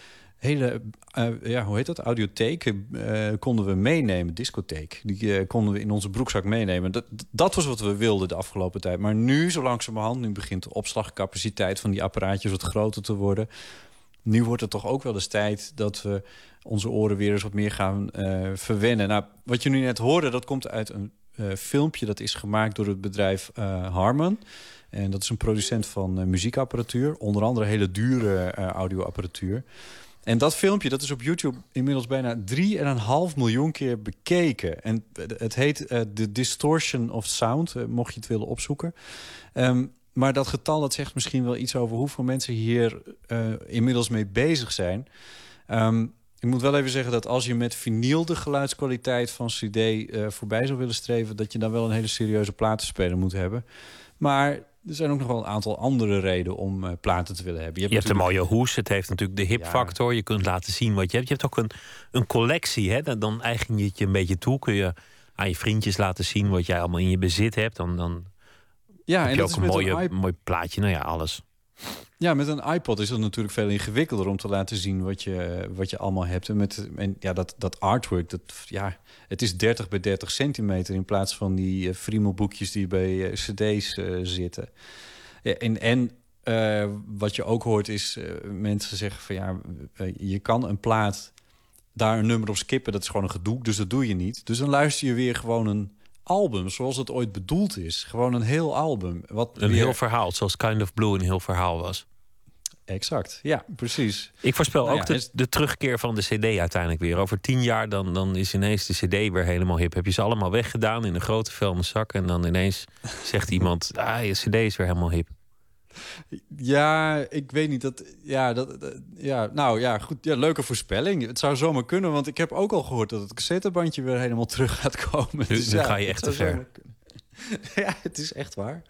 [SPEAKER 17] hele, uh, ja, hoe heet dat? Audiotheek uh, konden we meenemen, discotheek. Die uh, konden we in onze broekzak meenemen. Dat, dat was wat we wilden de afgelopen tijd. Maar nu, zo langzamerhand, nu begint de opslagcapaciteit van die apparaatjes wat groter te worden. Nu wordt het toch ook wel eens tijd dat we onze oren weer eens wat meer gaan verwennen. Nou, wat je nu net hoorde, dat komt uit een filmpje dat is gemaakt door het bedrijf Harman. En dat is een producent van muziekapparatuur. Onder andere hele dure audioapparatuur. En dat filmpje dat is op YouTube inmiddels bijna 3,5 miljoen keer bekeken. En het heet uh, The Distortion of Sound, uh, mocht je het willen opzoeken. Um, maar dat getal dat zegt misschien wel iets over hoeveel mensen hier uh, inmiddels mee bezig zijn. Um, ik moet wel even zeggen dat als je met vinyl de geluidskwaliteit van CD voorbij zou willen streven, dat je dan wel een hele serieuze platenspeler moet hebben. Maar er zijn ook nog wel een aantal andere redenen om uh, platen te willen hebben.
[SPEAKER 4] Je hebt, je hebt natuurlijk... een mooie hoes. Het heeft natuurlijk de hip-factor. Je kunt laten zien wat je hebt. Je hebt ook een, een collectie. Hè? Dan, dan eigen je het je een beetje toe. Kun je aan je vriendjes laten zien wat jij allemaal in je bezit hebt. Dan, dan ja, heb en je ook een, mooie, een mooi plaatje. Nou ja, alles.
[SPEAKER 17] Ja, met een iPod is het natuurlijk veel ingewikkelder om te laten zien wat je, wat je allemaal hebt. En, met, en ja, dat, dat artwork, dat, ja, het is 30 bij 30 centimeter in plaats van die uh, friemelboekjes die bij uh, cd's uh, zitten. Ja, en en wat je ook hoort is mensen zeggen van ja, je kan een plaat daar een nummer op skippen. Dat is gewoon een gedoe, dus dat doe je niet. Dus dan luister je weer gewoon een album zoals het ooit bedoeld is. Gewoon een heel album. Wat
[SPEAKER 4] een heel verhaal, zoals Kind of Blue een heel verhaal was.
[SPEAKER 17] Exact, ja, precies.
[SPEAKER 4] Ik voorspel nou ook ja, de, de, terugkeer van de CD uiteindelijk weer. Over tien jaar dan, dan is ineens de CD weer helemaal hip. Heb je ze allemaal weggedaan in een grote vuilniszak en dan ineens zegt iemand: Ah, je CD is weer helemaal hip.
[SPEAKER 17] Ja, ik weet niet. Dat, ja, dat, ja, nou ja, goed. Ja, leuke voorspelling. Het zou zomaar kunnen, want ik heb ook al gehoord dat het cassettebandje weer helemaal terug gaat komen.
[SPEAKER 4] Dus, nu, ja, ga je echt te ver.
[SPEAKER 17] ja, het is echt waar.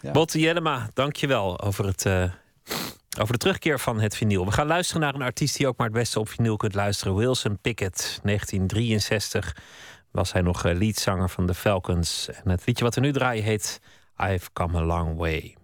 [SPEAKER 4] Ja. Botte Jellema, dank je wel over, het, uh, over de terugkeer van het vinyl. We gaan luisteren naar een artiest die ook maar het beste op vinyl kunt luisteren. Wilson Pickett, 1963 was hij nog leadzanger van de Falcons. En het liedje wat we nu draaien heet I've Come a Long Way.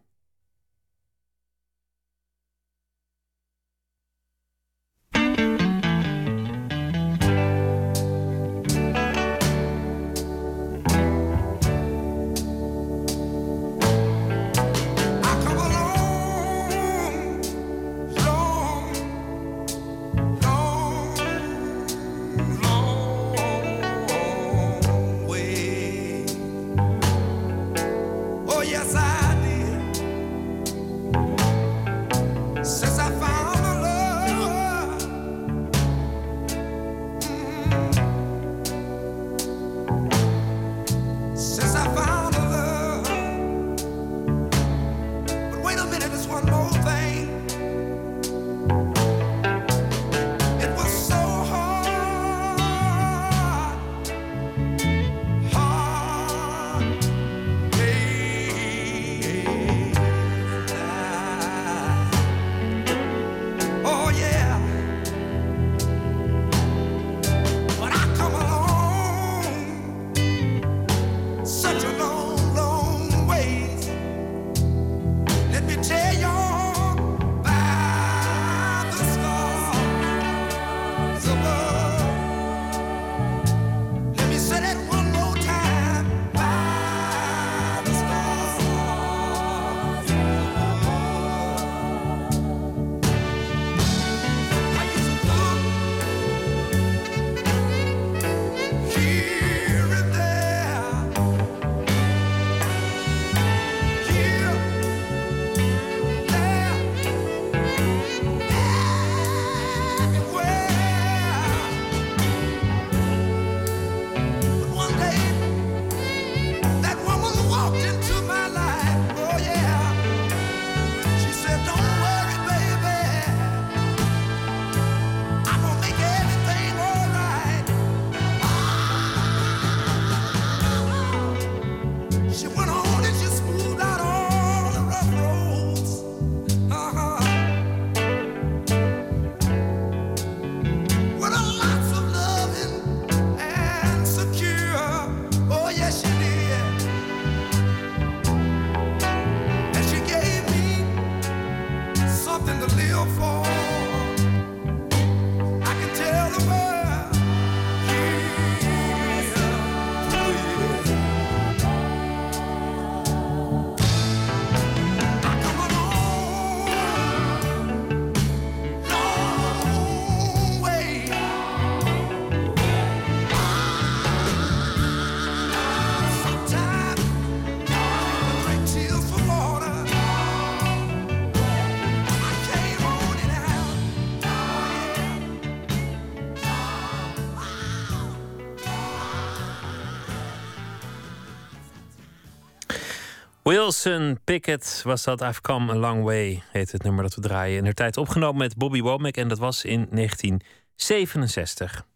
[SPEAKER 4] Wilson Pickett was dat. I've come a long way, heet het nummer dat we draaien. In de tijd opgenomen met Bobby Womack en dat was in 1967.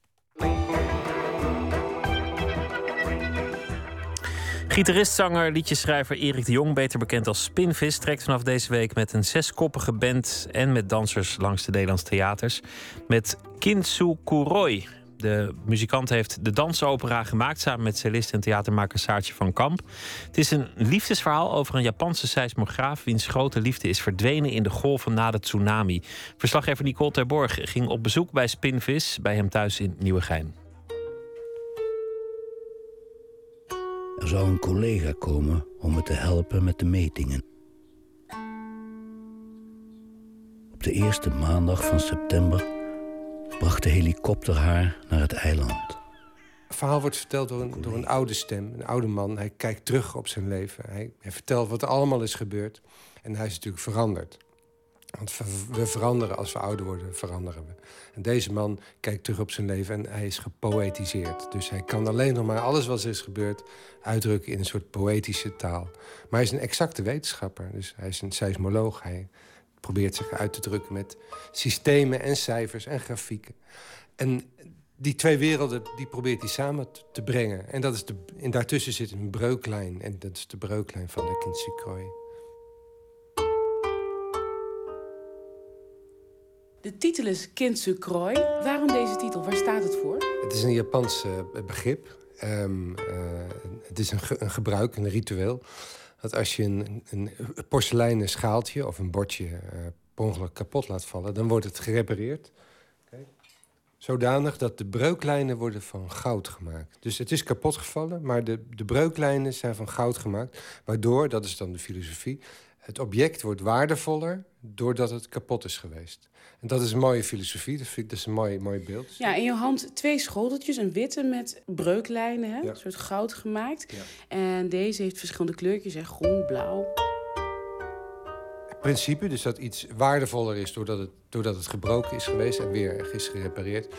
[SPEAKER 4] Gitarist, zanger, liedjeschrijver Erik de Jong, beter bekend als Spinvis, trekt vanaf deze week met een zeskoppige band en met dansers langs de Nederlandse theaters. Met Kintsu Kuroi. De muzikant heeft de dansopera gemaakt samen met cellist en theatermaker Saartje van Kamp. Het is een liefdesverhaal over een Japanse seismograaf wiens grote liefde is verdwenen in de golven na de tsunami. Verslaggever Nicole Terborg ging op bezoek bij Spinvis bij hem thuis in Nieuwegein.
[SPEAKER 21] Er zou een collega komen om me te helpen met de metingen. Op de eerste maandag van september bracht de helikopter haar naar het eiland.
[SPEAKER 22] Het verhaal wordt verteld door een, door een oude stem, een oude man. Hij kijkt terug op zijn leven. Hij, hij vertelt wat er allemaal is gebeurd. En hij is natuurlijk veranderd. Want we, veranderen als we ouder worden, veranderen we. En deze man kijkt terug op zijn leven en hij is gepoëtiseerd. Dus hij kan alleen nog maar alles wat er is gebeurd uitdrukken in een soort poëtische taal. Maar hij is een exacte wetenschapper. Dus hij is een seismoloog. Hij probeert zich uit te drukken met systemen en cijfers en grafieken. En die twee werelden die probeert hij samen te brengen. En, dat is de, en daartussen zit een breuklijn. En dat is de breuklijn van de Kintsukuroi.
[SPEAKER 11] De titel is Kintsukuroi. Waarom deze titel? Waar staat het voor?
[SPEAKER 22] Het is een Japans eh, begrip. Ehm, eh, het is een, ge- een gebruik, een ritueel. Dat als je een, een porseleinen schaaltje of een bordje eh, per ongeluk kapot laat vallen, dan wordt het gerepareerd. Zodanig dat de breuklijnen worden van goud gemaakt. Dus het is kapot gevallen, maar de, de breuklijnen zijn van goud gemaakt. Waardoor, dat is dan de filosofie, het object wordt waardevoller doordat het kapot is geweest. En dat is een mooie filosofie, dat, vind ik, dat is een mooi, mooi beeld.
[SPEAKER 11] Ja, in je hand twee schoteltjes, een witte met breuklijnen, hè?
[SPEAKER 22] Ja.
[SPEAKER 11] een soort goud gemaakt.
[SPEAKER 22] Ja.
[SPEAKER 11] En deze heeft verschillende kleurtjes, hè? groen, blauw.
[SPEAKER 22] principe, dus dat iets waardevoller is doordat het, doordat het gebroken is geweest en weer is gerepareerd.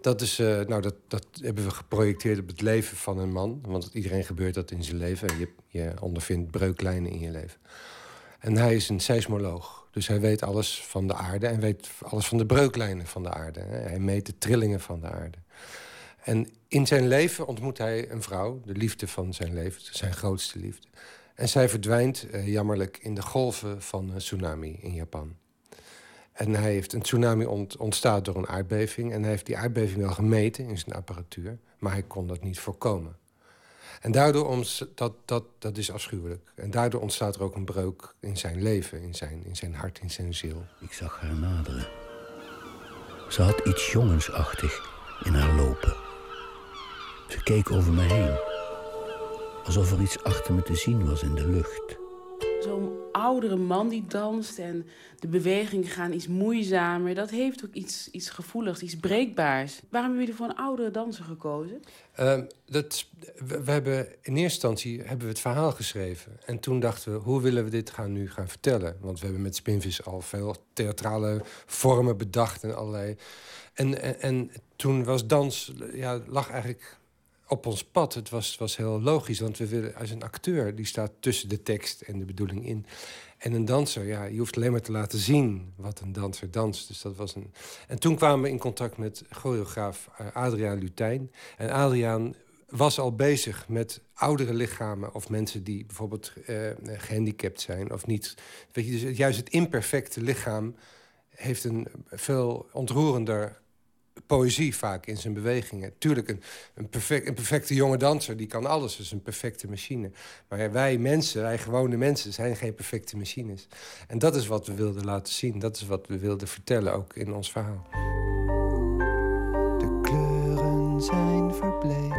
[SPEAKER 22] Dat, is, eh, nou, dat, dat hebben we geprojecteerd op het leven van een man. Want iedereen gebeurt dat in zijn leven. Je, je ondervindt breuklijnen in je leven. En hij is een seismoloog. Dus hij weet alles van de aarde en weet alles van de breuklijnen van de aarde. Hij meet de trillingen van de aarde. En in zijn leven ontmoet hij een vrouw, de liefde van zijn leven, zijn grootste liefde. En zij verdwijnt eh, jammerlijk in de golven van een tsunami in Japan. En hij heeft een tsunami ont, ontstaat door een aardbeving. En hij heeft die aardbeving wel gemeten in zijn apparatuur, maar hij kon dat niet voorkomen. En daardoor, dat, dat, dat is afschuwelijk. En daardoor ontstaat er ook een breuk in zijn leven, in zijn, in zijn hart, in zijn ziel.
[SPEAKER 21] Ik zag haar naderen. Ze had iets jongensachtig in haar lopen. Ze keek over me heen. Alsof er iets achter me te zien was in de lucht.
[SPEAKER 11] Zo'n oudere man die danst en de bewegingen gaan iets moeizamer. Dat heeft ook iets, iets gevoeligs, iets breekbaars. Waarom hebben jullie voor een oudere danser gekozen?
[SPEAKER 22] Ehm, dat, we, hebben in eerste instantie hebben we het verhaal geschreven. En toen dachten we, hoe willen we dit gaan nu gaan vertellen? Want we hebben met Spinvis al veel theatrale vormen bedacht en allerlei. En, en, en toen was dans, ja, lag eigenlijk op ons pad. Het was, was heel logisch, want we willen als een acteur die staat tussen de tekst en de bedoeling in. En een danser, ja, je hoeft alleen maar te laten zien wat een danser danst. Dus dat was een. En toen kwamen we in contact met choreograaf eh, Adriaan Lutijn. En Adriaan was al bezig met oudere lichamen of mensen die bijvoorbeeld eh, gehandicapt zijn of niet. Weet je, dus juist het imperfecte lichaam heeft een veel ontroerender poëzie vaak in zijn bewegingen. Tuurlijk, een, een, perfect, een perfecte jonge danser, die kan alles. is een perfecte machine. Maar wij mensen, wij gewone mensen, zijn geen perfecte machines. En dat is wat we wilden laten zien. Dat is wat we wilden vertellen, ook in ons verhaal.
[SPEAKER 16] De kleuren zijn verbleekt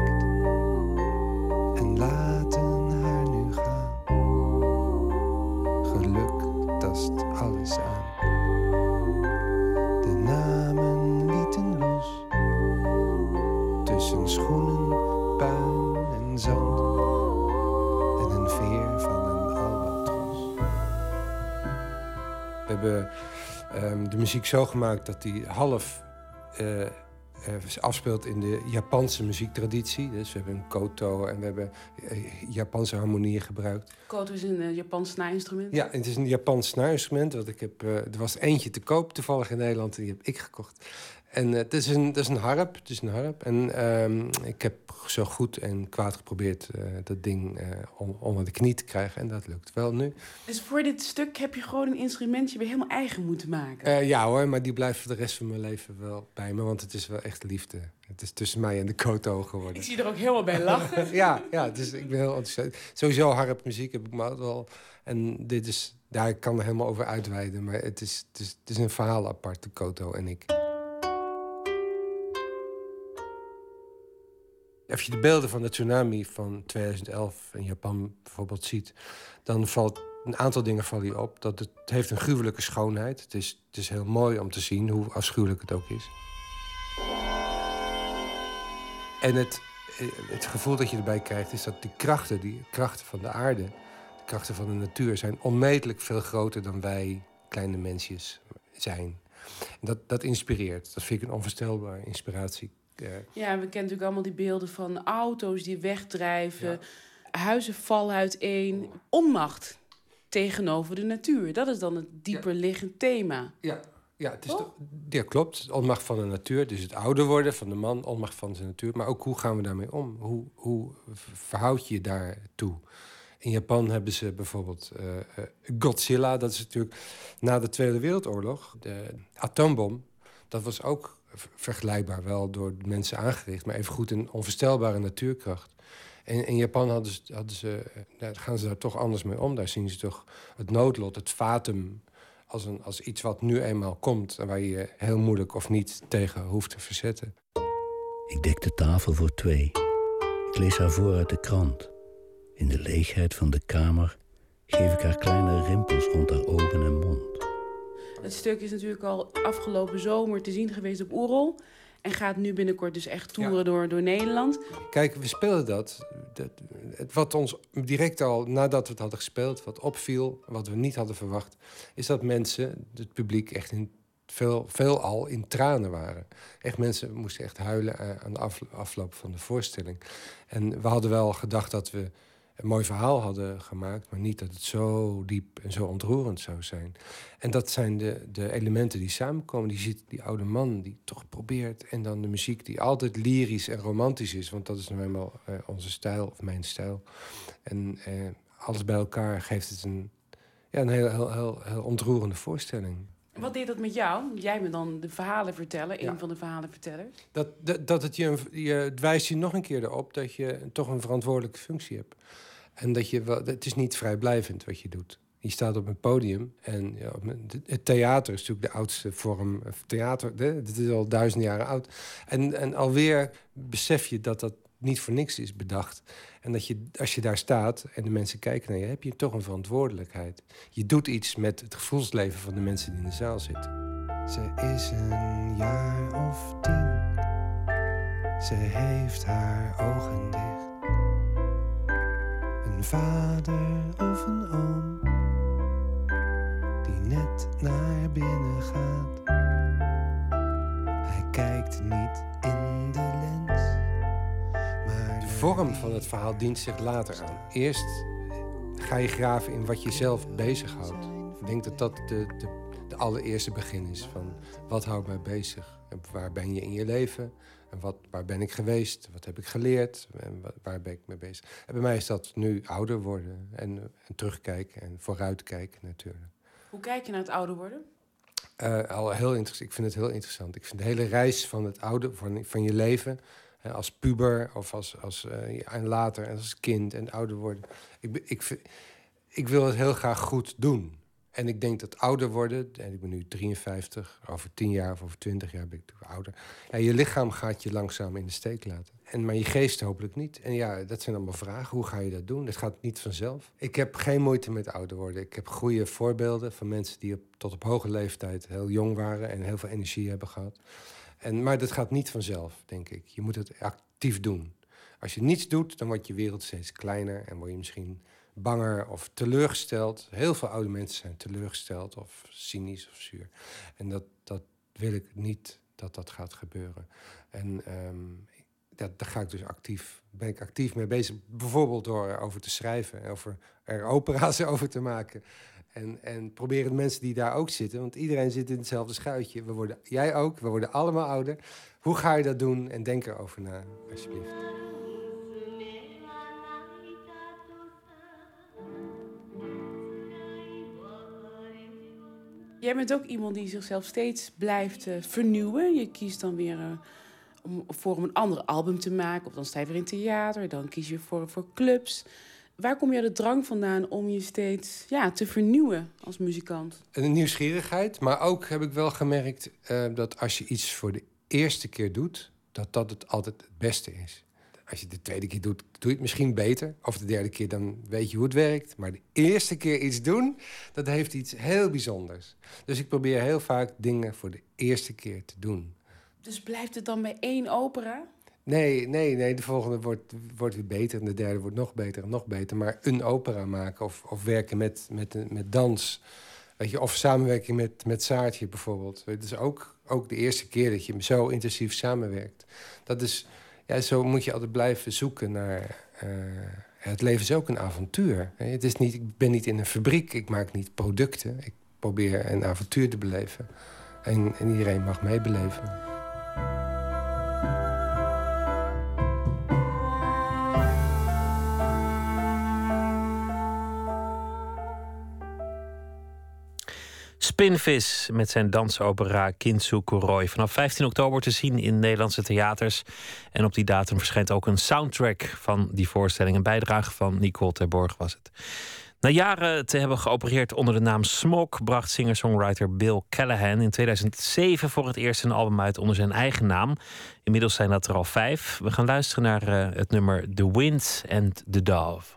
[SPEAKER 16] en laten haar nu gaan.
[SPEAKER 22] Geluk tast hebben ehm, de muziek zo gemaakt dat die half eh, afspeelt in de Japanse muziektraditie. Dus we hebben een koto en we hebben eh, Japanse harmonieën gebruikt.
[SPEAKER 23] Koto is een uh, Japans snaarinstrument.
[SPEAKER 22] Ja, het is een Japans snaarinstrument. Wat ik heb, uh, er was eentje te koop toevallig in Nederland en die heb ik gekocht. En uh, het, is een, het is een harp. Het is een harp. En um, ik heb zo goed en kwaad geprobeerd uh, dat ding uh, onder de knie te krijgen. En dat lukt wel nu.
[SPEAKER 23] Dus voor dit stuk heb je gewoon een instrumentje weer helemaal eigen moeten maken?
[SPEAKER 22] ja hoor, maar die blijft voor de rest van mijn leven wel bij me. Want het is wel echt liefde. Het is tussen mij en de koto geworden.
[SPEAKER 23] Ik zie er ook helemaal bij lachen.
[SPEAKER 22] ja, ja dus ik ben heel enthousiast. Sowieso harpmuziek heb ik me altijd wel... En dit is... Daar ik kan er helemaal over uitweiden. Maar het is, het is, het is een verhaal apart, de koto en ik. Als je de beelden van de tsunami van 2011 in Japan bijvoorbeeld ziet, dan valt een aantal dingen vallen op. Dat het, heeft een gruwelijke schoonheid. Het is, het is heel mooi om te zien hoe afschuwelijk het ook is. En het, het gevoel dat je erbij krijgt is dat die krachten, die krachten van de aarde, de krachten van de natuur, zijn onmetelijk veel groter dan wij kleine mensjes zijn. Dat, dat inspireert. Dat vind ik een onvoorstelbare inspiratie. Uh,
[SPEAKER 23] ja, we kennen natuurlijk allemaal die beelden van auto's die wegdrijven, ja. huizen vallen uiteen, onmacht tegenover de natuur. Dat is dan het dieper liggend thema.
[SPEAKER 22] Ja, ja, het is de, ja, klopt. Onmacht van de natuur, dus het ouder worden van de man, onmacht van de natuur. Maar ook hoe gaan we daarmee om? Hoe, hoe verhoud je je daartoe? In Japan hebben ze bijvoorbeeld uh, uh, Godzilla. Dat is natuurlijk na de Tweede Wereldoorlog. De atoombom, dat was ook vergelijkbaar wel door mensen aangericht, maar even goed een onvoorstelbare natuurkracht. En in Japan hadden ze, hadden ze, nou, gaan ze daar toch anders mee om. Daar zien ze toch het noodlot, het fatum, als, een, als iets wat nu eenmaal komt en waar je je heel moeilijk of niet tegen hoeft te verzetten.
[SPEAKER 21] Ik dek de tafel voor twee. Ik lees haar voor uit de krant. In de leegheid van de kamer geef ik haar kleine rimpels rond haar ogen en mond.
[SPEAKER 23] Het stuk is natuurlijk al afgelopen zomer te zien geweest op Oerol. En gaat nu binnenkort dus echt toeren ja. door, door Nederland.
[SPEAKER 22] Kijk, we speelden dat. dat. Wat ons direct al nadat we het hadden gespeeld, wat opviel, wat we niet hadden verwacht, is dat mensen, het publiek, echt in veel, veel al in tranen waren. Echt mensen moesten echt huilen aan de afloop van de voorstelling. En we hadden wel gedacht dat we een mooi verhaal hadden gemaakt, maar niet dat het zo diep en zo ontroerend zou zijn. En dat zijn de, de elementen die samenkomen. Die ziet die oude man die toch probeert. En dan de muziek die altijd lyrisch en romantisch is, want dat is nou eenmaal uh, onze stijl of mijn stijl. En uh, alles bij elkaar geeft het een, ja, een heel, heel, heel, heel ontroerende voorstelling.
[SPEAKER 23] Wat deed dat met jou? Jij bent dan de verhalen vertellen, ja. een van de verhalenvertellers.
[SPEAKER 22] Dat, dat, dat het je, je het wijst je nog een keer erop dat je toch een verantwoordelijke functie hebt. En dat je wel, het is niet vrijblijvend wat je doet. Je staat op een podium en ja, het theater is natuurlijk de oudste vorm. Theater, dit is al duizend jaren oud. En, en alweer besef je dat dat niet voor niks is bedacht. En dat je, als je daar staat en de mensen kijken naar je, heb je toch een verantwoordelijkheid. Je doet iets met het gevoelsleven van de mensen die in de zaal zitten. Ze is een jaar of tien. Ze heeft haar ogen dicht. Een vader of een oom die net naar binnen gaat. Hij kijkt niet in de lens, maar de vorm van het verhaal dient zich later aan. Eerst ga je graven in wat je zelf bezighoudt. Ik denk dat dat de, de, de allereerste begin is van wat houdt mij bezig? Waar ben je in je leven? En wat, waar ben ik geweest? Wat heb ik geleerd? En wat, waar ben ik mee bezig? En bij mij is dat nu ouder worden en, en terugkijken en vooruitkijken natuurlijk.
[SPEAKER 23] Hoe kijk je naar het ouder worden?
[SPEAKER 22] Uh, al heel interessant. Ik vind het heel interessant. Ik vind de hele reis van het oude, van, van je leven, uh, als puber of als, als, uh, en later als kind en ouder worden. Ik, ik, ik wil het heel graag goed doen. En ik denk dat ouder worden, en ik ben nu 53, over 10 jaar of over 20 jaar ben ik ouder. Ja, je lichaam gaat je langzaam in de steek laten. En, maar je geest hopelijk niet. En ja, dat zijn allemaal vragen. Hoe ga je dat doen? Dat gaat niet vanzelf. Ik heb geen moeite met ouder worden. Ik heb goede voorbeelden van mensen die tot op hoge leeftijd heel jong waren en heel veel energie hebben gehad. En, maar dat gaat niet vanzelf, denk ik. Je moet het actief doen. Als je niets doet, dan wordt je wereld steeds kleiner en word je misschien banger of teleurgesteld. Heel veel oude mensen zijn teleurgesteld of cynisch of zuur. En dat, dat wil ik niet dat dat gaat gebeuren. En ehm, dat, daar ga ik dus actief, ben ik actief mee bezig. Bijvoorbeeld door erover te schrijven, over er opera's over te maken. En, en proberen mensen die daar ook zitten, want iedereen zit in hetzelfde schuitje. We worden, jij ook, we worden allemaal ouder. Hoe ga je dat doen? En denk erover na, alsjeblieft.
[SPEAKER 23] Jij bent ook iemand die zichzelf steeds blijft eh, vernieuwen. Je kiest dan weer eh, om, voor om een ander album te maken. Of dan sta je weer in theater. Dan kies je voor, voor clubs. Waar kom je de drang vandaan om je steeds ja, te vernieuwen als muzikant?
[SPEAKER 22] Een nieuwsgierigheid, maar ook heb ik wel gemerkt eh, dat als je iets voor de eerste keer doet, dat dat het altijd het beste is. Als je het de tweede keer doet, doe je het misschien beter. Of de derde keer, dan weet je hoe het werkt. Maar de eerste keer iets doen, dat heeft iets heel bijzonders. Dus ik probeer heel vaak dingen voor de eerste keer te doen.
[SPEAKER 23] Dus blijft het dan bij één opera?
[SPEAKER 22] Nee, nee, nee. De volgende wordt, wordt weer beter. En de derde wordt nog beter en nog beter. Maar een opera maken of, of werken met, met, met dans. Weet je, of samenwerking met, met Saartje bijvoorbeeld. Het is ook, ook de eerste keer dat je zo intensief samenwerkt. Dat is, ja, zo moet je altijd blijven zoeken naar. eh, het leven is ook een avontuur. Het is niet, ik ben niet in een fabriek, ik maak niet producten. Ik probeer een avontuur te beleven. En, en iedereen mag meebeleven.
[SPEAKER 4] Spinvis met zijn dansopera Kintsu Kuroi. Vanaf 15 oktober te zien in Nederlandse theaters. En op die datum verschijnt ook een soundtrack van die voorstelling. Een bijdrage van Nicole Terborg was het. Na jaren te hebben geopereerd onder de naam Smok... bracht singer-songwriter Bill Callahan in 2007 voor het eerst een album uit onder zijn eigen naam. Inmiddels zijn dat er al vijf. We gaan luisteren naar eh, het nummer The Wind and the Dove.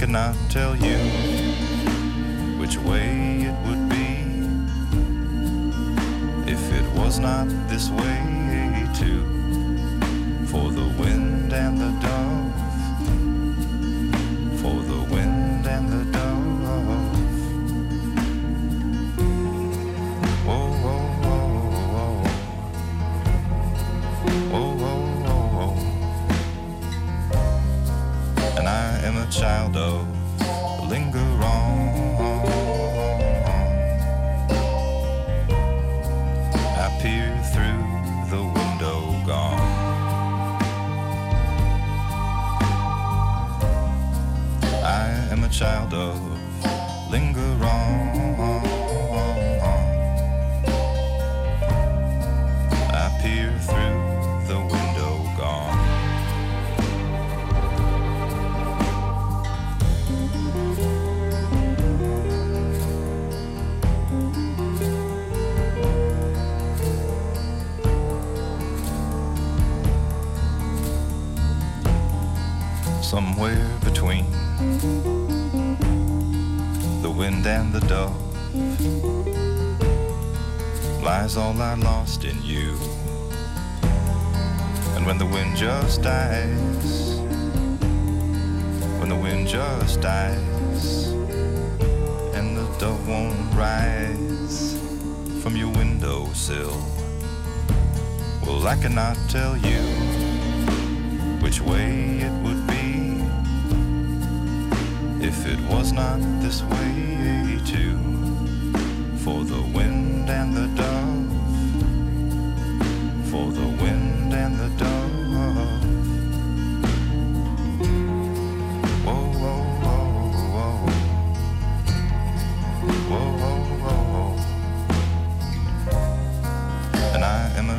[SPEAKER 24] Well, I cannot tell you wind just dies, when the wind just dies, and the dove won't rise from your windowsill, well, I cannot tell you which way it would be if it was not this way too. For the wind and the dove, for the wind and the dove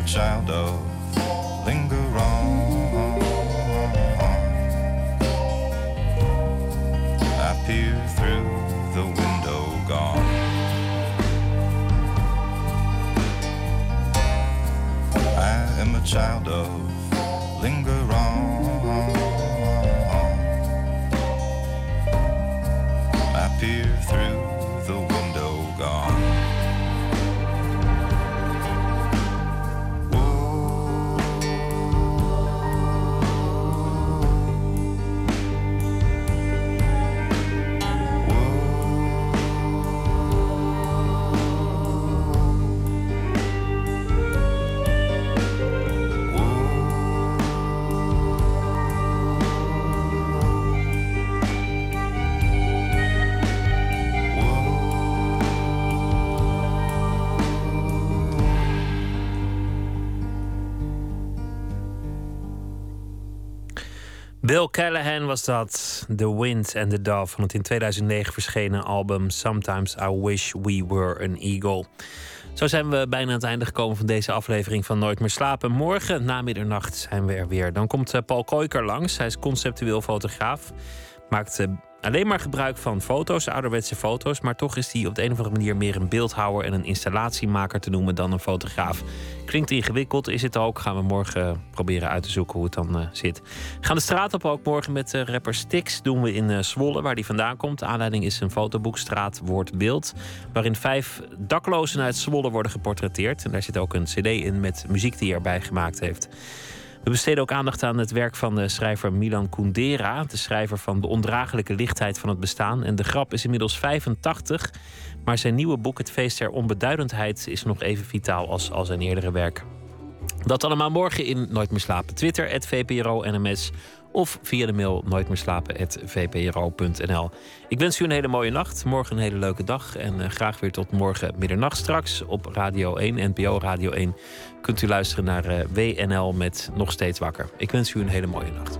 [SPEAKER 24] child of linger on. I peer through the window gone. I am a child of.
[SPEAKER 4] Bill Callahan was dat. The Wind and the Dove van het in 2009 verschenen album Sometimes I Wish We Were an Eagle. Zo zijn we bijna aan het einde gekomen van deze aflevering van Nooit meer slapen. Morgen na middernacht zijn we er weer. Dan komt eh, Paul Koiker langs. Hij is conceptueel fotograaf. Maakt eh, alleen maar gebruik van foto's, ouderwetse foto's. Maar toch is hij op de een of andere manier meer een beeldhouwer en een installatiemaker te noemen dan een fotograaf. Klinkt ingewikkeld, is het ook. Gaan we morgen proberen uit te zoeken hoe het dan eh, zit. Gaan de straat op ook morgen met uh, rapper Stix. Doen we in uh, Zwolle, waar die vandaan komt. Aanleiding is een fotoboek Straat Beeld. Waarin vijf daklozen uit Zwolle worden geportretteerd. En daar zit ook een cd in met muziek die hij erbij gemaakt heeft. We besteden ook aandacht aan het werk van de schrijver Milan Kundera, de schrijver van De ondraaglijke lichtheid van het bestaan. En de grap is inmiddels 85, maar zijn nieuwe boek Het feest der onbeduidendheid is nog even vitaal als, als zijn eerdere werk. Dat allemaal morgen in Nooit meer slapen. Twitter, het VPRO NMS of via de mail nooitmeerslapen.vpro.nl. Ik wens u een hele mooie nacht, morgen een hele leuke dag en uh, graag weer tot morgen middernacht. Straks op Radio 1, NPO Radio 1, kunt u luisteren naar uh, WNL met Nog Steeds Wakker. Ik wens u een hele mooie nacht.